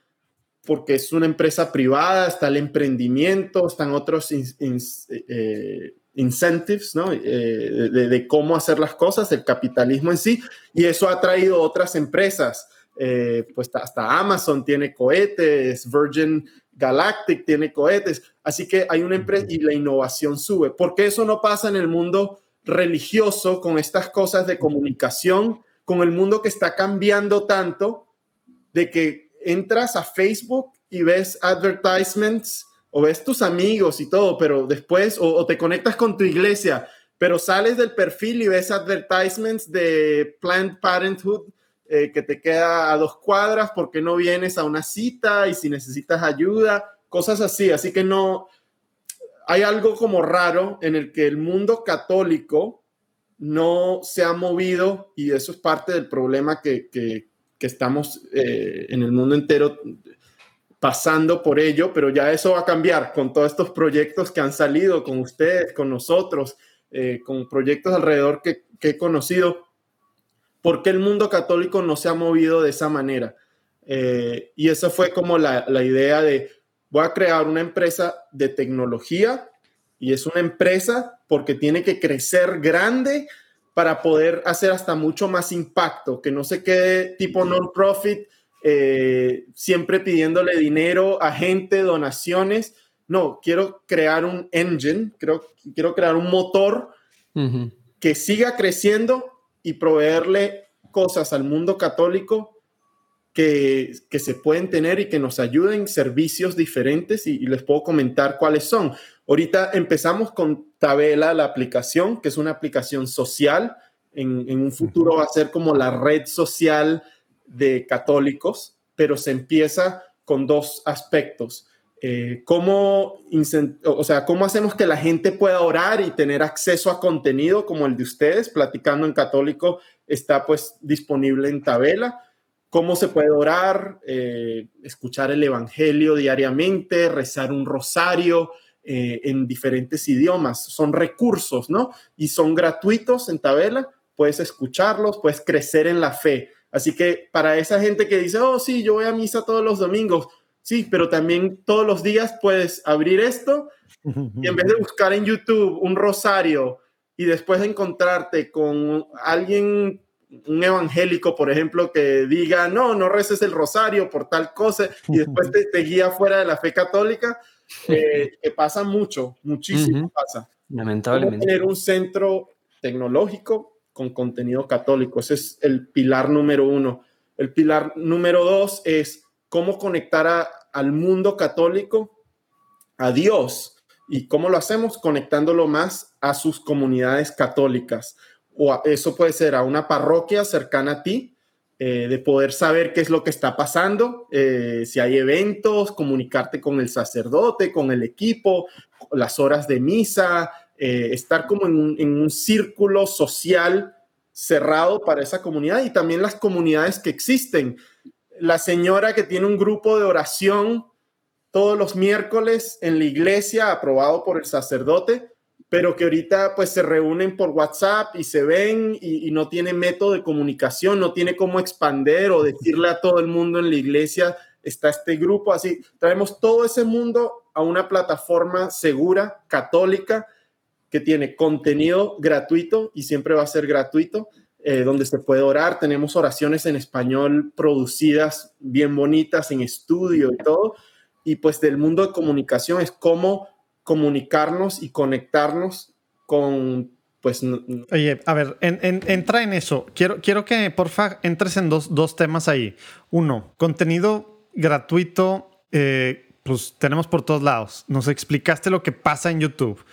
porque es una empresa privada, está el emprendimiento, están otros eh, incentives, ¿no? Eh, de, cómo hacer las cosas, el capitalismo en sí, y eso ha traído otras empresas, eh, pues hasta Amazon tiene cohetes, Virgin Galactic tiene cohetes, así que hay una empresa y la innovación sube. ¿Por qué eso no pasa en el mundo religioso con estas cosas de comunicación, con el mundo que está cambiando tanto, de que entras a Facebook y ves advertisements o ves tus amigos y todo, pero después, o, te conectas con tu iglesia, pero sales del perfil y ves advertisements de Planned Parenthood eh, que te queda a dos cuadras porque no vienes a una cita y si necesitas ayuda, cosas así. Así que no, hay algo como raro en el que el mundo católico no se ha movido y eso es parte del problema que, que, que estamos eh, en el mundo entero pasando por ello, pero ya eso va a cambiar con todos estos proyectos que han salido con ustedes, con nosotros, eh, con proyectos alrededor que, he conocido. ¿Por qué el mundo católico no se ha movido de esa manera? Eh, y esa fue como la, la idea de, voy a crear una empresa de tecnología y es una empresa porque tiene que crecer grande para poder hacer hasta mucho más impacto, que no se quede tipo non-profit, eh, siempre pidiéndole dinero a gente, donaciones. No, quiero crear un engine, creo, quiero crear un motor que siga creciendo y proveerle cosas al mundo católico que, que, se pueden tener y que nos ayuden, servicios diferentes, y, les puedo comentar cuáles son. Ahorita empezamos con Tabela, la aplicación, que es una aplicación social. En, en un futuro va a ser como la red social de católicos, pero se empieza con dos aspectos. Eh, ¿cómo, o sea, ¿Cómo hacemos que la gente pueda orar y tener acceso a contenido como el de ustedes? Platicando en católico está pues disponible en Tabela cómo se puede orar, eh, escuchar el Evangelio diariamente, rezar un rosario eh, en diferentes idiomas. Son recursos, ¿no? Y son gratuitos en Tabela, puedes escucharlos, puedes crecer en la fe. Así que para esa gente que dice, oh, sí, yo voy a misa todos los domingos, sí, pero también todos los días puedes abrir esto y en vez de buscar en YouTube un rosario y después encontrarte con alguien un evangélico, por ejemplo, que diga, no, no reces el rosario por tal cosa, y después te, guía fuera de la fe católica, eh, que pasa mucho, muchísimo pasa. Lamentablemente. Tener un centro tecnológico con contenido católico, ese es el pilar número uno. El pilar número dos es cómo conectar al mundo católico a Dios. ¿Y cómo lo hacemos? Conectándolo más a sus comunidades católicas o eso puede ser a una parroquia cercana a ti, eh, de poder saber qué es lo que está pasando, eh, si hay eventos, comunicarte con el sacerdote, con el equipo, las horas de misa, eh, estar como en un, en un círculo social cerrado para esa comunidad y también las comunidades que existen. La señora que tiene un grupo de oración todos los miércoles en la iglesia, aprobado por el sacerdote, pero que ahorita pues se reúnen por WhatsApp y se ven y, no tiene método de comunicación, no tiene cómo expander o decirle a todo el mundo en la iglesia, está este grupo, así, traemos todo ese mundo a una plataforma segura, católica, que tiene contenido gratuito y siempre va a ser gratuito, eh, donde se puede orar. Tenemos oraciones en español producidas bien bonitas en estudio y todo. Y pues del mundo de comunicación es como comunicarnos y conectarnos con, pues... Oye, a ver, entra en eso. Quiero, quiero que, porfa, entres en dos, dos temas ahí. Uno, contenido gratuito, eh, pues tenemos por todos lados. Nos explicaste lo que pasa en YouTube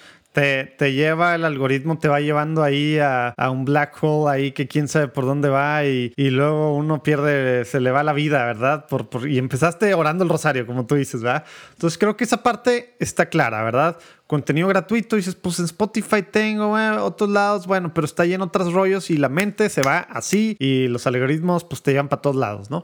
te, lleva el algoritmo, te va llevando ahí a, un black hole ahí que quién sabe por dónde va y, luego uno pierde, se le va la vida, ¿verdad? Por, y empezaste orando el rosario, como tú dices, ¿verdad? Entonces creo que esa parte está clara, ¿verdad? Contenido gratuito, dices, pues en Spotify tengo, eh, otros lados, bueno, pero está lleno de otros rollos y la mente se va así y los algoritmos pues te llevan para todos lados, ¿no?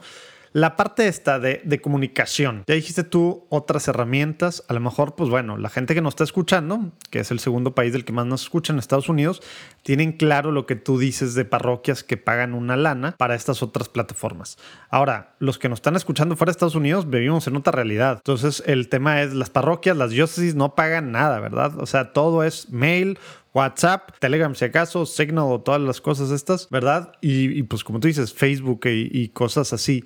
La parte esta de, comunicación, ya dijiste tú otras herramientas, a lo mejor, pues bueno, la gente que nos está escuchando, que es el segundo país del que más nos escuchan, Estados Unidos, tienen claro lo que tú dices de parroquias que pagan una lana para estas otras plataformas. Ahora, los que nos están escuchando fuera de Estados Unidos, vivimos en otra realidad. Entonces, el tema es, las parroquias, las diócesis no pagan nada, ¿verdad? O sea, todo es mail WhatsApp, Telegram si acaso, Signal o todas las cosas estas, ¿verdad? Y, pues como tú dices, Facebook y cosas así.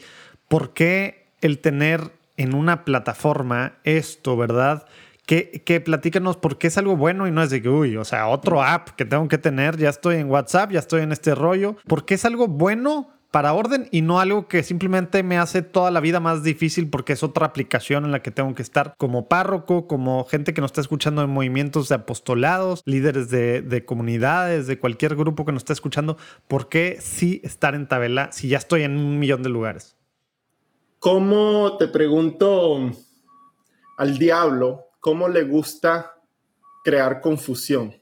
¿Por qué el tener en una plataforma esto, verdad? Que, que platícanos por qué es algo bueno y no es de que, uy, o sea, otro app que tengo que tener, ya estoy en WhatsApp, ya estoy en este rollo. ¿Por qué es algo bueno para orden y no algo que simplemente me hace toda la vida más difícil porque es otra aplicación en la que tengo que estar como párroco, como gente que nos está escuchando en movimientos de apostolados, líderes de, de comunidades, de cualquier grupo que nos está escuchando. ¿Por qué sí estar en tabela si ya estoy en un millón de lugares? ¿Cómo, te pregunto, al diablo, cómo le gusta crear confusión?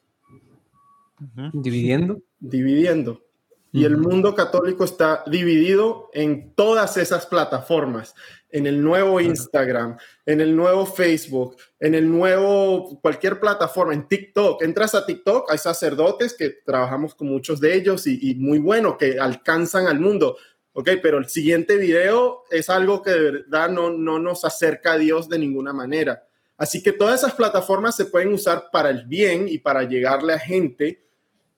Dividiendo. Dividiendo. Y el mundo católico está dividido en todas esas plataformas, en el nuevo Instagram, en el nuevo Facebook, en el nuevo cualquier plataforma, en TikTok. Entras a TikTok, hay sacerdotes que trabajamos con muchos de ellos y, y muy bueno, que alcanzan al mundo. Ok, pero el siguiente video es algo que de verdad no, no nos acerca a Dios de ninguna manera. Así que todas esas plataformas se pueden usar para el bien y para llegarle a gente,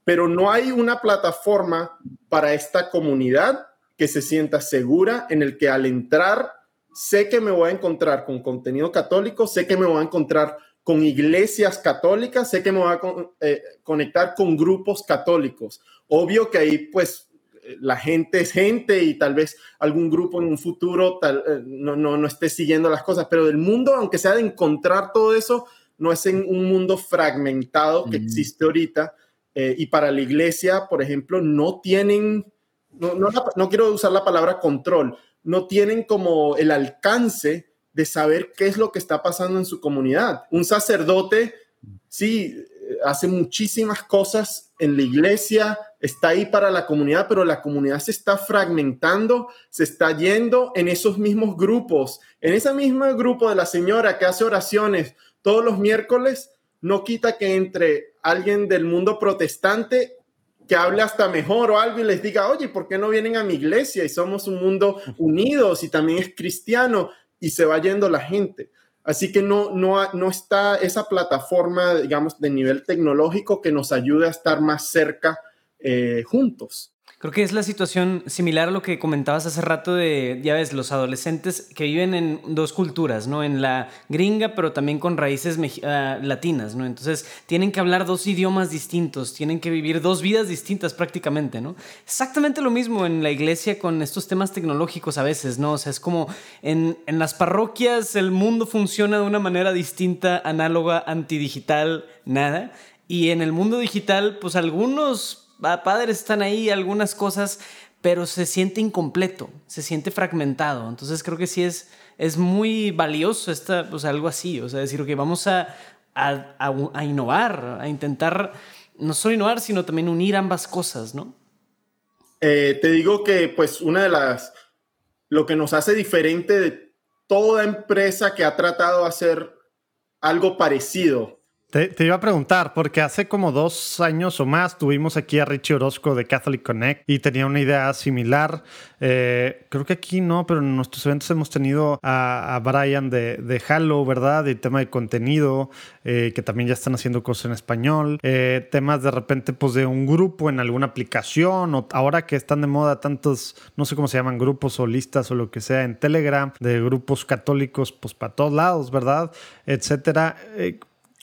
pero no hay una plataforma para esta comunidad que se sienta segura en el que al entrar sé que me voy a encontrar con contenido católico, sé que me voy a encontrar con iglesias católicas, sé que me voy a eh, conectar con grupos católicos. Obvio que ahí pues la gente es gente y tal vez algún grupo en un futuro tal, eh, no, no, no, esté siguiendo las cosas, pero del mundo, aunque sea de encontrar todo eso, no es en un mundo fragmentado que existe ahorita. Eh, y para la iglesia, por ejemplo, no tienen, no, no, no quiero usar la palabra control, no tienen como el alcance de saber qué es lo que está pasando en su comunidad. Un sacerdote, sí, hace muchísimas cosas en la iglesia, está ahí para la comunidad, pero la comunidad se está fragmentando, se está yendo en esos mismos grupos, en ese mismo grupo de la señora que hace oraciones todos los miércoles, no quita que entre alguien del mundo protestante que hable hasta mejor o algo y les diga, oye, ¿por qué no vienen a mi iglesia? Y somos un mundo unidos y también es cristiano y se va yendo la gente. Así que no, no, no está esa plataforma, digamos, de nivel tecnológico que nos ayude a estar más cerca eh, juntos. Creo que es la situación similar a lo que comentabas hace rato de, ya ves, los adolescentes que viven en dos culturas, ¿no? En la gringa, pero también con raíces uh, latinas, ¿no? Entonces tienen que hablar dos idiomas distintos, tienen que vivir dos vidas distintas prácticamente, ¿no? Exactamente lo mismo en la iglesia con estos temas tecnológicos a veces, ¿no? O sea, es como en, en las parroquias el mundo funciona de una manera distinta, análoga, antidigital, nada. Y en el mundo digital, pues algunos padres están ahí, algunas cosas, pero se siente incompleto, se siente fragmentado. Entonces creo que sí es, es muy valioso esta, pues, algo así, o sea, decir, que vamos a, a, innovar, a intentar no solo innovar, sino también unir ambas cosas, ¿no? Eh, te digo que pues una de las, lo que nos hace diferente de toda empresa que ha tratado de hacer algo parecido te, iba a preguntar, porque hace como dos años o más tuvimos aquí a Richie Orozco de Catholic Connect y tenía una idea similar. Eh, creo que aquí no, pero en nuestros eventos hemos tenido a, Brian de, Halo, ¿verdad? Y tema de contenido, eh, que también ya están haciendo cosas en español. Eh, temas de repente, pues de un grupo en alguna aplicación, o ahora que están de moda tantos, no sé cómo se llaman, grupos o listas o lo que sea en Telegram, de grupos católicos, pues para todos lados, ¿verdad? Etcétera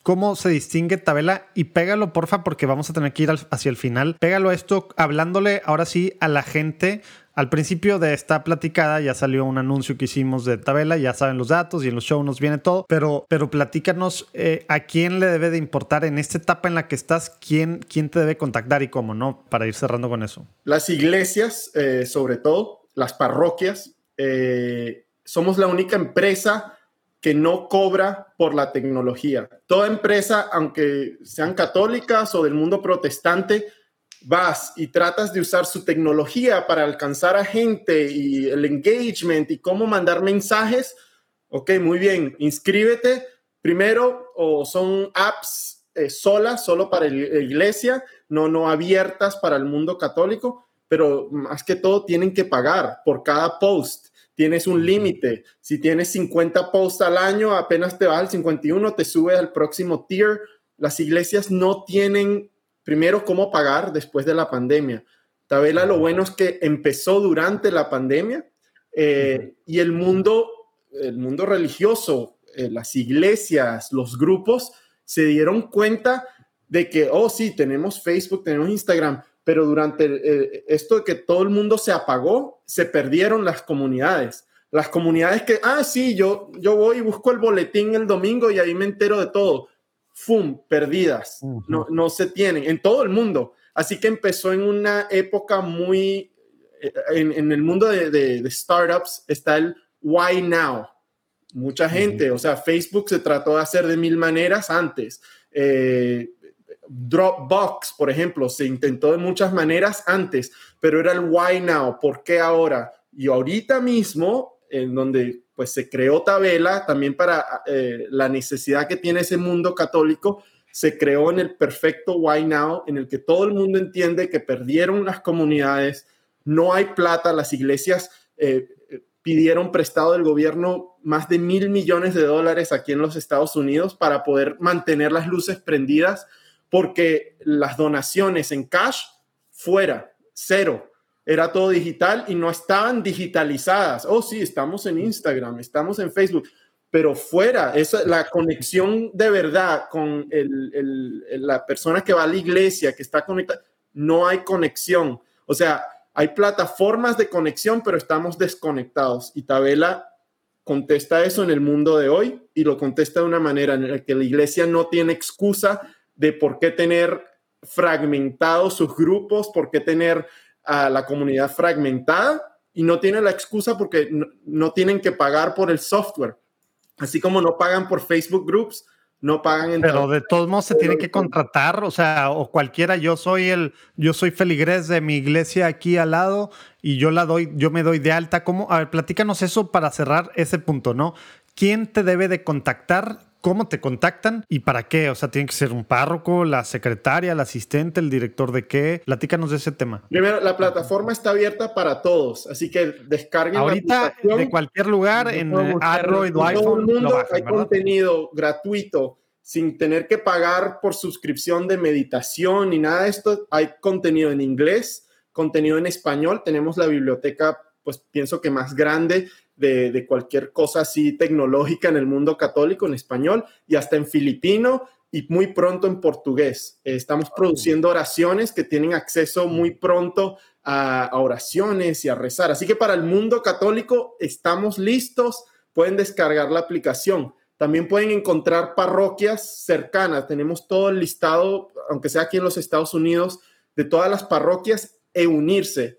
cómo se distingue Tabela y pégalo, porfa, porque vamos a tener que ir hacia el final. Pégalo esto hablándole ahora sí a la gente. Al principio de esta platicada ya salió un anuncio que hicimos de Tabela, ya saben los datos y en los shows nos viene todo, pero, pero platícanos eh, a quién le debe de importar en esta etapa en la que estás, quién, quién te debe contactar y cómo, ¿no? Para ir cerrando con eso. Las iglesias, eh, sobre todo, las parroquias, eh, somos la única empresa que no cobra por la tecnología. Toda empresa, aunque sean católicas o del mundo protestante, vas y tratas de usar su tecnología para alcanzar a gente y el engagement y cómo mandar mensajes. Ok, muy bien, inscríbete primero o son apps eh, solas, solo para la iglesia, no, no abiertas para el mundo católico, pero más que todo tienen que pagar por cada post tienes un límite. Si tienes 50 posts al año, apenas te vas al 51, te subes al próximo tier. Las iglesias no tienen, primero, cómo pagar después de la pandemia. Tabela, lo bueno es que empezó durante la pandemia eh, y el mundo, el mundo religioso, eh, las iglesias, los grupos, se dieron cuenta de que, oh, sí, tenemos Facebook, tenemos Instagram, pero durante esto de que todo el mundo se apagó, se perdieron las comunidades. Las comunidades que, ah, sí, yo, yo voy y busco el boletín el domingo y ahí me entero de todo. ¡Fum! Perdidas. no, no se tienen en todo el mundo. Así que empezó en una época muy, eh, en, el mundo de, de, startups está el why now. Mucha gente, o sea, Facebook se trató de hacer de mil maneras antes. Eh, Dropbox, por ejemplo, se intentó de muchas maneras antes, pero era el why now, ¿por qué ahora? Y ahorita mismo, en donde pues se creó Tabela, también para eh, la necesidad que tiene ese mundo católico, se creó en el perfecto why now, en el que todo el mundo entiende que perdieron las comunidades, no hay plata, las iglesias eh, pidieron prestado del gobierno más de mil millones de dólares aquí en los Estados Unidos para poder mantener las luces prendidas porque las donaciones en cash fuera, cero. Era todo digital y no estaban digitalizadas. Oh, sí, estamos en Instagram, estamos en Facebook, pero fuera, eso, la conexión de verdad con la persona que va a la iglesia, que está conectada, no hay conexión. O sea, hay plataformas de conexión, pero estamos desconectados. Y Tabela contesta eso en el mundo de hoy y lo contesta de una manera en la que la iglesia no tiene excusa de por qué tener fragmentados sus grupos, por qué tener a la comunidad fragmentada y no tiene la excusa porque no, tienen que pagar por el software. Así como no pagan por Facebook Groups, no pagan en Pero de todos modos se tiene que contratar, o sea, o cualquiera, yo soy el, yo soy feligrés de mi iglesia aquí al lado y yo la doy, yo me doy de alta. ¿Cómo? A ver, platícanos eso para cerrar ese punto, ¿no? ¿Quién te debe de contactar cómo te contactan y para qué. O sea, tiene que ser un párroco, la secretaria, el asistente, el director de qué. Platícanos de ese tema. Primero, la plataforma está abierta para todos, así que descarguen Ahorita, de cualquier lugar, en Android o iPhone. Todo el mundo hay contenido gratuito. sin tener que pagar por suscripción de meditación ni nada de esto. Hay contenido en inglés, contenido en español. Tenemos la biblioteca, pues pienso que más grande de, cualquier cosa así tecnológica en el mundo católico en español y hasta en filipino y muy pronto en portugués. estamos produciendo oraciones que tienen acceso muy pronto a, a, oraciones y a rezar. Así que para el mundo católico estamos listos. Pueden descargar la aplicación. También pueden encontrar parroquias cercanas. Tenemos todo el listado, aunque sea aquí en los Estados Unidos, de todas las parroquias e unirse.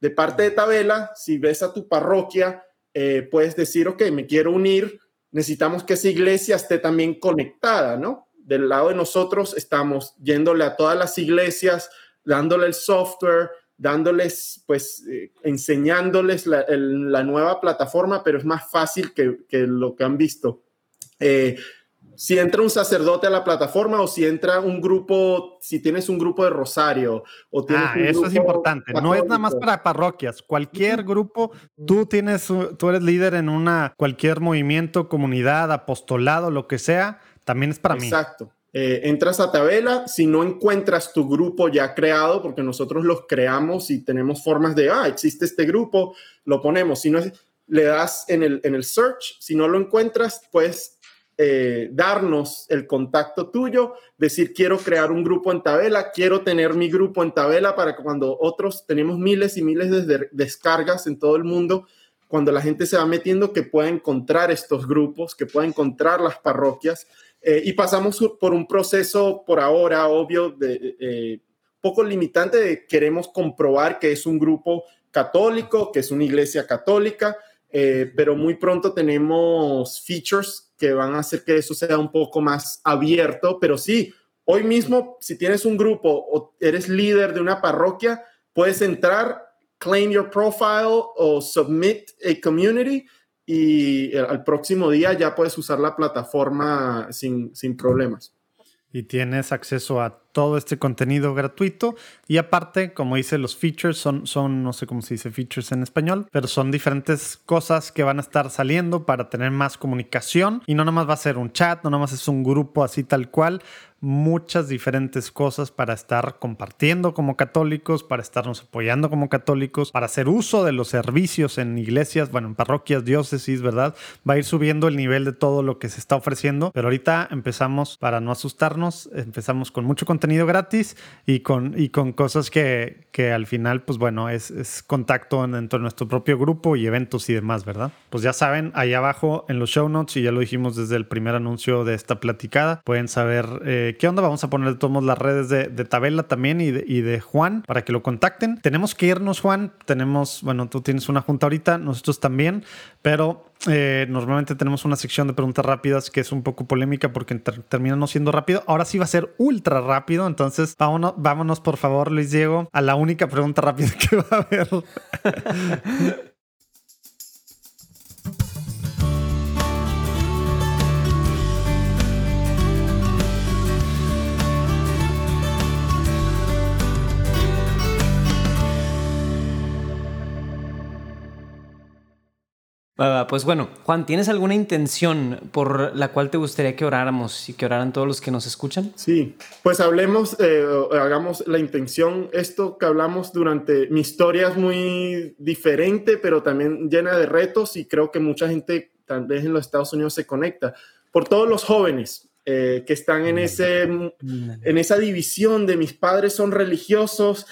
De parte de Tabela, si ves a tu parroquia, eh, puedes decir, ok, me quiero unir, necesitamos que esa iglesia esté también conectada, ¿no? Del lado de nosotros estamos yéndole a todas las iglesias, dándole el software, dándoles, pues, eh, enseñándoles la, nueva plataforma, pero es más fácil que, que lo que han visto. Eh, si entra un sacerdote a la plataforma o si entra un grupo, si tienes un grupo de rosario o tienes ah, eso es importante. No es nada más para parroquias. Cualquier grupo, tú tienes, tú eres líder en una cualquier movimiento, comunidad, apostolado, lo que sea, también es para mí. Exacto. Eh, entras a Tabela, si no encuentras tu grupo ya creado, porque nosotros los creamos y tenemos formas de, ah, existe este grupo, lo ponemos. Si no le das en el, en el search, si no lo encuentras, pues eh, darnos el contacto tuyo, decir quiero crear un grupo en Tabela, quiero tener mi grupo en Tabela para que cuando otros tenemos miles y miles de descargas en todo el mundo, cuando la gente se va metiendo, que pueda encontrar estos grupos, que pueda encontrar las parroquias. Eh, y pasamos por un proceso por ahora, obvio, de, eh, poco limitante de queremos comprobar que es un grupo católico, que es una iglesia católica, pero muy pronto tenemos features que van a hacer que eso sea un poco más abierto, pero sí, hoy mismo, si tienes un grupo o eres líder de una parroquia, puedes entrar, claim your profile o submit a community y al próximo día ya puedes usar la plataforma sin, sin problemas. Y tienes acceso a todo este contenido gratuito. Y aparte, como dice, los features son, son, no sé cómo se dice features en español, pero son diferentes cosas que van a estar saliendo para tener más comunicación. Y no nada más va a ser un chat, no nada más es un grupo así tal cual muchas diferentes cosas para estar compartiendo como católicos, para estarnos apoyando como católicos, para hacer uso de los servicios en iglesias, bueno, en parroquias, diócesis, ¿verdad? Va a ir subiendo el nivel de todo lo que se está ofreciendo, pero ahorita empezamos, para no asustarnos, empezamos con mucho contenido gratis y con, y con cosas que, que al final, pues bueno, es, es contacto dentro de nuestro propio grupo y eventos y demás, ¿verdad? Pues ya saben, ahí abajo en los show notes, y ya lo dijimos desde el primer anuncio de esta platicada, pueden saber... Eh, ¿qué onda? Vamos a poner de todos las redes de, Tabela también y de, Juan para que lo contacten. Tenemos que irnos, Juan. Tenemos, bueno, tú tienes una junta ahorita, nosotros también, pero eh, normalmente tenemos una sección de preguntas rápidas que es un poco polémica porque termina no siendo rápido. Ahora sí va a ser ultra rápido. Entonces, vámonos, vámonos por favor, Luis Diego, a la única pregunta rápida que va a haber. Pues bueno, Juan, ¿tienes alguna intención por la cual te gustaría que oráramos y que oraran todos los que nos escuchan? Sí, pues hablemos, eh, hagamos la intención. Esto que hablamos durante mi historia es muy diferente, pero también llena de retos y creo que mucha gente tal vez en los Estados Unidos se conecta. Por todos los jóvenes eh, que están en, ese, en esa división de mis padres son religiosos,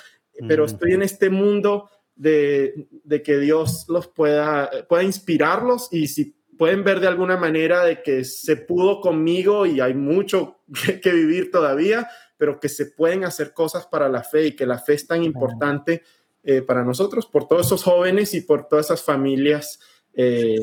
pero estoy en este mundo de, que Dios los pueda, pueda inspirarlos y si pueden ver de alguna manera de que se pudo conmigo y hay mucho que, vivir todavía, pero que se pueden hacer cosas para la fe y que la fe es tan importante eh, para nosotros, por todos esos jóvenes y por todas esas familias eh,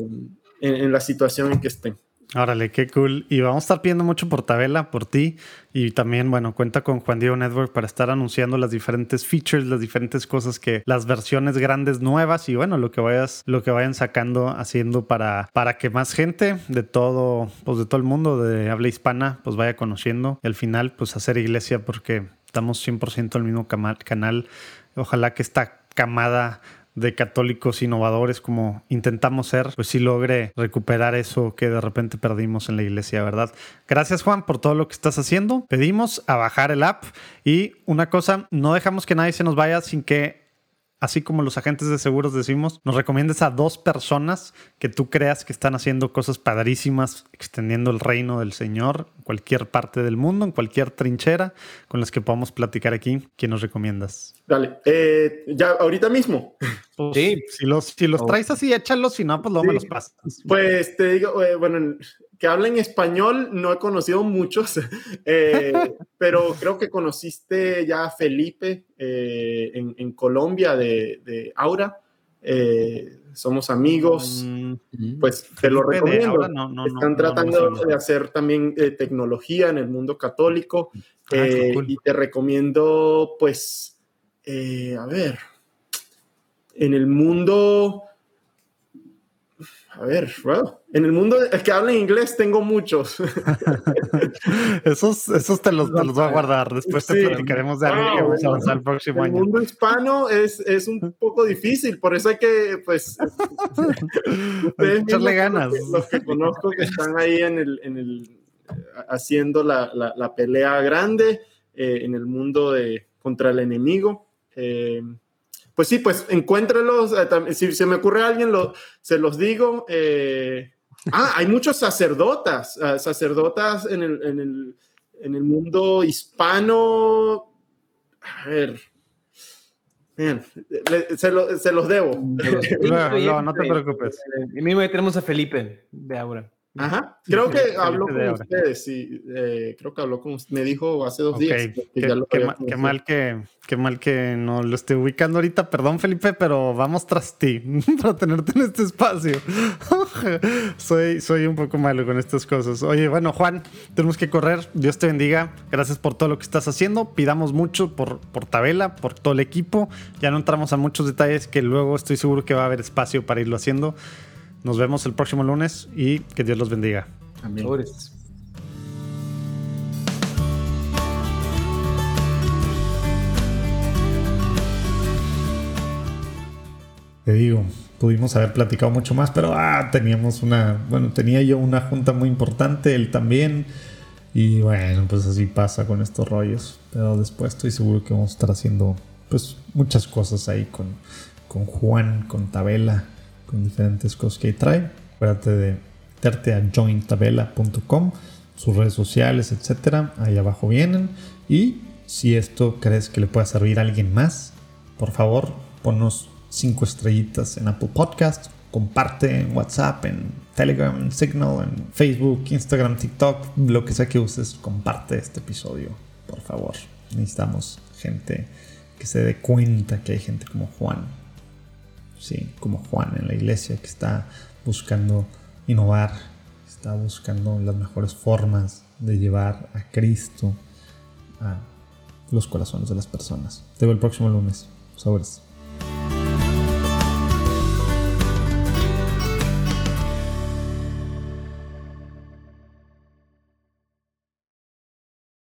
en la situación en que estén. Órale, qué cool. Y vamos a estar pidiendo mucho por Tabela, por ti. Y también, bueno, cuenta con Juan Diego Network para estar anunciando las diferentes features, las diferentes cosas que, las versiones grandes nuevas y bueno, lo que vayas, lo que vayan sacando, haciendo para, para que más gente de todo, pues de todo el mundo de habla hispana, pues vaya conociendo. Y al final, pues hacer iglesia porque estamos 100% en el mismo canal. Ojalá que esta camada de católicos innovadores como intentamos ser, pues sí logre recuperar eso que de repente perdimos en la iglesia, ¿verdad? Gracias Juan por todo lo que estás haciendo. Pedimos a bajar el app y una cosa, no dejamos que nadie se nos vaya sin que así como los agentes de seguros decimos, nos recomiendes a dos personas que tú creas que están haciendo cosas padrísimas, extendiendo el reino del Señor en cualquier parte del mundo, en cualquier trinchera con las que podamos platicar aquí. ¿Quién nos recomiendas? Dale, eh, ya ahorita mismo. Pues, sí. Si los, si los traes así, échalos, si no, pues luego me los pasas. Pues te digo, eh, bueno, que hablen español no he conocido muchos, eh, pero creo que conociste ya a Felipe eh, en, Colombia de, Aura. Eh, somos amigos, mm, pues te lo recomiendo. Están tratando de hacer también tecnología en el mundo católico ah, y te recomiendo, pues, a ver, en el mundo a ver, bueno, en el mundo que habla inglés tengo muchos. esos, esos te los, voy a guardar. Después te platicaremos de algo que vamos a avanzar el próximo año. El mundo hispano es, es, un poco difícil, por eso hay que, pues, echarle ganas. Los que, conozco que están ahí en el, en el haciendo la, la, la pelea grande eh, en el mundo de contra el enemigo. Eh, pues sí, pues encuéntrelos. Eh, si se me ocurre a alguien, lo, se los digo. Eh, ah, hay muchos sacerdotas, ah, sacerdotas en el, en, el, en el, mundo hispano. A ver. Bien, se, se, los debo. No, no, te preocupes. Y mismo tenemos a Felipe de Aura. Ajá, creo que habló con ustedes, sí, eh, creo que habló con me dijo hace dos días. qué, mal que, qué mal que no lo esté ubicando ahorita, perdón Felipe, pero vamos tras ti para tenerte en este espacio. soy, soy un poco malo con estas cosas. Oye, bueno Juan, tenemos que correr, Dios te bendiga, gracias por todo lo que estás haciendo, pidamos mucho por, por Tabela, por todo el equipo, ya no entramos a muchos detalles que luego estoy seguro que va a haber espacio para irlo haciendo. Nos vemos el próximo lunes y que Dios los bendiga. Amén. Te digo, pudimos haber platicado mucho más, pero ah, teníamos una, bueno, tenía yo una junta muy importante, él también. Y bueno, pues así pasa con estos rollos. Pero después estoy seguro que vamos a estar haciendo pues muchas cosas ahí con, con Juan, con Tabela con diferentes cosas que trae. Acuérdate de meterte a jointabela.com, sus redes sociales, etcétera. Ahí abajo vienen. Y si esto crees que le pueda servir a alguien más, por favor, ponnos cinco estrellitas en Apple Podcast. Comparte en WhatsApp, en Telegram, en Signal, en Facebook, Instagram, TikTok, lo que sea que uses. Comparte este episodio, por favor. Necesitamos gente que se dé cuenta que hay gente como Juan ¿sí? como Juan en la iglesia que está buscando innovar, está buscando las mejores formas de llevar a Cristo a los corazones de las personas. Te veo el próximo lunes. Sobres.